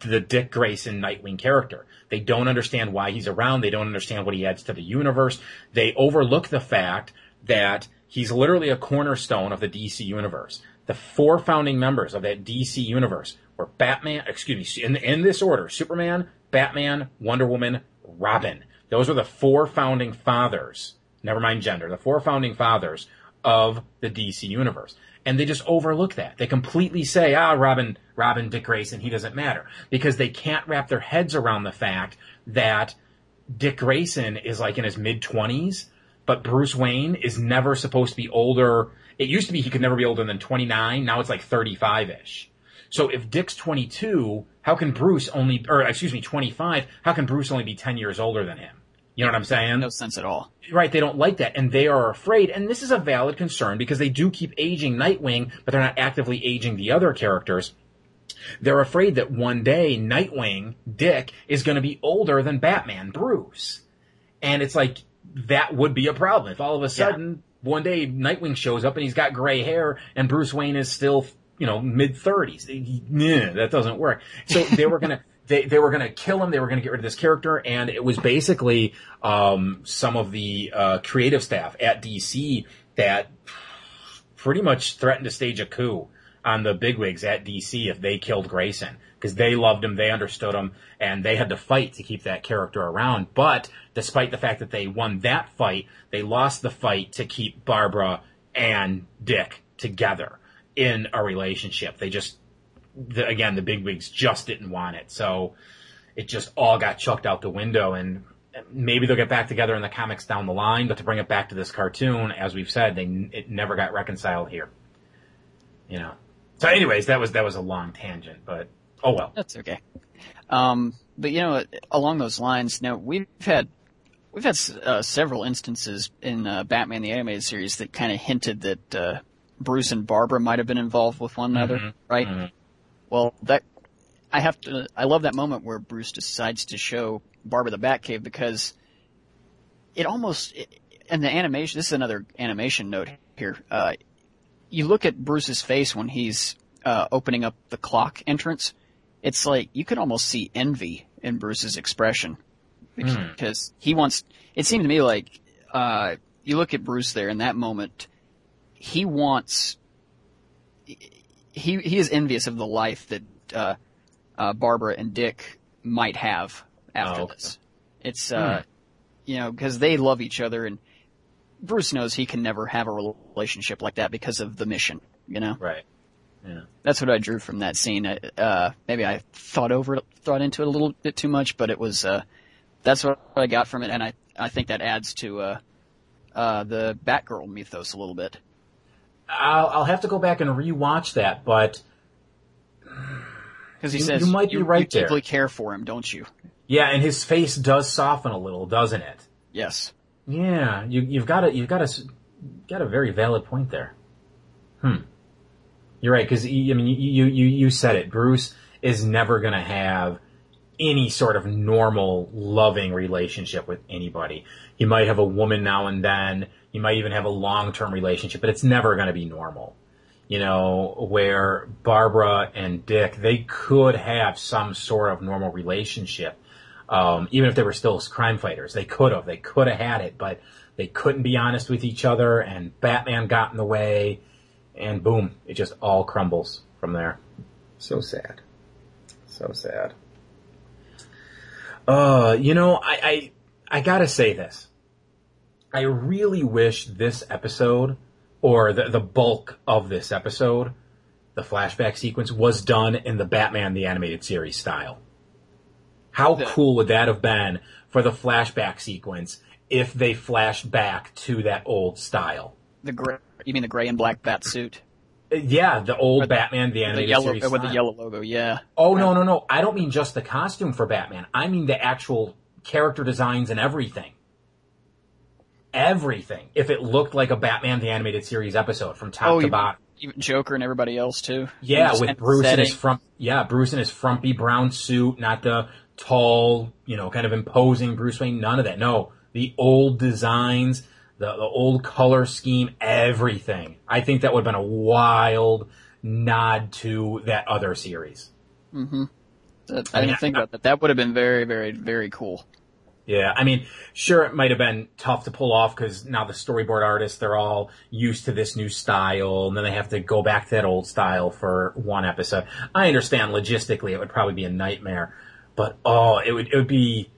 the Dick Grayson Nightwing character. They don't understand why he's around. They don't understand what he adds to the universe. They overlook the fact that he's literally a cornerstone of the DC universe. The four founding members of that DC universe were Batman, excuse me, in, in this order, Superman, Batman, Wonder Woman, Robin. Those were the four founding fathers, never mind gender, the four founding fathers of the DC universe. And they just overlook that. They completely say, ah, Robin, Robin, Dick Grayson, he doesn't matter. Because they can't wrap their heads around the fact that Dick Grayson is like in his mid twenties, but Bruce Wayne is never supposed to be older. It used to be he could never be older than 29. Now it's like 35-ish. So if Dick's 22, how can Bruce only, or excuse me, 25, how can Bruce only be 10 years older than him? You know what I'm saying? No sense at all. Right, they don't like that, and they are afraid, and this is a valid concern because they do keep aging Nightwing, but they're not actively aging the other characters. They're afraid that one day Nightwing, Dick, is going to be older than Batman, Bruce. And it's like, that would be a problem. If all of a sudden, one day Nightwing shows up and he's got gray hair, and Bruce Wayne is still, you know, mid 30s. Nah, that doesn't work. So they were to, they, they were going to kill him. They were going to get rid of this character. And it was basically, um, some of the, uh, creative staff at DC that pretty much threatened to stage a coup on the bigwigs at DC if they killed Grayson because they loved him, they understood him, and they had to fight to keep that character around. But despite the fact that they won that fight, they lost the fight to keep Barbara and Dick together in a relationship. They just, the, again, the bigwigs just didn't want it. So it just all got chucked out the window and maybe they'll get back together in the comics down the line, but to bring it back to this cartoon, as we've said, they, it never got reconciled here. You know. So anyways, that was, that was a long tangent, but oh well. That's okay. Um, but you know, along those lines, now we've had we've had uh, several instances in uh, Batman the animated series that kind of hinted that uh, Bruce and Barbara might have been involved with one another, Mhm. right? Mhm. Well, that I have to. I love that moment where Bruce decides to show Barbara the Batcave because it almost and the animation. This is another animation note here. Uh, you look at Bruce's face when he's uh, opening up the clock entrance, it's like you can almost see envy in Bruce's expression because he wants. It seemed to me like uh, you look at Bruce there in that moment. He wants. He he is envious of the life that uh, uh, Barbara and Dick might have after Oh, okay. this. It's uh, you know because they love each other and Bruce knows he can never have a relationship like that because of the mission. You know Right. Yeah. that's what I drew from that scene. Uh, Uh, maybe I thought over it, thought into it a little bit too much, but it was, uh, that's what I got from it. And I, I think that adds to, uh, uh, the Batgirl mythos a little bit. I'll, I'll have to go back and rewatch that, but Cause he You- says, you might be right you there. deeply care for him, don't you? yeah, and his face does soften a little, doesn't it? Yes. Yeah, you, you've got a you've got a got a very valid point there. Hmm. You're right because I mean you, you you said it. Bruce is never going to have any sort of normal, loving relationship with anybody. He might have a woman now and then. He might even have a long term relationship, but it's never going to be normal. You know, where Barbara and Dick, they could have some sort of normal relationship. Um, even if they were still crime fighters, they could have. They could have had it, but they couldn't be honest with each other, and Batman got in the way, and boom, it just all crumbles from there. So sad. So sad. Uh, you know, I, I, I gotta say this. I really wish this episode, or the, the bulk of this episode, the flashback sequence, was done in the Batman the Animated Series style. How The- cool would that have been for the flashback sequence if they flashed back to that old style? The gray, you mean the gray and black bat suit? Uh, Yeah, the old the- Batman the The Animated yellow, Series with the yellow logo, yeah. Oh no, no, no! I don't mean just the costume for Batman. I mean the actual character designs and everything. Everything. If it looked like a Batman the Animated Series episode from top Oh, to bottom. Even Joker and everybody else too. Yeah, with Bruce in his setting. front. Yeah, Bruce in his frumpy brown suit, not the tall, you know, kind of imposing Bruce Wayne. None of that. No, the old designs, the the old color scheme, everything. I think that would have been a wild nod to that other series. Mm-hmm. That- I I mean, didn't think I- about that. That would have been very, very, very cool. Yeah, I mean, sure, it might have been tough to pull off because now the storyboard artists, they're all used to this new style, and then they have to go back to that old style for one episode. I understand logistically it would probably be a nightmare, but oh, it would, it would be,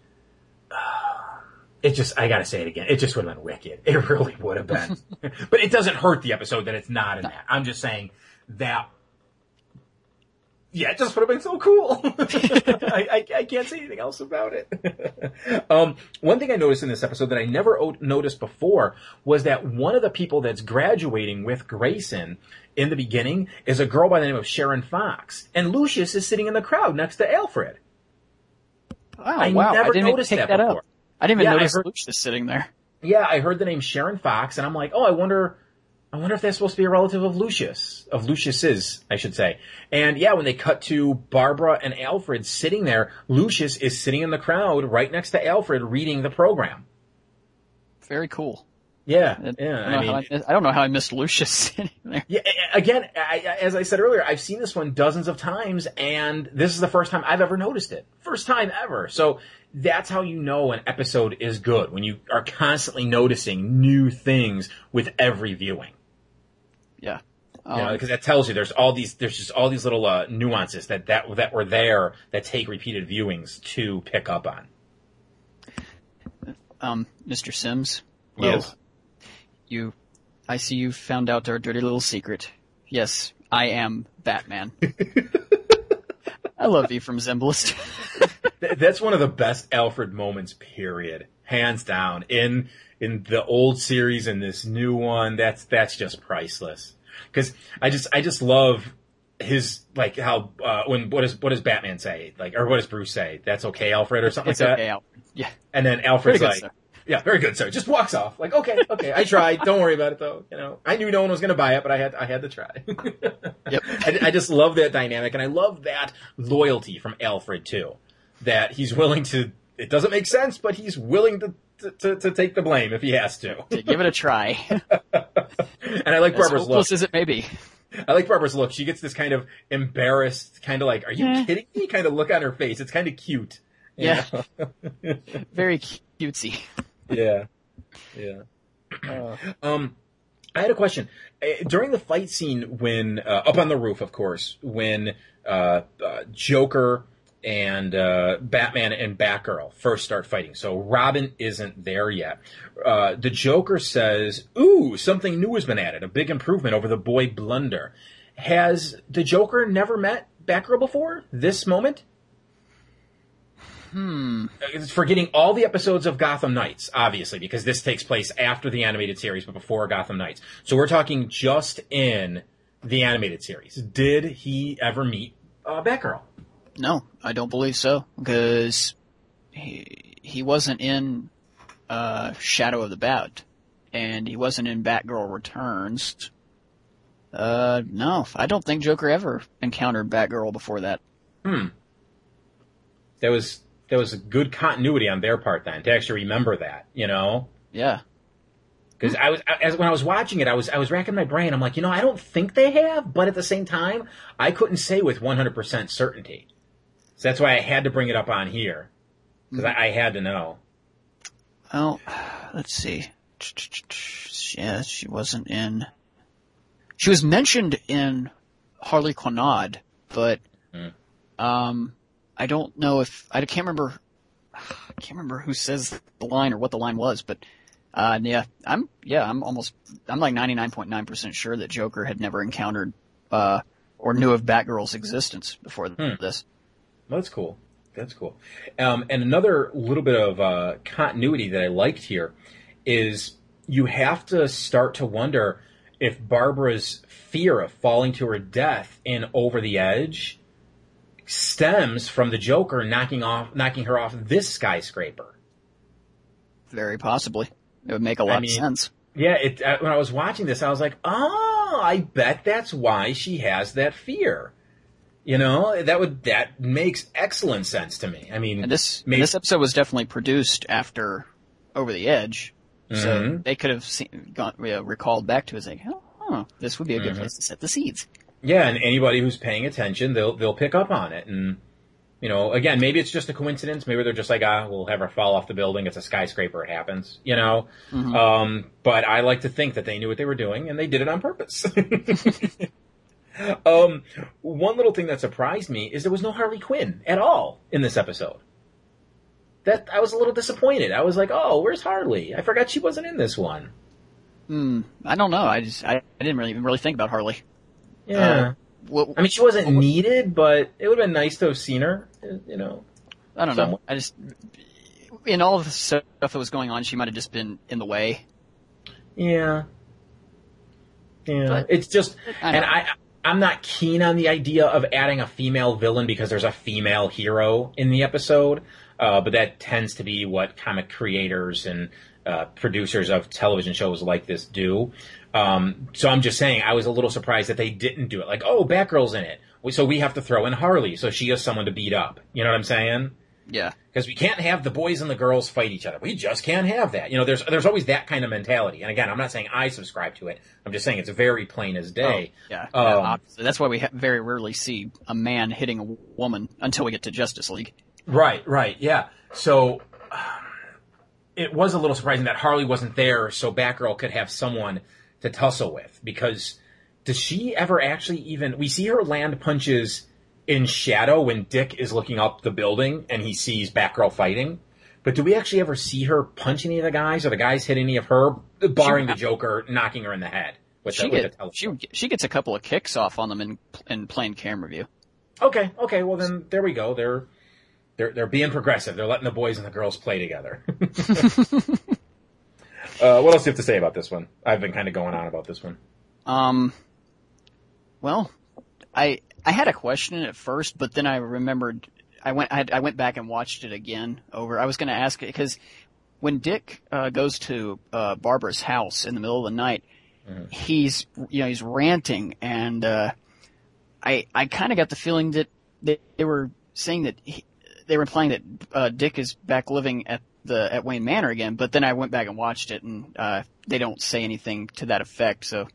it just, I gotta say it again, it just would have been wicked. It really would have been. but it doesn't hurt the episode that it's not in that. I'm just saying that yeah, it just would have been so cool. I, I, I can't say anything else about it. um, one thing I noticed in this episode that I never o- noticed before was that one of the people that's graduating with Grayson in the beginning is a girl by the name of Sharon Fox, and Lucius is sitting in the crowd next to Alfred. Oh, I wow. never I didn't noticed that that, before. up. I didn't even Yeah, notice heard- Lucius sitting there. Yeah, I heard the name Sharon Fox, and I'm like, oh, I wonder, I wonder if that's supposed to be a relative of Lucius, of Lucius's, I should say. And yeah, when they cut to Barbara and Alfred sitting there, Lucius is sitting in the crowd right next to Alfred reading the program. Very cool. Yeah, I, yeah. don't I know mean, how I, I don't know how I missed Lucius sitting there. yeah. Again, I- as I said earlier, I've seen this one dozens of times, and this is the first time I've ever noticed it. First time ever. So that's how you know an episode is good when you are constantly noticing new things with every viewing. Yeah. You know, Um, because that tells you there's all these there's just all these little uh, nuances that, that that were there that take repeated viewings to pick up on. um, Mr. Sims. Yes. You, I see you found out our dirty little secret. Yes, I am Batman. I love you from Zimbalist. That's one of the best Alfred moments, period, hands down. In in the old series and this new one, that's that's just priceless. Because I just I just love his like how uh, when what does what does Batman say like or what does Bruce say? That's okay, Alfred, or something it's like that. okay, Alfred. Yeah. And then Alfred's like. "Yeah, very good, sir." Just walks off. Like, "Okay, okay, I tried. Don't worry about it, though. You know, I knew no one was going to buy it, but I had I had to try." Yep. I, I just love that dynamic, and I love that loyalty from Alfred too. That he's willing to. It doesn't make sense, but he's willing to to, to, to take the blame if he has to. To give it a try. and I like as Barbara's look. as it may be. I like Barbara's look. She gets this kind of embarrassed, kind of like, "Are you Yeah. kidding me?" kind of look on her face. It's kind of cute. Yeah. Very cutesy. yeah, yeah. Um, I had a question Uh, during the fight scene when uh, up on the roof, of course, when uh, uh, Joker and uh, Batman and Batgirl first start fighting. So Robin isn't there yet. Uh, the Joker says, "Ooh, something new has been added. A big improvement over the boy Blunder." Has the Joker never met Batgirl before? This moment? Hmm. Forgetting all the episodes of Gotham Knights, obviously, because this takes place after the animated series, but before Gotham Knights. So we're talking just in the animated series. Did he ever meet uh, Batgirl? No, I don't believe so because he he wasn't in uh, Shadow of the Bat, and he wasn't in Batgirl Returns. Uh, no, I don't think Joker ever encountered Batgirl before that. Hmm. There was there was a good continuity on their part then to actually remember that, you know. Yeah, Because I was as when I was watching it, I was I was racking my brain. I'm like, you know, I don't think they have, but at the same time, I couldn't say with 100 percent certainty. So that's why I had to bring it up on here because I, I had to know. Well, let's see. Yeah, she wasn't in. She was mentioned in Harlequinade, but Hmm. um, I don't know if I can't remember. I can't remember who says the line or what the line was, but uh, yeah, I'm yeah, I'm almost I'm like 99.9% sure that Joker had never encountered uh, or knew of Batgirl's existence before Hmm. this. That's cool. That's cool. Um, and another little bit of uh, continuity that I liked here is you have to start to wonder if Barbara's fear of falling to her death in Over the Edge stems from the Joker knocking off knocking her off this skyscraper. Very possibly, it would make a lot mean- of sense. Yeah, it, uh, when I was watching this, I was like, oh, I bet that's why she has that fear. You know, that would that makes excellent sense to me. I mean, And this maybe- this episode was definitely produced after Over the Edge, so Mhm. they could have seen, gone, uh, recalled back to it like, oh, huh, this would be a good Mhm. place to set the seeds. Yeah, and anybody who's paying attention, they'll they'll pick up on it. And you know, again, maybe it's just a coincidence. Maybe they're just like, ah, we'll have her fall off the building. It's a skyscraper. It happens. You know. Mhm. Um, but I like to think that they knew what they were doing and they did it on purpose. um, one little thing that surprised me is there was no Harley Quinn at all in this episode. That I was a little disappointed. I was like, oh, where's Harley? I forgot she wasn't in this one. Hmm, I don't know. I just I, I didn't really even really think about Harley. Yeah. Uh, what, I mean, she wasn't needed, but it would have been nice to have seen her. You know. I don't know. I just in all of the stuff that was going on, she might have just been in the way. Yeah. Yeah. But- it's just, I and. I, I'm not keen on the idea of adding a female villain because there's a female hero in the episode. Uh, but that tends to be what comic creators and uh, producers of television shows like this do. Um, so I'm just saying, I was a little surprised that they didn't do it. Like, oh, Batgirl's in it, so we have to throw in Harley, so she has someone to beat up. You know what I'm saying? Yeah. because we can't have the boys and the girls fight each other. We just can't have that. You know, there's there's always that kind of mentality. And again, I'm not saying I subscribe to it. I'm just saying it's very plain as day. Oh, yeah. Um, yeah, obviously. That's why we ha- very rarely see a man hitting a woman until we get to Justice League. Right, right, yeah. So um, it was a little surprising that Harley wasn't there, so Batgirl could have someone to tussle with. Because does she ever actually even? We see her land punches in shadow when Dick is looking up the building and he sees Batgirl fighting. But do we actually ever see her punch any of the guys, or the guys hit any of her, barring the Joker knocking her in the head with She, the, with get, she she gets a couple of kicks off on them in in plain camera view. Okay, okay. Well, then there we go. They're they're they're being progressive. They're letting the boys and the girls play together. uh, what else do you have to say about this one? I've been kind of going on about this one. Um, well, I I had a question at first, but then I remembered I went I, I went back and watched it again over. I was going to ask it because when Dick uh, goes to uh, Barbara's house in the middle of the night, he's you know he's ranting, and uh, I I kind of got the feeling that they, they were saying that he, they were implying that uh, Dick is back living at the at Wayne Manor again. But then I went back and watched it, and uh, they don't say anything to that effect. So.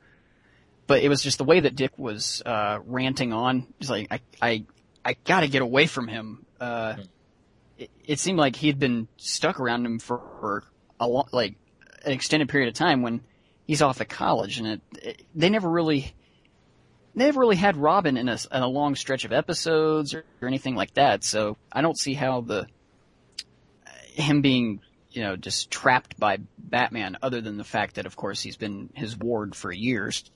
But it was just the way that Dick was uh, ranting on. Just like I, I, I got to get away from him. Uh, it, it seemed like he'd been stuck around him for, for a long, like an extended period of time when he's off at college, and it, it they never really. They never really had Robin in a, in a long stretch of episodes or, or anything like that, so I don't see how the him being you know, just trapped by Batman, other than the fact that, of course, he's been his ward for years.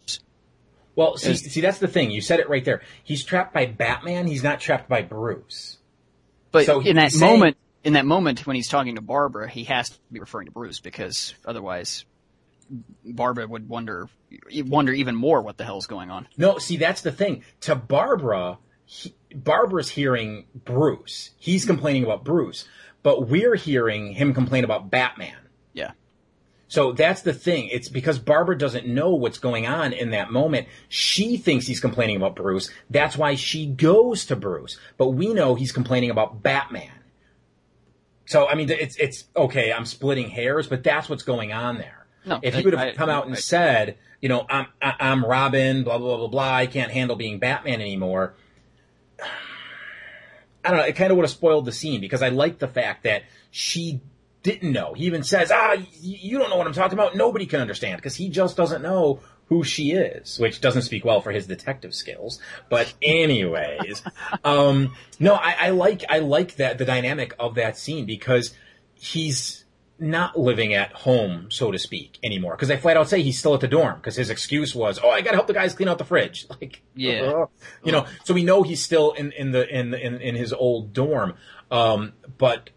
Well, see, see, that's the thing. You said it right there. He's trapped by Batman. He's not trapped by Bruce. But So in that saying- moment, in that moment when he's talking to Barbara, he has to be referring to Bruce because otherwise, Barbara would wonder, wonder even more what the hell's going on. No, see, that's the thing. To Barbara, he, Barbara's hearing Bruce. He's complaining about Bruce, but we're hearing him complain about Batman. So that's the thing. It's because Barbara doesn't know what's going on in that moment. She thinks he's complaining about Bruce. That's why she goes to Bruce. But we know he's complaining about Batman. So I mean, it's it's okay. I'm splitting hairs, but that's what's going on there. No, if he would have I- come out and I- said, you know, I'm I- I'm Robin, blah blah blah blah. I can't handle being Batman anymore. I don't know. It kind of would have spoiled the scene because I like the fact that she didn't know. He even says, "Ah, you don't know what I'm talking about. Nobody can understand because he just doesn't know who she is," which doesn't speak well for his detective skills. But anyways, um, no, I, I like I like that the dynamic of that scene because he's not living at home, so to speak, anymore. Because they flat out say he's still at the dorm because his excuse was, "Oh, I got to help the guys clean out the fridge." Like, Yeah. you know. So we know he's still in in the in in, in his old dorm, um, but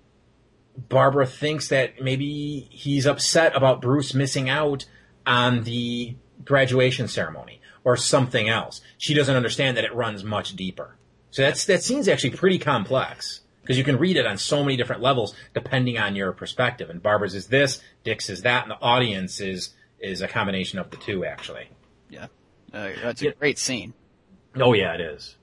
Barbara thinks that maybe he's upset about Bruce missing out on the graduation ceremony or something else. She doesn't understand that it runs much deeper. So that's that scene's actually pretty complex because you can read it on so many different levels depending on your perspective. And Barbara's is this, Dick's is that, and the audience is is a combination of the two actually. Yeah. Uh, that's a great scene. Oh yeah, it is.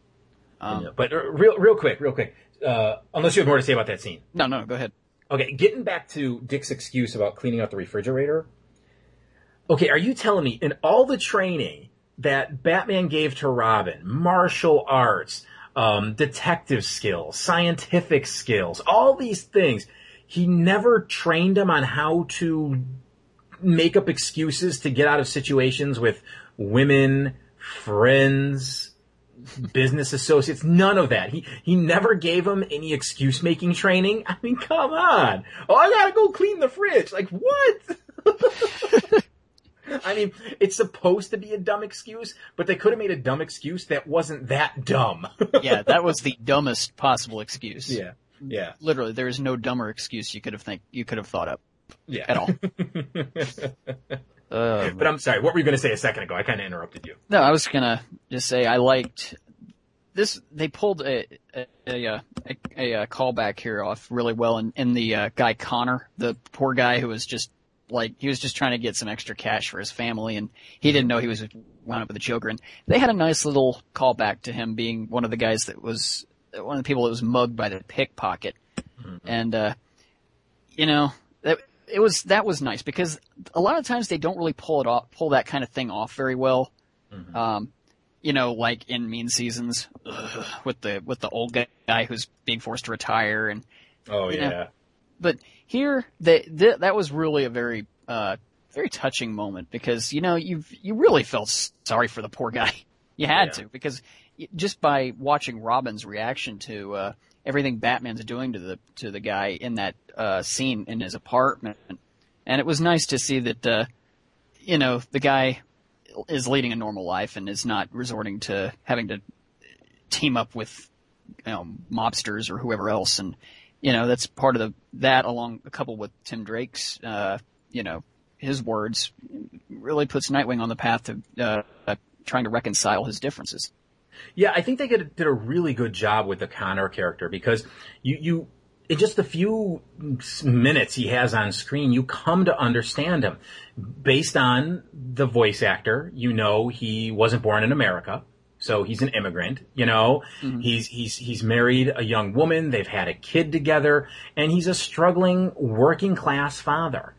Um, Yeah, But uh, real real quick, real quick. Uh, unless you have more to say about that scene. No, no, go ahead. Okay, getting back to Dick's excuse about cleaning out the refrigerator. Okay, are you telling me in all the training that Batman gave to Robin, martial arts, um, detective skills, scientific skills, all these things, he never trained him on how to make up excuses to get out of situations with women, friends, business associates, none of that. He he never gave him any excuse making training. I mean, come on. Oh, I gotta go clean the fridge. Like what? I mean, it's supposed to be a dumb excuse, but they could have made a dumb excuse that wasn't that dumb. Yeah, that was the dumbest possible excuse. yeah. Yeah. Literally, there is no dumber excuse you could have think you could have thought up Yeah. at all. Uh, But I'm sorry, what were you going to say a second ago? I kind of interrupted you. No, I was gonna just say I liked this. They pulled a a, a, a, a, a callback here off really well in, in the uh, guy Connor, the poor guy who was just like he was just trying to get some extra cash for his family, and he didn't know he was wound up with the Joker. And they had a nice little callback to him being one of the guys that was one of the people that was mugged by the pickpocket, and uh, you know that it was that was nice because a lot of times they don't really pull it off, pull that kind of thing off very well. Um, you know, like in Mean Seasons ugh, with the with the old guy, who's being forced to retire, and Oh yeah. know, but here they, th- that was really a very uh very touching moment because you know you you really felt sorry for the poor guy. You had Yeah. to because just by watching Robin's reaction to uh everything Batman's doing to the to the guy in that uh scene in his apartment and it was nice to see that uh you know the guy is leading a normal life and is not resorting to having to team up with you know mobsters or whoever else and you know that's part of the that along a couple with Tim Drake's uh you know his words really puts Nightwing on the path to uh, trying to reconcile his differences. Yeah, I think they did a really good job with the Connor character because you, you, in just the few minutes he has on screen, you come to understand him. Based on the voice actor, you know he wasn't born in America. So he's an immigrant, you know, mm-hmm. he's, he's, he's married a young woman. They've had a kid together and he's a struggling working class father.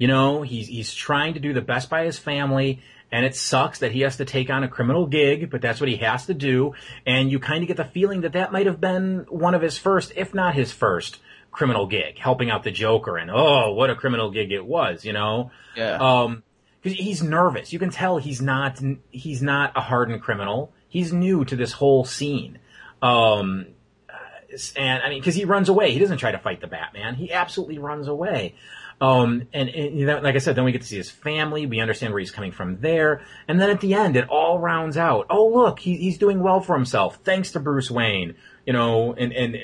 You know, he's he's trying to do the best by his family, and it sucks that he has to take on a criminal gig, but that's what he has to do. And you kind of get the feeling that that might have been one of his first, if not his first, criminal gig, helping out the Joker. And oh, what a criminal gig it was, you know? Yeah. Um, cause he's nervous. You can tell he's not, he's not a hardened criminal. He's new to this whole scene. Um, and I mean, cause he runs away. He doesn't try to fight the Batman. He absolutely runs away. Um, and, and you know, like I said, then we get to see his family. We understand where he's coming from there. And then at the end, it all rounds out. Oh, look, he, he's doing well for himself, thanks to Bruce Wayne. You know, and and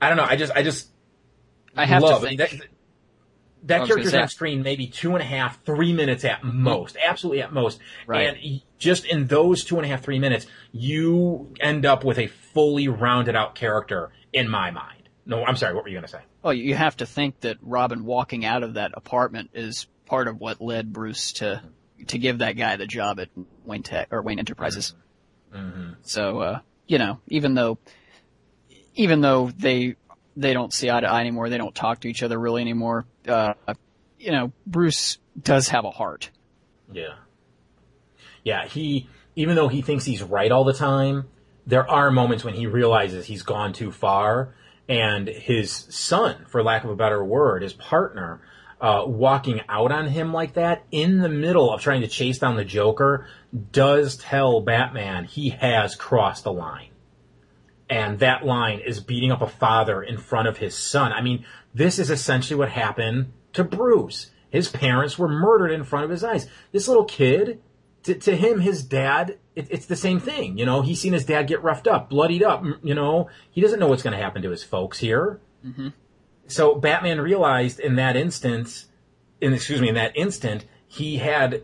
I don't know. I just, I just, I have love to think. that. That character's on screen maybe two and a half, three minutes at most, absolutely at most. Right. And just in those two and a half, three minutes, you end up with a fully rounded out character in my mind. No, I'm sorry. What were you going to say? Well, you have to think that Robin walking out of that apartment is part of what led Bruce to to give that guy the job at Wayne Tech or Wayne Enterprises. So, uh, you know, even though even though they they don't see eye to eye anymore, they don't talk to each other really anymore. Uh, you know, Bruce does have a heart. Yeah. Yeah, he, even though he thinks he's right all the time, there are moments when he realizes he's gone too far and his son, for lack of a better word, his partner, uh, walking out on him like that in the middle of trying to chase down the Joker does tell Batman he has crossed the line. And that line is beating up a father in front of his son. I mean, this is essentially what happened to Bruce. His parents were murdered in front of his eyes. This little kid, to, to him, his dad, it, it's the same thing. You know, he's seen his dad get roughed up, bloodied up. You know, he doesn't know what's going to happen to his folks here. Mm-hmm. So Batman realized in that instance, in excuse me, in that instant, he had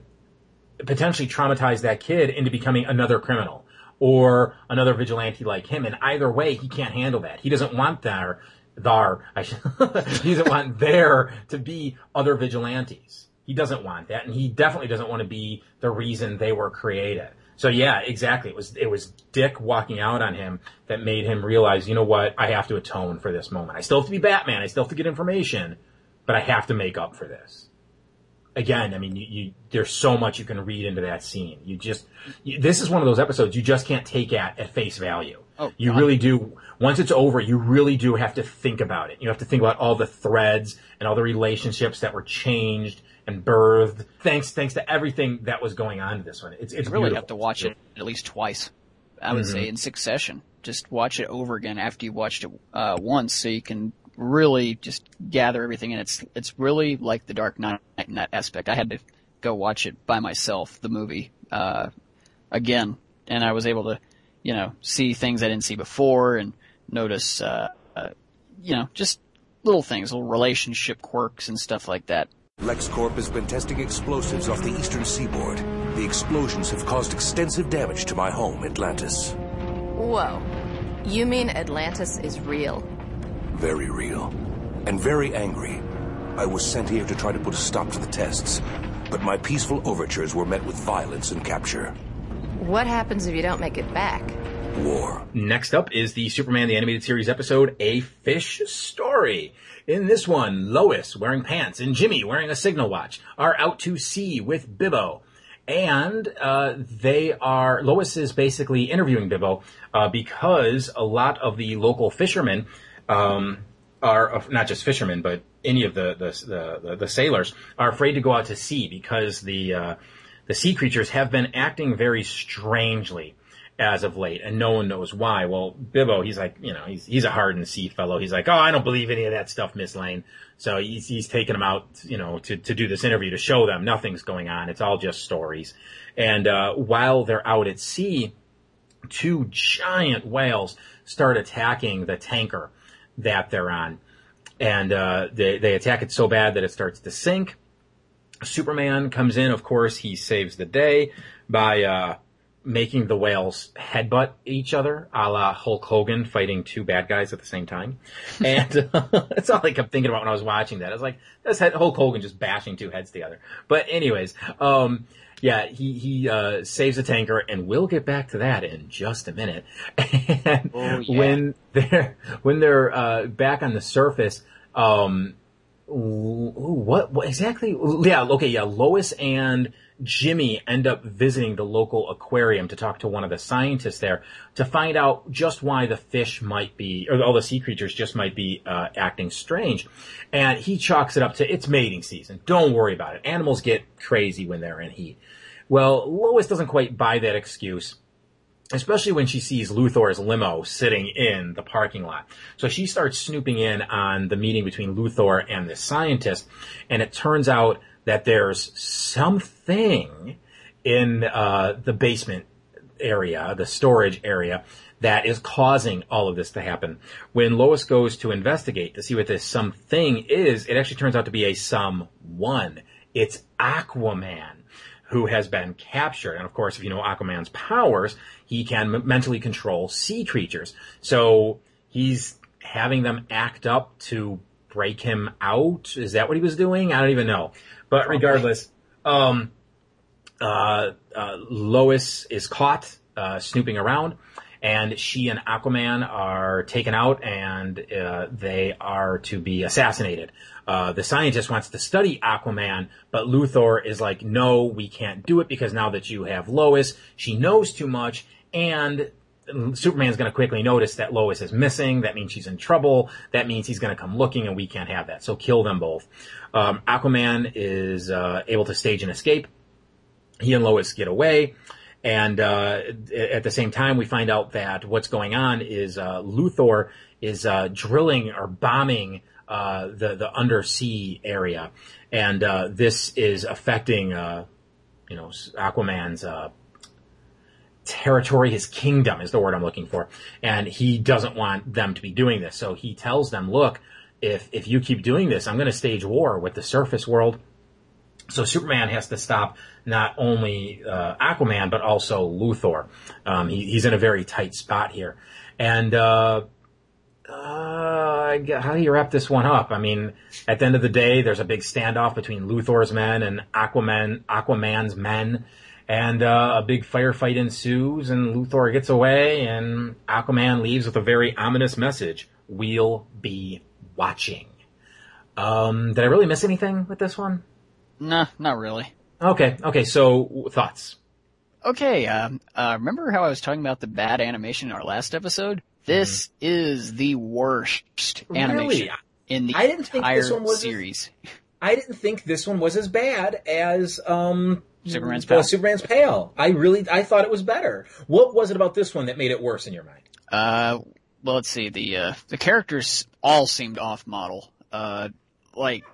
potentially traumatized that kid into becoming another criminal or another vigilante like him. And either way, he can't handle that. He doesn't want there, there, I should, he doesn't want there to be other vigilantes. He doesn't want that. And he definitely doesn't want to be the reason they were created. So yeah, exactly. It was, it was Dick walking out on him that made him realize, you know what? I have to atone for this moment. I still have to be Batman. I still have to get information, but I have to make up for this again, I mean, you, you, there's so much you can read into that scene. You just, you, this is one of those episodes you just can't take at, at face value. Oh, you God. really do. Once it's over, you really do have to think about it. You have to think about all the threads and all the relationships that were changed and birthed. Thanks, thanks to everything that was going on in this one. It's, it's You really beautiful. have to watch it at least twice. I would Mm-hmm. say in succession. Just watch it over again after you watched it uh, once, so you can really just gather everything. And it's it's really like The Dark Knight in that aspect. I had to go watch it by myself, the movie, uh, again, and I was able to, you know, see things I didn't see before and notice, uh, uh, you know, just little things, little relationship quirks and stuff like that. LexCorp has been testing explosives off the eastern seaboard. The explosions have caused extensive damage to my home, Atlantis. Whoa. You mean Atlantis is real? Very real. And very angry. I was sent here to try to put a stop to the tests, but my peaceful overtures were met with violence and capture. What happens if you don't make it back? War. Next up is the Superman the Animated Series episode, A Fish Story. In this one, Lois, wearing pants, and Jimmy, wearing a signal watch, are out to sea with Bibbo. And uh, they are, Lois is basically interviewing Bibbo uh, because a lot of the local fishermen um, are, uh, not just fishermen, but any of the, the, the, the sailors are afraid to go out to sea because the, uh, the sea creatures have been acting very strangely as of late, and no one knows why. Well, Bibbo, he's like, you know, he's he's a hardened sea fellow. He's like, oh, I don't believe any of that stuff, Miss Lane. So he's he's taking them out, you know, to to do this interview to show them nothing's going on. It's all just stories. And uh, while they're out at sea, two giant whales start attacking the tanker that they're on, and uh, they they attack it so bad that it starts to sink. Superman comes in, of course, he saves the day by uh, making the whales headbutt each other, a la Hulk Hogan fighting two bad guys at the same time. And that's all I kept thinking about when I was watching that. I was like, that's Hulk Hogan just bashing two heads together. But anyways, um, yeah, he, he, uh, saves the tanker and we'll get back to that in just a minute. and Oh, yeah. when they're, when they're, uh, back on the surface, um, Ooh, what, what exactly? Yeah, okay, yeah. Lois and Jimmy end up visiting the local aquarium to talk to one of the scientists there to find out just why the fish might be, or all the sea creatures just might be uh, acting strange. And he chalks it up to it's mating season. Don't worry about it. Animals get crazy when they're in heat. Well, Lois doesn't quite buy that excuse especially when she sees Luthor's limo sitting in the parking lot. So she starts snooping in on the meeting between Luthor and the scientist, and it turns out that there's something in uh, the basement area, the storage area, that is causing all of this to happen. When Lois goes to investigate to see what this something is, it actually turns out to be a someone. It's Aquaman who has been captured. And of course, if you know Aquaman's powers, he can m- mentally control sea creatures. So he's having them act up to break him out. Is that what he was doing? I don't even know. But regardless, um, uh, uh, Lois is caught uh, snooping around, and she and Aquaman are taken out, and uh, they are to be assassinated. Uh, the scientist wants to study Aquaman, but Luthor is like, no, we can't do it because now that you have Lois, she knows too much, and Superman's going to quickly notice that Lois is missing. That means she's in trouble. That means he's going to come looking, and we can't have that. So kill them both. Um, Aquaman is uh, able to stage an escape. He and Lois get away. And uh, at the same time, we find out that what's going on is uh, Luthor is uh, drilling or bombing uh, the the undersea area, and uh, this is affecting you know Aquaman's territory, his kingdom is the word I'm looking for. And he doesn't want them to be doing this. So he tells them, look, if, if you keep doing this, I'm going to stage war with the surface world. So Superman has to stop not only uh, Aquaman, but also Luthor. Um, he, he's in a very tight spot here. And, uh, uh, how do you wrap this one up? I mean, at the end of the day, there's a big standoff between Luthor's men and Aquaman, Aquaman's men and uh, a big firefight ensues, and Luthor gets away, and Aquaman leaves with a very ominous message: "We'll be watching." Um, did I really miss anything with this one? Nah, not really. Okay, okay. So thoughts? Okay, um, uh, remember how I was talking about the bad animation in our last episode? This mm-hmm. is the worst animation really? in the I didn't think entire this one was series. As, I didn't think this one was as bad as um, Superman's Pal. Superman's Pal. I really, I thought it was better. What was it about this one that made it worse in your mind? Uh, well, let's see. The uh, the characters all seemed off model. Uh, like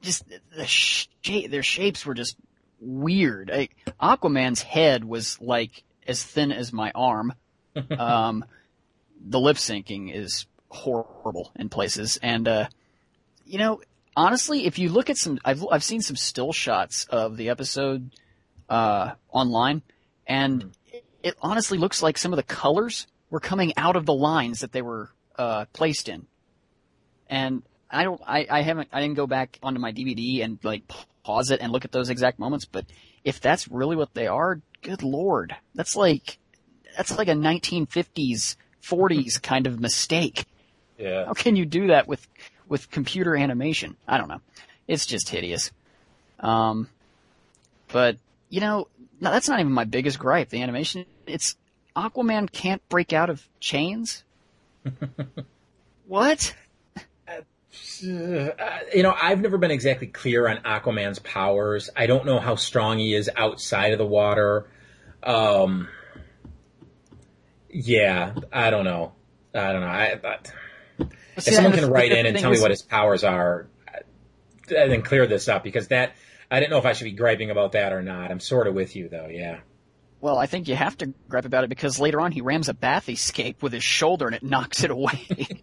just the shape, their shapes were just weird. Like, Aquaman's head was like as thin as my arm. um, the lip syncing is horrible in places, and uh, you know, honestly, if you look at some, I've I've seen some still shots of the episode uh, online, and mm. it, it, honestly looks like some of the colors were coming out of the lines that they were uh, placed in. And I don't, I, I haven't, I didn't go back onto my DVD and like pause it and look at those exact moments. But if that's really what they are, good lord, that's like that's like a 1950s, 40s kind of mistake. Yeah. How can you do that with with computer animation. I don't know. It's just hideous. Um, but you know, that's not even my biggest gripe. The animation, it's Aquaman can't break out of chains. what? Uh, you know, I've never been exactly clear on Aquaman's powers. I don't know how strong he is outside of the water. Um, yeah, I don't know. I don't know. I, I if someone can write in and tell me what his powers are, uh, and then clear this up because that I didn't know if I should be griping about that or not. I'm sort of with you though. Yeah. Well, I think you have to gripe about it because later on he rams a bathyscaphe with his shoulder and it knocks it away.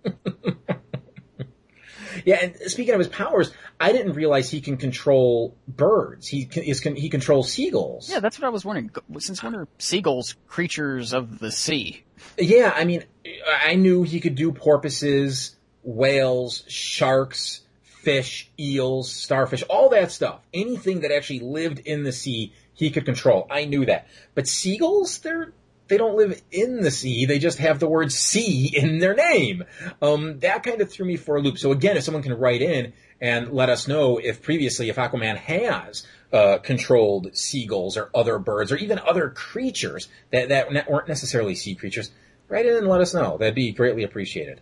yeah, and speaking of his powers, I didn't realize he can control birds. He can, is, he controls seagulls. Yeah, that's what I was wondering. Since when are seagulls creatures of the sea? Yeah, I mean, I knew he could do porpoises whales, sharks, fish, eels, starfish, all that stuff. Anything that actually lived in the sea, he could control. I knew that. But seagulls, they're they don't live in the sea. They just have the word sea in their name. Um, that kind of threw me for a loop. So again, if someone can write in and let us know if previously, if Aquaman has uh, controlled seagulls or other birds or even other creatures that, that weren't necessarily sea creatures, write in and let us know. That'd be greatly appreciated.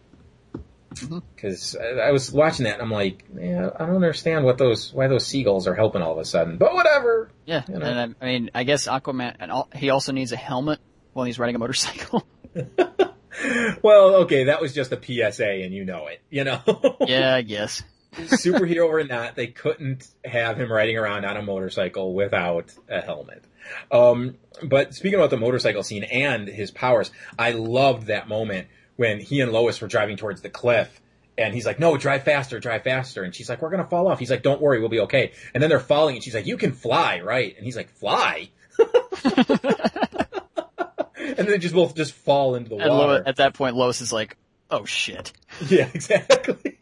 Because I, I was watching that and I'm like, yeah, I don't understand what those why those seagulls are helping all of a sudden. But whatever. Yeah, You know. and I, I mean, I guess Aquaman, and al- he also needs a helmet while he's riding a motorcycle. Well, okay, that was just a PSA and you know it. You know. yeah, I guess. superhero or not, they couldn't have him riding around on a motorcycle without a helmet. Um, but speaking about the motorcycle scene and his powers, I loved that moment when he and Lois were driving towards the cliff. And he's like, no, drive faster, drive faster. And she's like, we're going to fall off. He's like, don't worry, we'll be okay. And then they're falling and she's like, you can fly, right? And he's like, fly? and then they just both just fall into the And Lo- water. at that point, Lois is like, "Oh shit." Yeah, exactly.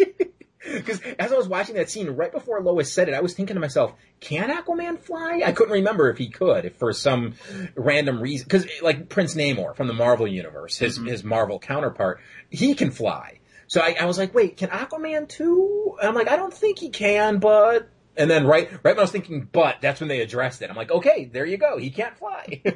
Because as I was watching that scene, right before Lois said it, I was thinking to myself, can Aquaman fly? I couldn't remember if he could, if for some random reason. Because, like, Prince Namor from the Marvel Universe, his, his Marvel counterpart, he can fly. So I, I was like, wait, can Aquaman too? And I'm like, I don't think he can, but... And then right, right when I was thinking, but, that's when they addressed it. I'm like, okay, there you go. He can't fly.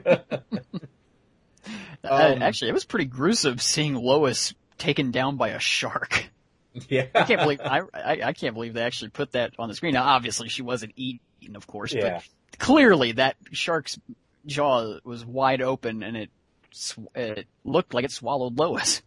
Uh, Um, actually, it was pretty gruesome seeing Lois taken down by a shark. yeah. I can't believe I, I I can't believe they actually put that on the screen. Now, obviously, she wasn't eaten, of course, Yeah. but clearly that shark's jaw was wide open and it sw- it looked like it swallowed Lois.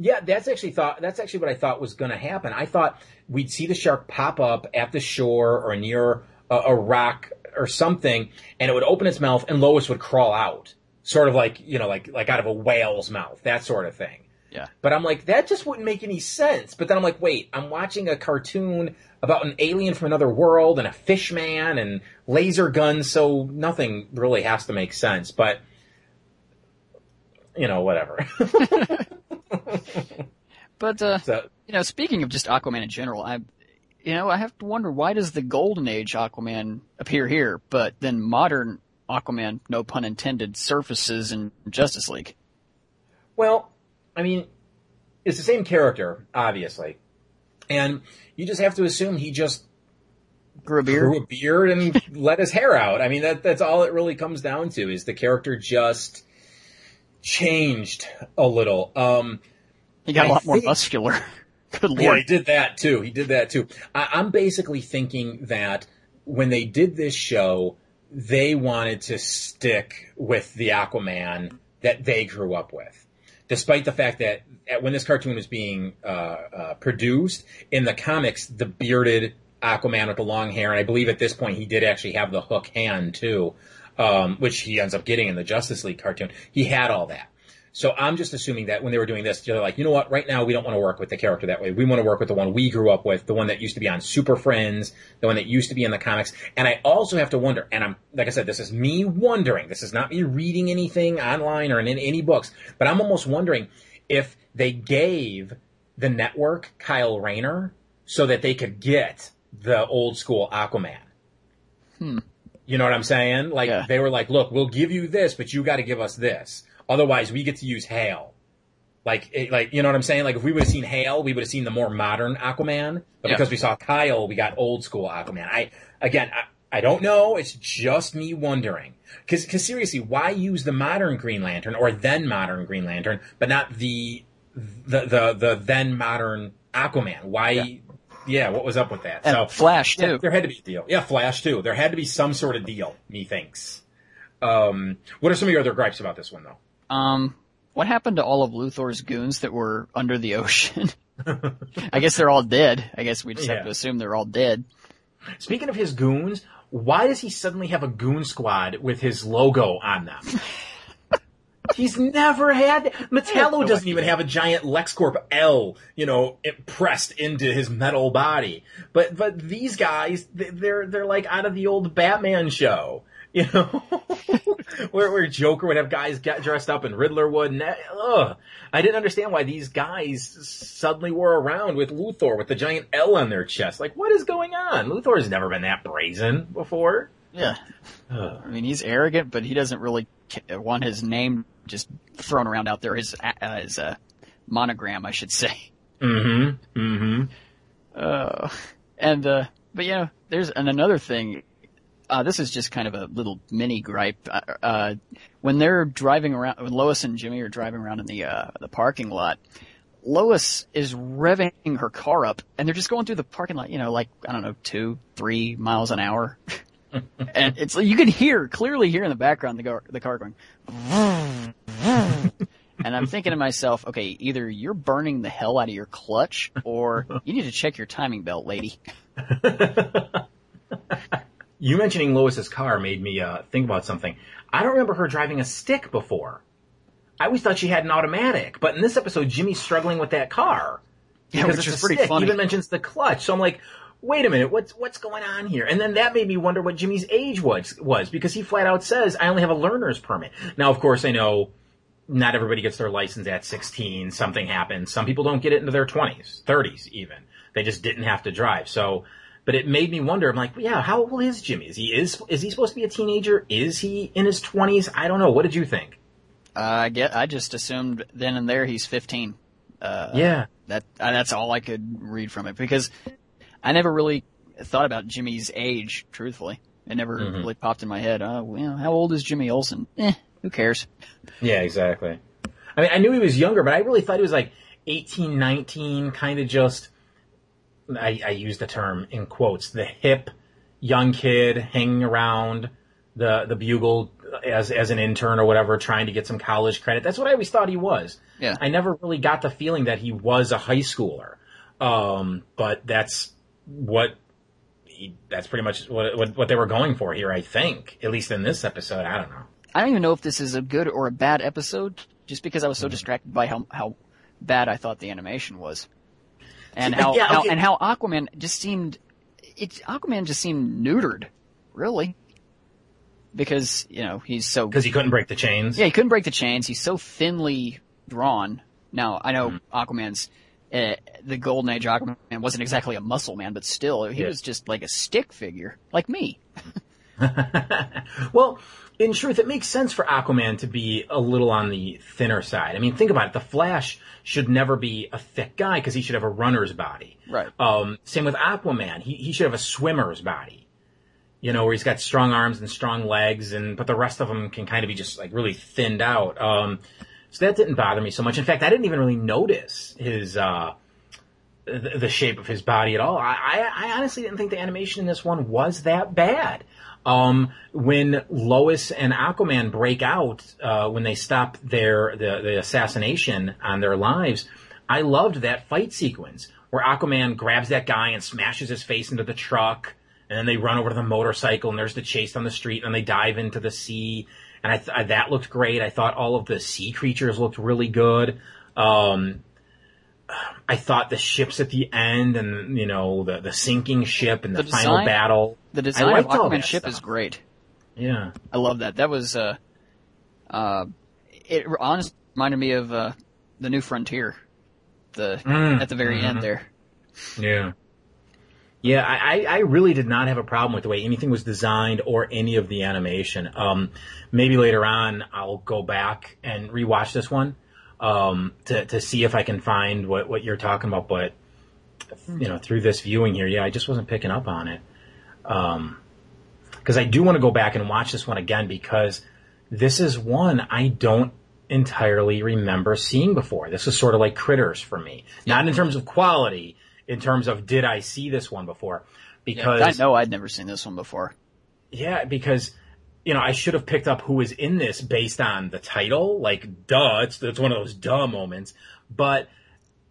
Yeah, that's actually thought. That's actually what I thought was going to happen. I thought we'd see the shark pop up at the shore or near a, a rock or something, and it would open its mouth, and Lois would crawl out, sort of like you know, like like out of a whale's mouth, that sort of thing. Yeah. But I'm like, that just wouldn't make any sense. But then I'm like, wait, I'm watching a cartoon about an alien from another world and a fish man and laser guns, so nothing really has to make sense. But you know, whatever. But uh, so you know, speaking of just Aquaman in general, I you know I have to wonder why does the Golden Age Aquaman appear here, but then modern Aquaman, no pun intended, surfaces in Justice League. Well, I mean, it's the same character, obviously. And you just have to assume he just Grew a beard. grew a beard and let his hair out. I mean, that, that's all it really comes down to is the character just changed a little. Um, He got a I lot more muscular. Good lord. yeah, he did that too. He did that too. I, I'm basically thinking that when they did this show, they wanted to stick with the Aquaman that they grew up with. Despite the fact that at- when this cartoon was being uh, uh, produced in the comics, the bearded Aquaman with the long hair, and I believe at this point he did actually have the hook hand too, um, which he ends up getting in the Justice League cartoon. He had all that. So I'm just assuming that when they were doing this, they're like, you know what? Right now, we don't want to work with the character that way. We want to work with the one we grew up with, the one that used to be on Super Friends, the one that used to be in the comics. And I also have to wonder, and I'm like I said, this is me wondering. This is not me reading anything online or in any books, but I'm almost wondering if they gave the network Kyle Rayner so that they could get the old school Aquaman. Hmm. You know what I'm saying? Like Yeah. they were like, look, we'll give you this, but you got to give us this. Otherwise, we get to use Hale. Like, it, like you know what I'm saying? Like if we would have seen Hale, we would have seen the more modern Aquaman. But Yeah. because we saw Kyle, we got old school Aquaman. I again, I, I don't know. It's just me wondering. Because because seriously, why use the modern Green Lantern or then modern Green Lantern, but not the the the, the then modern Aquaman? Why? Yeah. what was up with that? And so Flash yeah, too. there had to be a deal. Yeah, Flash too. There had to be some sort of deal. Methinks. Um, what are some of your other gripes about this one, though? Um, what happened to all of Luthor's goons that were under the ocean? I guess they're all dead. I guess we just Yeah. have to assume they're all dead. Speaking of his goons, why does he suddenly have a goon squad with his logo on them? He's never had. Metallo doesn't even have a giant LexCorp L, you know, pressed into his metal body. But but these guys, they- they're they're like out of the old Batman show, you know, where where Joker would have guys get dressed up and Riddler would. And that, ugh. I didn't understand why these guys suddenly were around with Luthor with the giant L on their chest. Like, what is going on? Luthor's never been that brazen before. Yeah. Ugh. I mean, he's arrogant, but he doesn't really want his name just thrown around out there. His uh, his uh, monogram, I should say. Mm-hmm. Mm-hmm. Uh, and uh, but you know, there's and another thing. Uh, this is just kind of a little mini gripe. Uh, uh, when they're driving around, when Lois and Jimmy are driving around in the uh, the parking lot, Lois is revving her car up, and they're just going through the parking lot. You know, like I don't know, two, three miles an hour, and it's you can hear clearly hear in the background the car, the car going. and I'm thinking to myself, okay, either you're burning the hell out of your clutch, or you need to check your timing belt, lady. You mentioning Lois's car made me uh, think about something. I don't remember her driving a stick before. I always thought she had an automatic, but in this episode, Jimmy's struggling with that car Yeah, because which it's is a pretty stick. funny. He even mentions the clutch. So I'm like, wait a minute, what's what's going on here? And then that made me wonder what Jimmy's age was was because he flat out says, "I only have a learner's permit." Now, of course, I know not everybody gets their license at 16. Something happens. Some people don't get it into their 20s, 30s, even. They just didn't have to drive. So, but it made me wonder. I'm like, yeah, how old is Jimmy? Is he is is he supposed to be a teenager? Is he in his 20s? I don't know. What did you think? Uh, I get. I just assumed then and there he's 15. Uh, Yeah. That uh, that's all I could read from it because I never really thought about Jimmy's age. Truthfully, it never Mhm. really popped in my head. Uh, well, how old is Jimmy Olsen? Eh, who cares? Yeah, exactly. I mean, I knew he was younger, but I really thought he was like 18, 19, kind of just, I, I use the term in quotes, the hip young kid hanging around the, the bugle as, as an intern or whatever, trying to get some college credit. That's what I always thought he was. Yeah. I never really got the feeling that he was a high schooler. Um, but that's what he, that's pretty much what, what, what they were going for here, I think. At least in this episode, I don't know. I don't even know if this is a good or a bad episode, just because I was so distracted by how how bad I thought the animation was, and how, yeah, how and how Aquaman just seemed, it Aquaman just seemed neutered, really, because you know he's so Because he couldn't break the chains. yeah he couldn't break the chains. He's so thinly drawn. Now I know Mm-hmm. Aquaman's. Uh, the Golden Age Aquaman wasn't exactly a muscle man, but still, he Yeah. was just like a stick figure, like me. Well, in truth, it makes sense for Aquaman to be a little on the thinner side. I mean, think about it. The Flash should never be a thick guy because he should have a runner's body. Right. Um, same with Aquaman. He, he should have a swimmer's body. You know, where he's got strong arms and strong legs and, but the rest of him can kind of be just like really thinned out. Um, so that didn't bother me so much. In fact, I didn't even really notice his, uh, the, the shape of his body at all. I, I, I honestly didn't think the animation in this one was that bad. Um, when Lois and Aquaman break out, uh, when they stop their, the, the assassination on their lives, I loved that fight sequence where Aquaman grabs that guy and smashes his face into the truck, and then they run over to the motorcycle, and there's the chase on the street, and they dive into the sea, and I th- that looked great. I thought all of the sea creatures looked really good. Um, I thought the ships at the end, and you know the the sinking ship and the, The final design- battle. The I design of Aquaman's ship stuff. is great. Yeah. I love that. That was uh, uh, it honestly reminded me of uh, the New Frontier, the Mm, at the very mhm. end there. Yeah. Yeah, I, I I really did not have a problem with the way anything was designed or any of the animation. Um, maybe later on I'll go back and rewatch this one um, to to see if I can find what what you're talking about. But you know, through this viewing here, yeah, I just wasn't picking up on it. Um, because I do want to go back and watch this one again because this is one I don't entirely remember seeing before. This is sort of like Critters for me, not in terms of quality, in terms of did I see this one before? Because I know I'd never seen this one before. yeah, because you know I should have picked up who was in this based on the title. Like, duh, it's it's one of those duh moments. But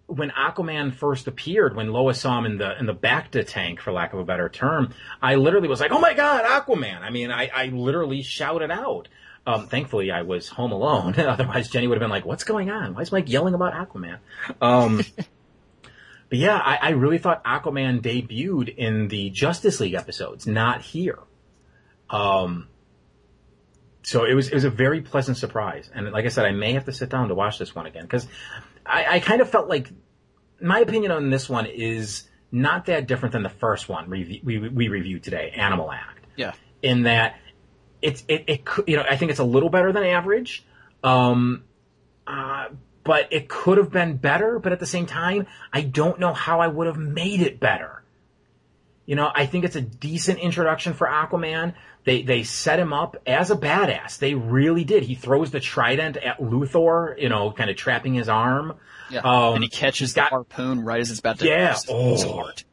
when Aquaman first appeared, when Lois saw him in the in the Bacta tank, for lack of a better term, I literally was like, "Oh my god, Aquaman!" I mean, I I literally shouted out. Um, thankfully, I was home alone. Otherwise, Jenny would have been like, "What's going on? Why is Mike yelling about Aquaman?" Um, but yeah, I, I really thought Aquaman debuted in the Justice League episodes, not here. Um, so it was it was a very pleasant surprise, and like I said, I may have to sit down to watch this one again because I, I kind of felt like my opinion on this one is not that different than the first one we we, we reviewed today, Animal Act Yeah. in that it's it, it could you know I think it's a little better than average, um, uh, but it could have been better. But at the same time, I don't know how I would have made it better. You know, I think it's a decent introduction for Aquaman. They they set him up as a badass. They really did. He throws the trident at Luthor, you know, kind of trapping his arm. Yeah. Um, and he catches the harpoon right as it's about to Yeah. Oh. his heart.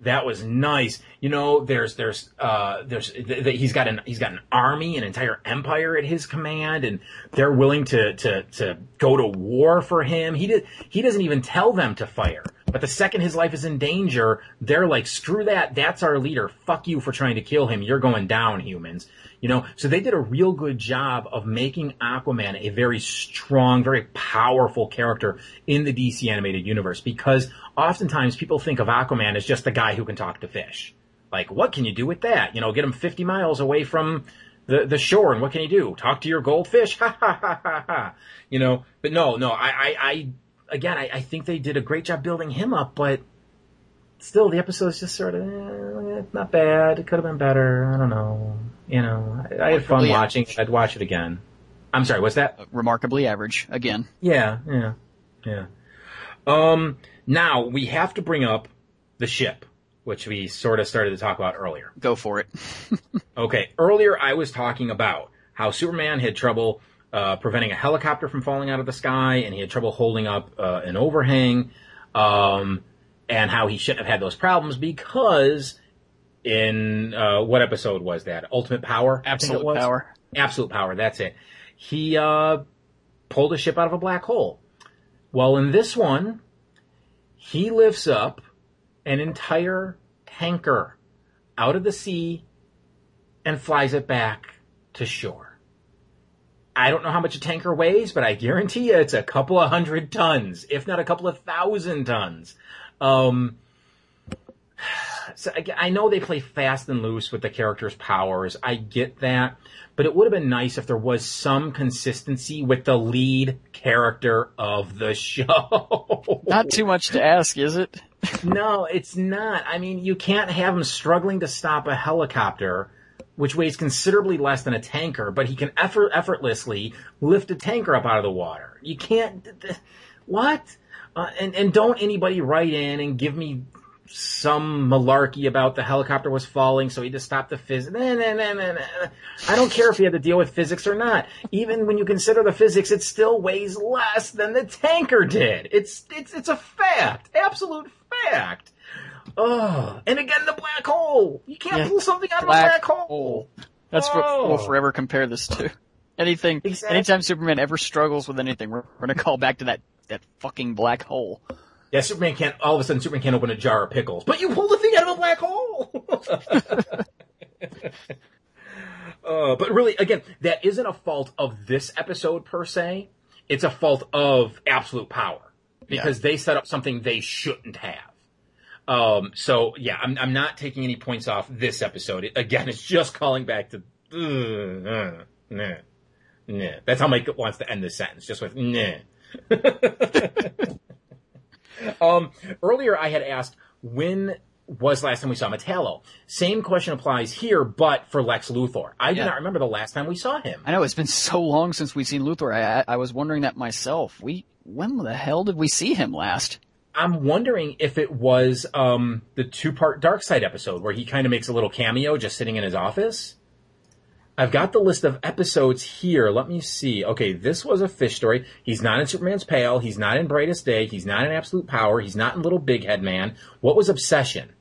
that was nice. You know, there's there's uh there's th- th- he's got an he's got an army, an entire empire at his command, and they're willing to to to go to war for him. He did he doesn't even tell them to fire. But the second his life is in danger, they're like, screw that, that's our leader. Fuck you for trying to kill him. You're going down, humans. You know, so they did a real good job of making Aquaman a very strong, very powerful character in the DC animated universe because oftentimes people think of Aquaman as just the guy who can talk to fish. Like, what can you do with that? You know, get him 50 miles away from the, the shore and what can you do? Talk to your goldfish? Ha ha ha ha ha. You know, but no, no, I, I, I again, I, I think they did a great job building him up, but still the episode is just sort of, eh, not bad. It could have been better. I don't know. You know, I, I had fun watching it. I'd watch it again. I'm sorry, what's that? Remarkably average again. Yeah, yeah, yeah. Um, now we have to bring up the ship, which we sort of started to talk about earlier. Go for it. Okay, earlier I was talking about how Superman had trouble uh, preventing a helicopter from falling out of the sky, and he had trouble holding up uh, an overhang, um, and how he shouldn't have had those problems because in uh, what episode was that? Ultimate Power, I think it Absolute power. Absolute Power. That's it. He uh, pulled a ship out of a black hole. Well, in this one, he lifts up an entire tanker out of the sea and flies it back to shore. I don't know how much a tanker weighs, but I guarantee you it's a couple of hundred tons, if not a couple of thousand tons. Um, so I, I know they play fast and loose with the characters' powers. I get that. But it would have been nice if there was some consistency with the lead character of the show. Not too much to ask, is it? no, it's not. I mean, you can't have him struggling to stop a helicopter, which weighs considerably less than a tanker, but he can effort, effortlessly lift a tanker up out of the water. You can't. What? Uh, and and don't anybody write in and give me some malarkey about the helicopter was falling, so he just stopped the physics. Nah, nah, nah, nah, nah. I don't care if he had to deal with physics or not. Even when you consider the physics, it still weighs less than the tanker did. It's it's it's a fact, absolute fact. Oh, and again, the black hole. You can't Yeah. pull something out Black of a black hole. That's what Oh. we'll forever compare this to. Anything, Exactly. anytime Superman ever struggles with anything, we're, we're gonna call back to that, that fucking black hole. Yeah, Superman can't. All of a sudden, Superman can't open a jar of pickles, but you pull the thing out of a black hole. uh, but really, again, that isn't a fault of this episode per se. It's a fault of absolute power because they set up something they shouldn't have. Um, so yeah, I'm, I'm not taking any points off this episode. It, again, it's just calling back to, uh, nah, nah. That's how Mike wants to end this sentence, just with nah. Um, earlier I had asked when was last time we saw Metallo. Same question applies here, but for Lex Luthor. I do not remember the last time we saw him. I know it's been so long since we've seen Luthor. I, I, I was wondering that myself. We, when the hell did we see him last? I'm wondering if it was um, the two-part Darkseid episode where he kind of makes a little cameo just sitting in his office. I've got the list of episodes here. Let me see. Okay, this was a fish story. He's not in Superman's Pal. He's not in Brightest Day. He's not in Absolute Power. He's not in Little Big Head Man. What was Obsession?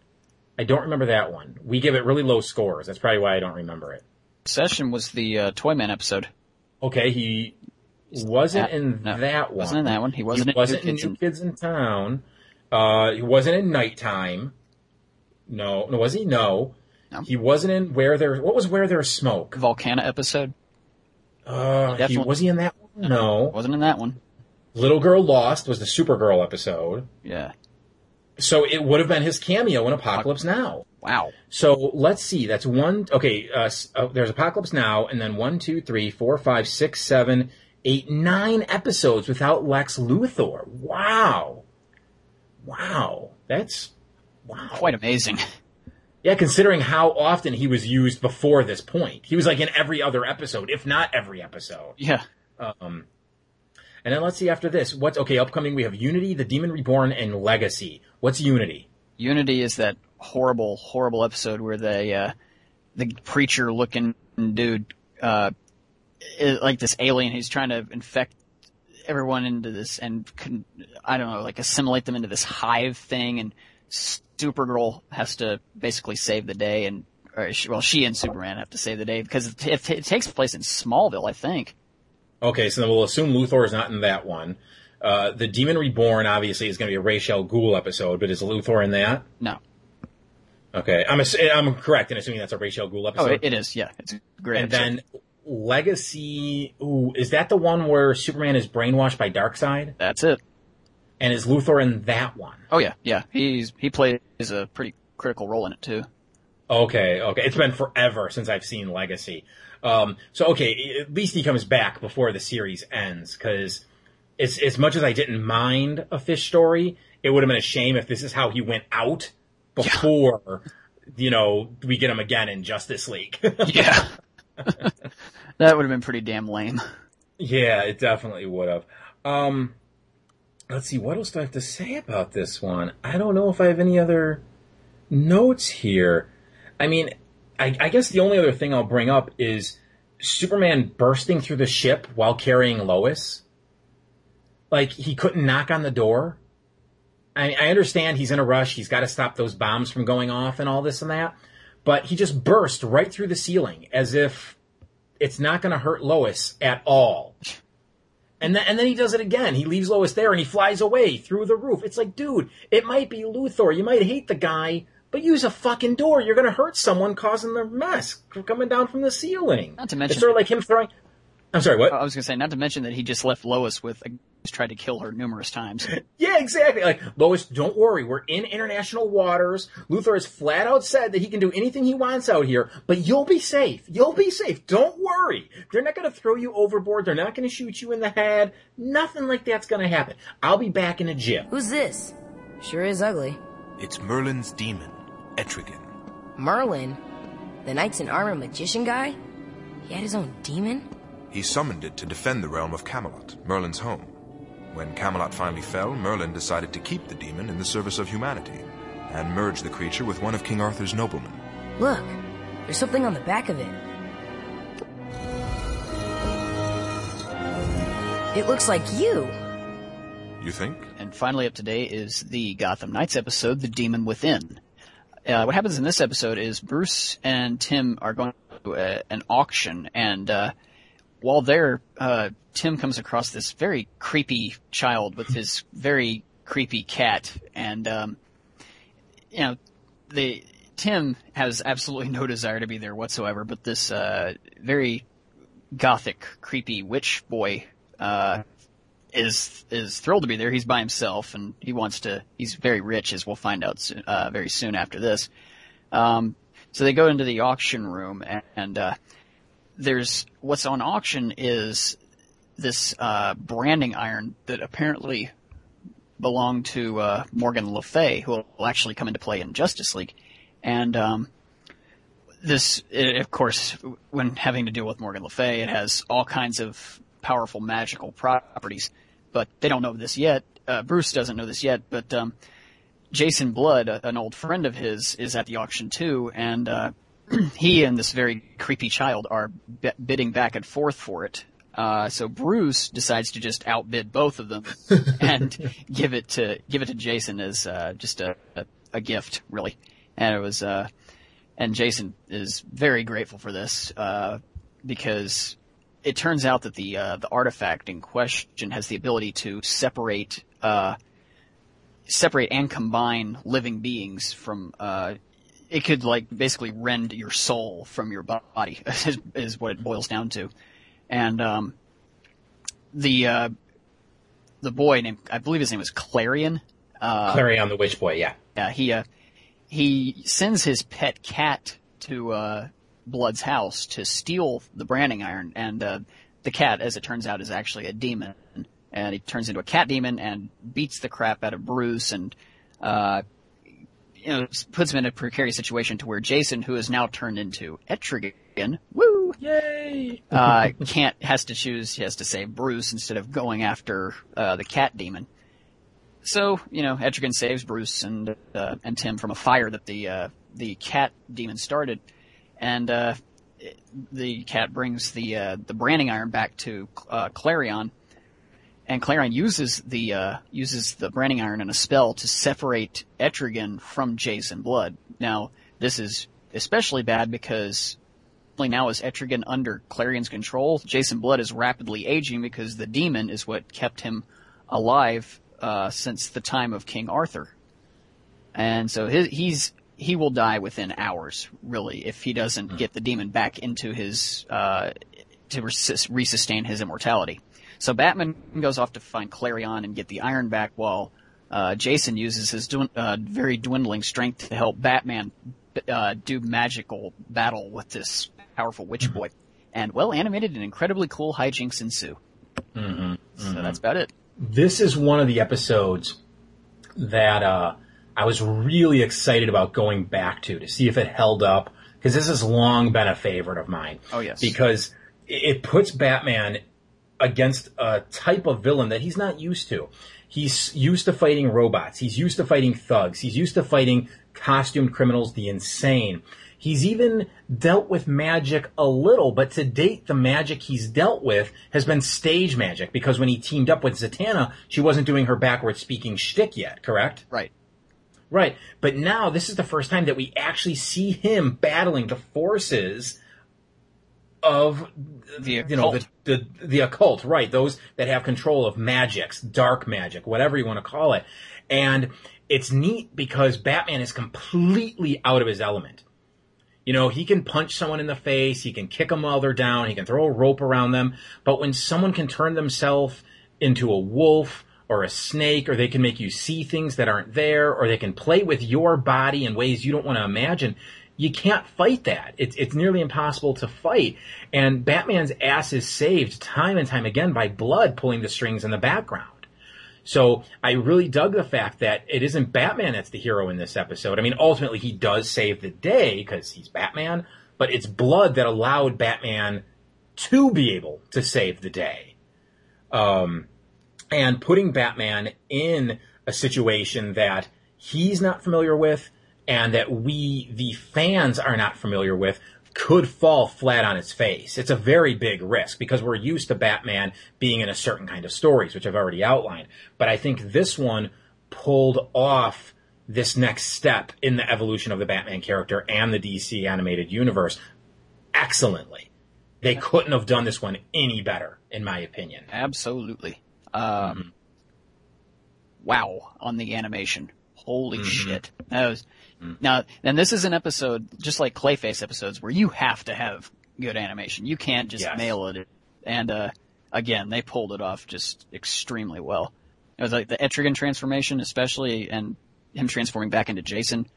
I don't remember that one. We give it really low scores. That's probably why I don't remember it. Session was the uh, Toyman episode. Okay, he wasn't Uh, in no, that one. wasn't in that one. He wasn't in New wasn't Kids in Kids in Town. Uh, he wasn't in Knight Time. No, no, was he? No. No. He wasn't in Where There. What was Where There's Smoke? Volcana episode. Uh, he, was he in that one? No. Wasn't in that one. Little Girl Lost was the Supergirl episode. Yeah. So it would have been his cameo in Apokolips Now. Wow. So let's see. That's one. Okay, uh, uh, there's Apokolips Now, and then one, two, three, four, five, six, seven, eight, nine episodes without Lex Luthor. Wow, wow, that's wow. Quite amazing. Yeah, considering how often he was used before this point, he was like in every other episode, if not every episode. Yeah. Um, and then let's see after this. What's okay? Upcoming, we have Unity, The Demon Reborn, and Legacy. What's Unity? Unity is that horrible, horrible episode where they, uh, the preacher looking dude, uh, is like this alien, he's trying to infect everyone into this and con- I don't know, like assimilate them into this hive thing and Supergirl has to basically save the day and, or she, well, she and Superman have to save the day because it, it, it takes place in Smallville, I think. Okay, so then we'll assume Luthor is not in that one. Uh, the Demon Reborn obviously is going to be a Ra's Ghoul episode, but is Luthor in that? No. Okay, I'm ass- I'm correct in assuming that's a Ra's Ghoul Oh, episode. it, it is, yeah. It's great. and episode. then Legacy. Ooh, is that the one where Superman is brainwashed by Darkseid? That's it. And is Luthor in that one? Oh yeah, yeah. He's he plays a pretty critical role in it too. Okay, okay. It's been forever since I've seen Legacy. Um, so okay, at least he comes back before the series ends, because as, as much as I didn't mind a fish story, it would have been a shame if this is how he went out before, you know, we get him again in Justice League. yeah. that would have been pretty damn lame. Yeah, it definitely would have. Um, let's see, what else do I have to say about this one? I don't know if I have any other notes here. I mean, I, I guess the only other thing I'll bring up is Superman bursting through the ship while carrying Lois. Like, he couldn't knock on the door. I, I understand he's in a rush, he's got to stop those bombs from going off and all this and that, but he just burst right through the ceiling as if it's not going to hurt Lois at all. And then, and then he does it again. He leaves Lois there and he flies away through the roof. It's like, dude, it might be Luthor. You might hate the guy, but use a fucking door. You're going to hurt someone causing the mess coming down from the ceiling. Not to mention- it's sort of like him throwing. I'm sorry, what? I was gonna say, not to mention that he just left Lois with, he's tried to kill her numerous times. Yeah, exactly. Like, Lois, don't worry. We're in international waters. Luthor has flat out said that he can do anything he wants out here, but you'll be safe. You'll be safe. Don't worry. They're not going to throw you overboard. They're not going to shoot you in the head. Nothing like that's going to happen. I'll be back in a jiff. Who's this? Sure is ugly. It's Merlin's demon, Etrigan. Merlin? The Knights in Armor magician guy? He had his own demon? He summoned it to defend the realm of Camelot, Merlin's home. When Camelot finally fell, Merlin decided to keep the demon in the service of humanity and merge the creature with one of King Arthur's noblemen. Look, there's something on the back of it. It looks like you. You think? And finally up today is the Gotham Knights episode, The Demon Within. Uh, what happens in this episode is Bruce and Tim are going to uh, an auction, and uh, while there, uh, Tim comes across this very creepy child with his very creepy cat, and um, you know, the Tim has absolutely no desire to be there whatsoever, but this uh, very gothic, creepy witch boy uh, is is thrilled to be there. He's by himself, and he wants to. He's very rich, as we'll find out soon, uh, very soon after this. Um, so they go into the auction room, and, and uh, there's what's on auction is this uh, branding iron that apparently belonged to uh, Morgan Le Fay, who will actually come into play in Justice League, and um, this, it, of course, when having to deal with Morgan Le Fay, it has all kinds of powerful magical properties, but they don't know this yet. Uh, Bruce doesn't know this yet, but um, Jason Blood, an old friend of his, is at the auction too, and uh, he and this very creepy child are b- bidding back and forth for it. Uh, so Bruce decides to just outbid both of them and give it to give it to Jason as uh, just a, a a gift, really. And it was uh, and Jason is very grateful for this uh, because it turns out that the uh, the artifact in question has the ability to separate uh, separate and combine living beings from. It could like basically rend your soul from your body is, is what it boils down to, and um, the uh, the boy named I believe his name was Klarion. Uh, Klarion the Witch Boy, yeah. yeah, he uh, he sends his pet cat to uh, Blood's house to steal the branding iron, and uh, the cat, as it turns out, is actually a demon, and he turns into a cat demon and beats the crap out of Bruce, and uh, you know puts him in a precarious situation to where Jason, who is now turned into Etrigan, woo, yay, uh, can't has to choose, he has to save Bruce instead of going after uh, the cat demon. so you know, Etrigan saves Bruce and uh, and Tim from a fire that the uh, the cat demon started, and uh, the cat brings the uh, the branding iron back to uh, Klarion, and Klarion uses the uh, uses the branding iron in a spell to separate Etrigan from Jason Blood. Now, this is especially bad because only now is Etrigan under Klarion's control. Jason Blood is rapidly aging because the demon is what kept him alive uh, since the time of King Arthur, and so his, he's he will die within hours, really, if he doesn't get the demon back into his uh, to res- resustain his immortality. So Batman goes off to find Klarion and get the iron back, while uh, Jason uses his uh, very dwindling strength to help Batman uh, do magical battle with this powerful witch boy. And well animated and incredibly cool hijinks ensue. Mm-hmm. So that's about it. This is one of the episodes that uh, I was really excited about going back to to see if it held up because this has long been a favorite of mine. Oh yes, because it puts Batman against a type of villain that he's not used to. He's used to fighting robots. He's used to fighting thugs. He's used to fighting costumed criminals, the insane. He's even dealt with magic a little, but to date, the magic he's dealt with has been stage magic because when he teamed up with Zatanna, she wasn't doing her backward speaking shtick yet, correct? Right. Right. But now this is the first time that we actually see him battling the forces of the you know the, the the occult, right? Those that have control of magics, dark magic, whatever you want to call it. And it's neat because Batman is completely out of his element. You know, he can punch someone in the face, he can kick them while they're down, he can throw a rope around them, but when someone can turn themselves into a wolf or a snake, or they can make you see things that aren't there, or they can play with your body in ways you don't want to imagine, you can't fight that. It's, it's nearly impossible to fight. And Batman's ass is saved time and time again by blood pulling the strings in the background. So I really dug the fact that it isn't Batman that's the hero in this episode. I mean, ultimately he does save the day because he's Batman, but it's blood that allowed Batman to be able to save the day. Um, and putting Batman in a situation that he's not familiar with and that we, the fans, are not familiar with could fall flat on its face. It's a very big risk because we're used to Batman being in a certain kind of stories, which I've already outlined. But I think this one pulled off this next step in the evolution of the Batman character and the DC animated universe excellently. They couldn't have done this one any better, in my opinion. Absolutely. Um, mm-hmm. Wow on the animation. Holy mm-hmm. shit. That was, mm-hmm. now, and this is an episode, just like Clayface episodes, where you have to have good animation. You can't just yes. nail it. And, uh, again, they pulled it off just extremely well. It was like the Etrigan transformation, especially, and him transforming back into Jason.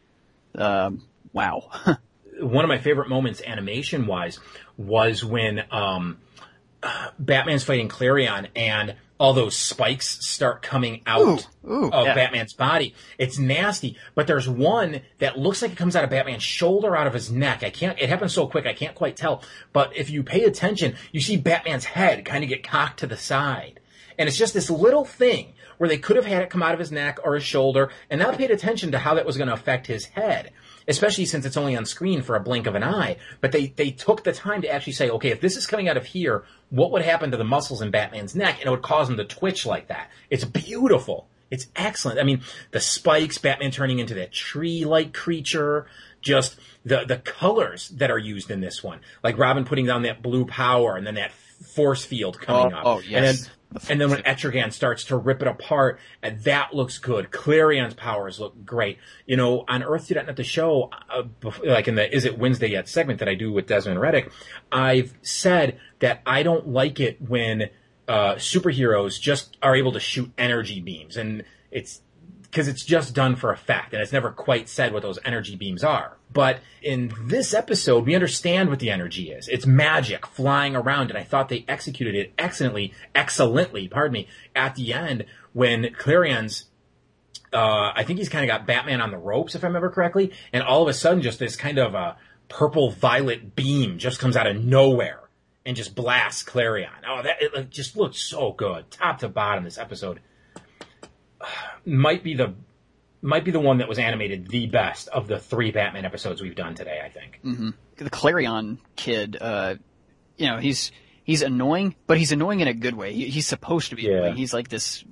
Um, wow. One of my favorite moments, animation wise, was when, um, Batman's fighting Klarion, and all those spikes start coming out ooh, ooh, of yeah. Batman's body. It's nasty, but there's one that looks like it comes out of Batman's shoulder, out of his neck. I can't, it happens so quick, I can't quite tell. But if you pay attention, you see Batman's head kind of get cocked to the side. And it's just this little thing where they could have had it come out of his neck or his shoulder and not paid attention to how that was going to affect his head especially since it's only on screen for a blink of an eye. But they, they took the time to actually say, okay, if this is coming out of here, what would happen to the muscles in Batman's neck? And it would cause him to twitch like that. It's beautiful. It's excellent. I mean, the spikes, Batman turning into that tree-like creature, just the, the colors that are used in this one. Like Robin putting down that blue power and then that force field coming oh, up. Oh, yes. And then and then when Etrigan starts to rip it apart, and that looks good. Klarion's powers look great. You know, on Earth 2.net, the show, uh, like in the Is It Wednesday Yet segment that I do with Desmond Reddick, I've said that I don't like it when uh, superheroes just are able to shoot energy beams. And it's because it's just done for effect and it's never quite said what those energy beams are. But in this episode, we understand what the energy is. It's magic flying around and I thought they executed it excellently, excellently, pardon me, at the end when Klarion's uh, I think he's kind of got Batman on the ropes, if I remember correctly, and all of a sudden, just this kind of a purple violet beam just comes out of nowhere and just blasts Klarion. Oh, that it just looks so good, top to bottom. This episode, might be the might be the one that was animated the best of the three Batman episodes we've done today. I think. hmm The Klarion kid, uh, you know, he's he's annoying, but he's annoying in a good way. He, he's supposed to be Yeah. annoying. He's like this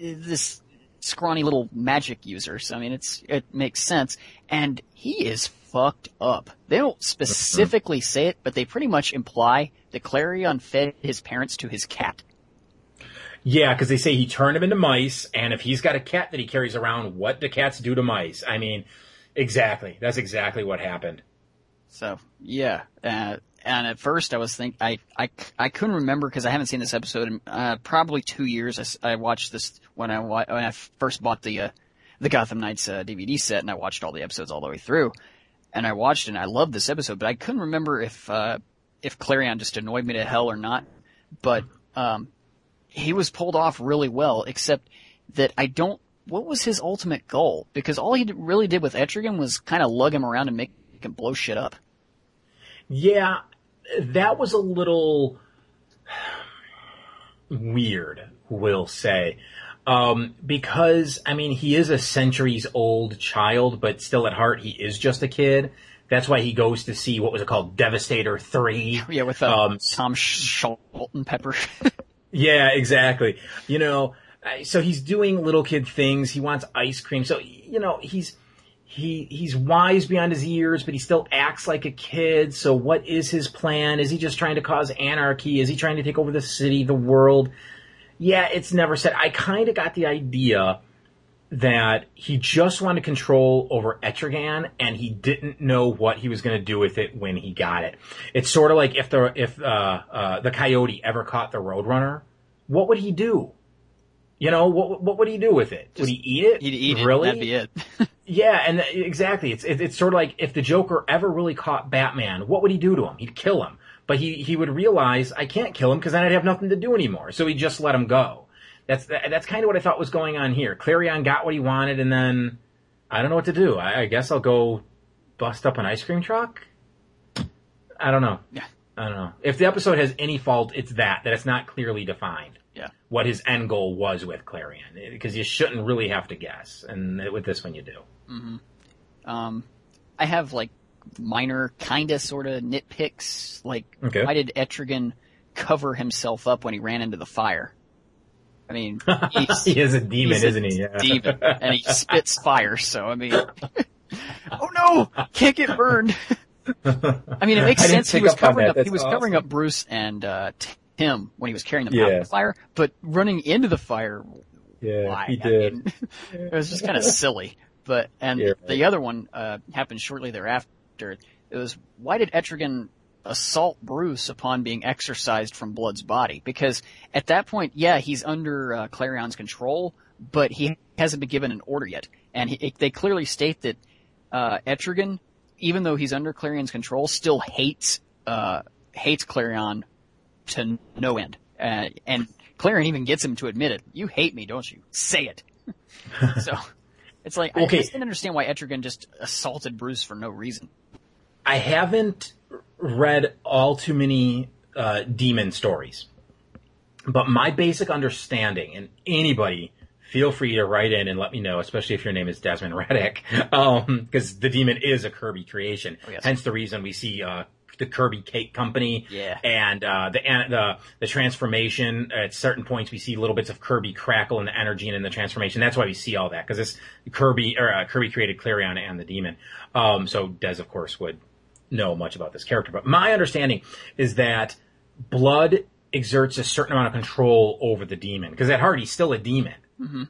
this scrawny little magic user. So I mean, it's it makes sense, and he is fucked up. They don't specifically say it, but they pretty much imply that Klarion fed his parents to his cat. Yeah, because they say he turned them into mice, and if he's got a cat that he carries around, what do cats do to mice? I mean, exactly. That's exactly what happened. So yeah, uh, and at first I was think I I, I couldn't remember because I haven't seen this episode in uh, probably two years. I watched this when I when I first bought the uh, the Gotham Knights uh, DVD set, and I watched all the episodes all the way through. And I watched and I loved this episode, but I couldn't remember if uh, if Klarion just annoyed me to hell or not. But um, he was pulled off really well, except that I don't. What was his ultimate goal? Because all he really did with Etrigan was kind of lug him around and make him blow shit up. Yeah, that was a little weird, we'll say. Um, because, I mean, he is a centuries old child, but still at heart, he is just a kid. That's why he goes to see, what was it called? Devastator 3. Yeah, with uh, Tom Schalten Pepper. Yeah, exactly. You know, so he's doing little kid things. He wants ice cream. So, you know, he's, he, he's wise beyond his years, but he still acts like a kid. So what is his plan? Is he just trying to cause anarchy? Is he trying to take over the city, the world? Yeah, it's never said. I kind of got the idea that he just wanted control over Etrigan and he didn't know what he was going to do with it when he got it. It's sort of like if the if uh, uh, the coyote ever caught the Roadrunner, what would he do? You know, what what would he do with it? would he eat it? He'd eat it. really? That'd be it. Yeah, and exactly. It's it, it's sort of like if the Joker ever really caught Batman, what would he do to him? He'd kill him. But he he would realize I can't kill him because then I'd have nothing to do anymore. So he just let him go. That's that's kind of what I thought was going on here. Klarion got what he wanted, and then I don't know what to do. I, I guess I'll go bust up an ice cream truck. I don't know. Yeah. I don't know. If the episode has any fault, it's that that it's not clearly defined Yeah. what his end goal was with Klarion, because you shouldn't really have to guess, and with this one you do. Mm-hmm. Um, I have like minor, kinda, sorta nitpicks. Like, Okay. why did Etrigan cover himself up when he ran into the fire? I mean, he's, he is a demon, isn't he? Yeah. Demon, and he spits fire. So I mean, oh no, can't get burned. I mean, it makes I sense. He was covering up. He was covering up Bruce and uh, Tim when he was carrying them out of the fire, but running into the fire. Yeah, why? he I did. mean, it was just kind of silly. But and Yeah, the other one uh, happened shortly thereafter. It was why did Etrigan assault Bruce upon being exorcised from Blood's body? Because at that point, yeah, he's under uh, Klarion's control, but he hasn't been given an order yet. And he, they clearly state that uh, Etrigan, even though he's under Klarion's control, still hates uh, hates Klarion to no end. Uh, and Klarion even gets him to admit it. You hate me, don't you? Say it. so it's like I Okay. just didn't understand why Etrigan just assaulted Bruce for no reason. I haven't read all too many uh, demon stories, but my basic understanding, and anybody feel free to write in and let me know, especially if your name is Desmond Reddick, because the demon is a Kirby creation. Oh, yes. Hence the reason we see uh, the Kirby Cake Company Yeah. and uh, the, the the transformation. At certain points, we see little bits of Kirby crackle and the energy and in the transformation. That's why we see all that because this Kirby or uh, Kirby created Klarion and the demon. Um, so Des, of course, would know much about this character. But my understanding is that blood exerts a certain amount of control over the demon because at heart he's still a demon. Mm-hmm.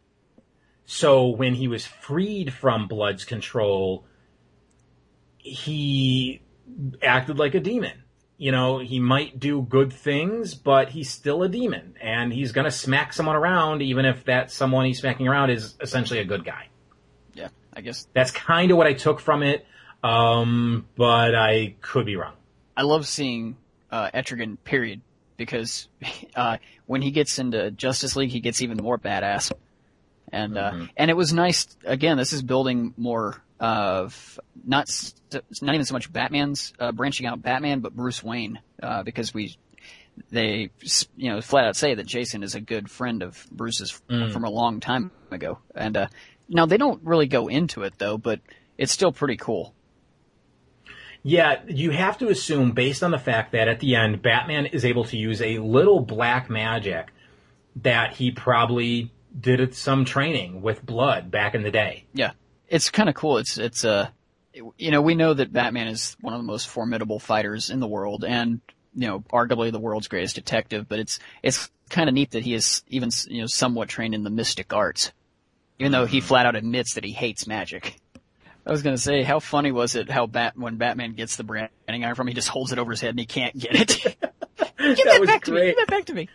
So when he was freed from blood's control, he acted like a demon. You know, he might do good things, but he's still a demon and he's going to smack someone around even if that someone he's smacking around is essentially a good guy. Yeah, I guess That's kind of what I took from it. Um, but I could be wrong. I love seeing uh, Etrigan. Period, because uh, when he gets into Justice League, he gets even more badass. And uh, Mm-hmm. and it was nice. Again, this is building more of not not even so much Batman's uh, branching out Batman, but Bruce Wayne, uh, because we they you know flat out say that Jason is a good friend of Bruce's Mm. from a long time ago, and uh, now they don't really go into it though, but it's still pretty cool. Yeah, you have to assume, based on the fact that at the end, Batman is able to use a little black magic that he probably did some training with blood back in the day. Yeah, it's kind of cool. It's it's uh, you know, we know that Batman is one of the most formidable fighters in the world, and you know, arguably the world's greatest detective. But it's it's kind of neat that he is even you know somewhat trained in the mystic arts, even though he flat out admits that he hates magic. I was gonna say, how funny was it how Bat when Batman gets the branding iron from him, he just holds it over his head and he can't get it. Give That that was back to me. great. Give that back to me.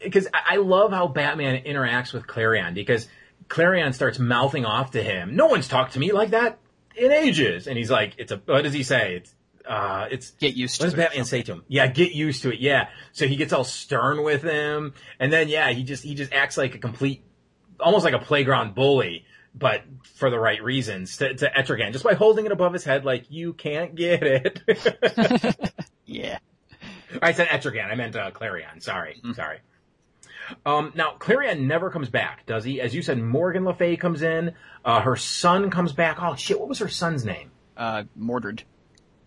because I I love how Batman interacts with Klarion because Klarion starts mouthing off to him. No one's talked to me like that in ages, and he's like, "It's a." What does he say? It's. Uh, it's get used to What to does it. Batman say to him? Yeah, get used to it. Yeah. So he gets all stern with him, and then yeah, he just he just acts like a complete, almost like a playground bully, but for the right reasons to, to Etrigan, just by holding it above his head, like you can't get it. yeah. I said Etrigan. I meant uh, Klarion. Sorry, sorry. Um, now Klarion never comes back, does he? As you said, Morgan Le Fay comes in. Uh, her son comes back. Oh shit! What was her son's name? Uh, Mordred.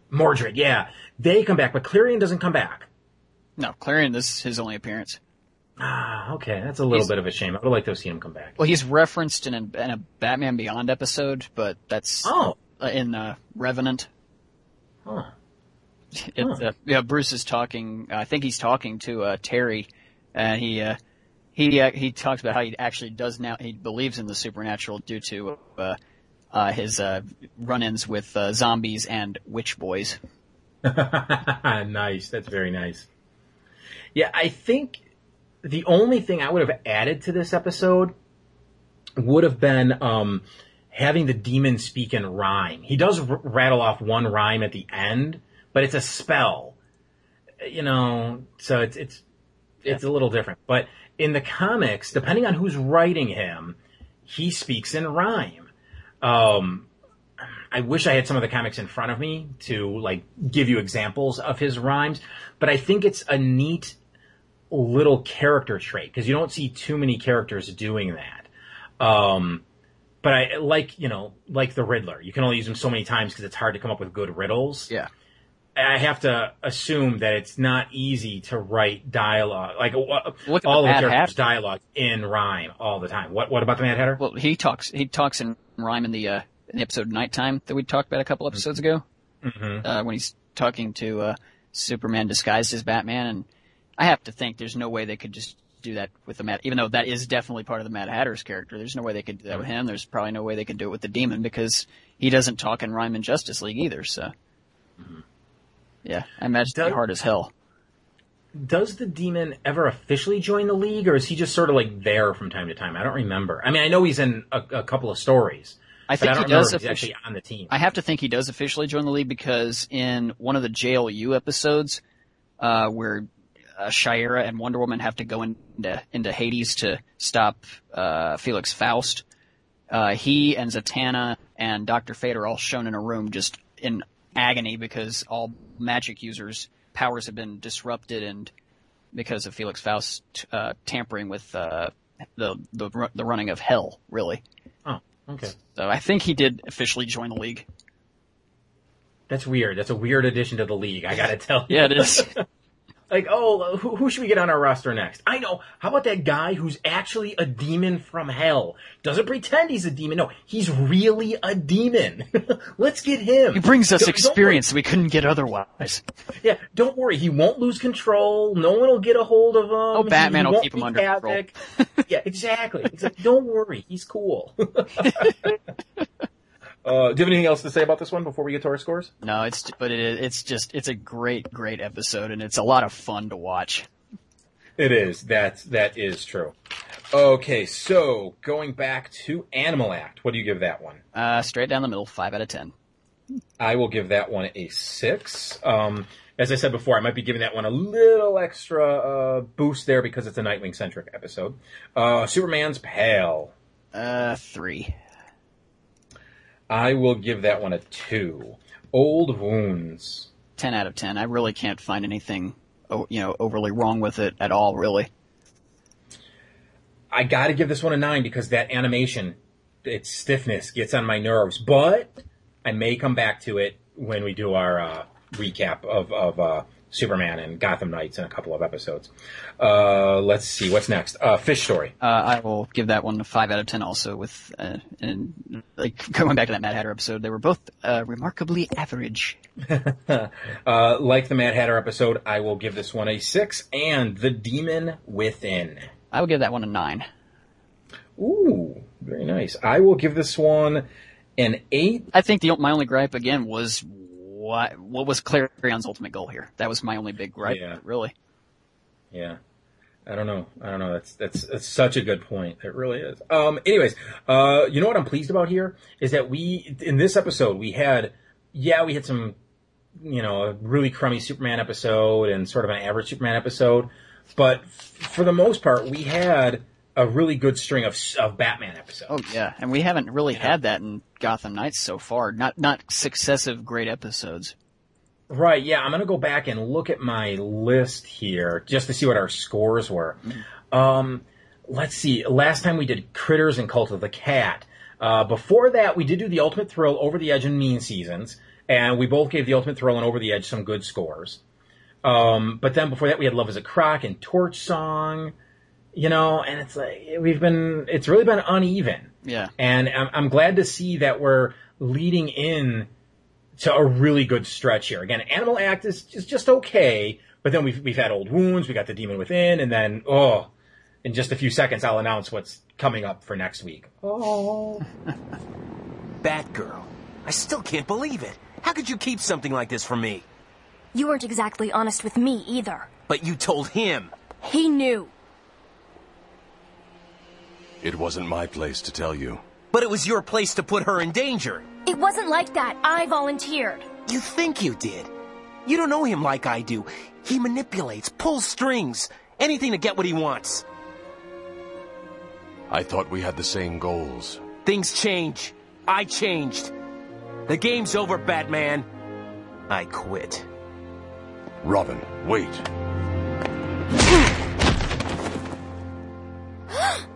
Mordred. Yeah, they come back, but Klarion doesn't come back. No, Klarion. This is his only appearance. Ah, okay, that's a little He's- bit of a shame. I would like to see him come back. Well, he's referenced in a, in a Batman Beyond episode, but that's Oh. uh, in uh, Revenant. Huh. It, Huh. uh, yeah, Bruce is talking. I think he's talking to uh, Terry, and he uh, he uh, he talks about how he actually does now. He believes in the supernatural due to uh, uh, his uh, run-ins with uh, zombies and witch boys. nice. That's very nice. Yeah, I think the only thing I would have added to this episode would have been um, having the demon speak in rhyme. He does r- rattle off one rhyme at the end, but it's a spell. You know, so it's it's it's a little different. But in the comics, depending on who's writing him, he speaks in rhyme. Um, I wish I had some of the comics in front of me to like give you examples of his rhymes, but I think it's a neat little character trait because you don't see too many characters doing that. Um, but I like you know like the Riddler, you can only use him so many times because it's hard to come up with good riddles. Yeah. I have to assume that it's not easy to write dialogue like Look all the the characters' Hatter. dialogue in rhyme all the time. What what about the Mad Hatter? Well, he talks he talks in rhyme in the uh, in the episode Knight Time that we talked about a couple episodes ago. Mhm. Uh, when he's talking to uh, Superman disguised as Batman, and I have to think there's no way they could just do that with the Mad. Even though that is definitely part of the Mad Hatter's character, there's no way they could do that with him. There's probably no way they could do it with the Demon because he doesn't talk in rhyme in Justice League either. So, yeah, I imagine it'd be hard as hell. does the demon ever officially join the league, or is he just sort of like there from time to time? I don't remember. I mean, I know he's in a, a couple of stories. I think I he does remember if he's actually on the team. I have to think he does officially join the league because in one of the JLU episodes, uh, where uh, Shayera and Wonder Woman have to go into into Hades to stop uh, Felix Faust, uh, he and Zatanna and Doctor Fate are all shown in a room just in agony because all magic users' powers have been disrupted and because of Felix Faust uh, tampering with uh, the the the running of hell, really. Oh, okay. So I think he did officially join the league. That's weird. That's a weird addition to the league. I gotta tell you. Yeah, it is. like, oh, who, who should we get on our roster next? I know. How about that guy who's actually a demon from hell? Doesn't pretend he's a demon. No, he's really a demon. Let's get him. He brings us Don't- don't experience we couldn't get otherwise. Yeah, don't worry. He won't lose control. No one will get a hold of him. Oh, Batman will keep him under control. yeah, exactly. exactly. Don't worry. He's cool. uh, do you have anything else to say about this one before we get to our scores? No, it's but it, it's just it's a great great episode and it's a lot of fun to watch. It is. That's that is true. Okay, so going back to Animal Act, what do you give that one? Uh, straight down the middle, five out of ten. I will give that one a six. Um, as I said before, I might be giving that one a little extra uh, boost there because it's a Nightwing centric episode. Uh, Superman's Pal. Uh, three. I will give that one a two. Old Wounds. Ten out of ten. I really can't find anything you know, overly wrong with it at all, really. I got to give this one a nine because that animation, its stiffness gets on my nerves. But I may come back to it when we do our uh, recap of of uh, Superman and Gotham Knights in a couple of episodes. Uh, let's see what's next. Uh, Fish Story. Uh, I will give that one a five out of ten. Also, with uh, and like going back to that Mad Hatter episode, they were both uh, remarkably average. uh, like the Mad Hatter episode, I will give this one a six. And The Demon Within. I will give that one a nine. Ooh, very nice. I will give this one an eight. I think the my only gripe again was what what was Klarion's ultimate goal here? That was my only big gripe, Yeah. really. Yeah. I don't know. I don't know. That's that's that's such a good point. It really is. Um. Anyways, uh, you know what I'm pleased about here is that we in this episode we had, yeah, we had some, you know, a really crummy Superman episode and sort of an average Superman episode, but f- for the most part we had a really good string of of Batman episodes. Oh yeah, and we haven't really had that in Gotham Knights so far. Not not successive great episodes. Right, yeah, I'm gonna go back and look at my list here just to see what our scores were. Um, let's see. Last time we did Critters and Cult of the Cat. Uh, before that, we did do the Ultimate Thrill, Over the Edge, and Mean Seasons, and we both gave the Ultimate Thrill and Over the Edge some good scores. Um, but then before that, we had Love is a Croc and Torch Song. You know, and it's like we've been. It's really been uneven. Yeah. And I'm, I'm glad to see that we're leading in to a really good stretch here. Again, Animal Act is just, just okay, but then we've, we've had Old Wounds, we got The Demon Within, and then, oh, in just a few seconds I'll announce what's coming up for next week. Oh. Batgirl. I still can't believe it. How could you keep something like this from me? You weren't exactly honest with me either. But you told him. He knew. It wasn't my place to tell you. But it was your place to put her in danger. It wasn't like that. I volunteered. You think you did. You don't know him like I do. He manipulates, pulls strings, anything to get what he wants. I thought we had the same goals. Things change. I changed. The game's over, Batman. I quit. Robin, wait.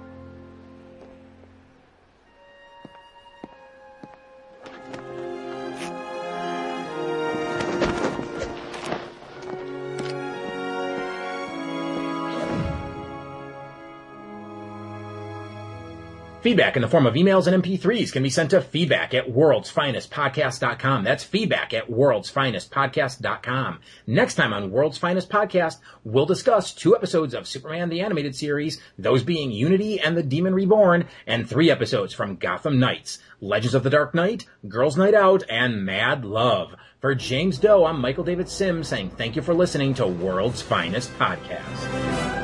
Feedback in the form of emails and MP3s can be sent to feedback at worldsfinestpodcast.com. That's feedback at worldsfinestpodcast.com. Next time on World's Finest Podcast, we'll discuss two episodes of Superman the Animated Series, those being Unity and the Demon Reborn, and three episodes from Gotham Knights, Legends of the Dark Knight, Girls Night Out, and Mad Love. For James Doe, I'm Michael David Sims saying thank you for listening to World's Finest Podcast.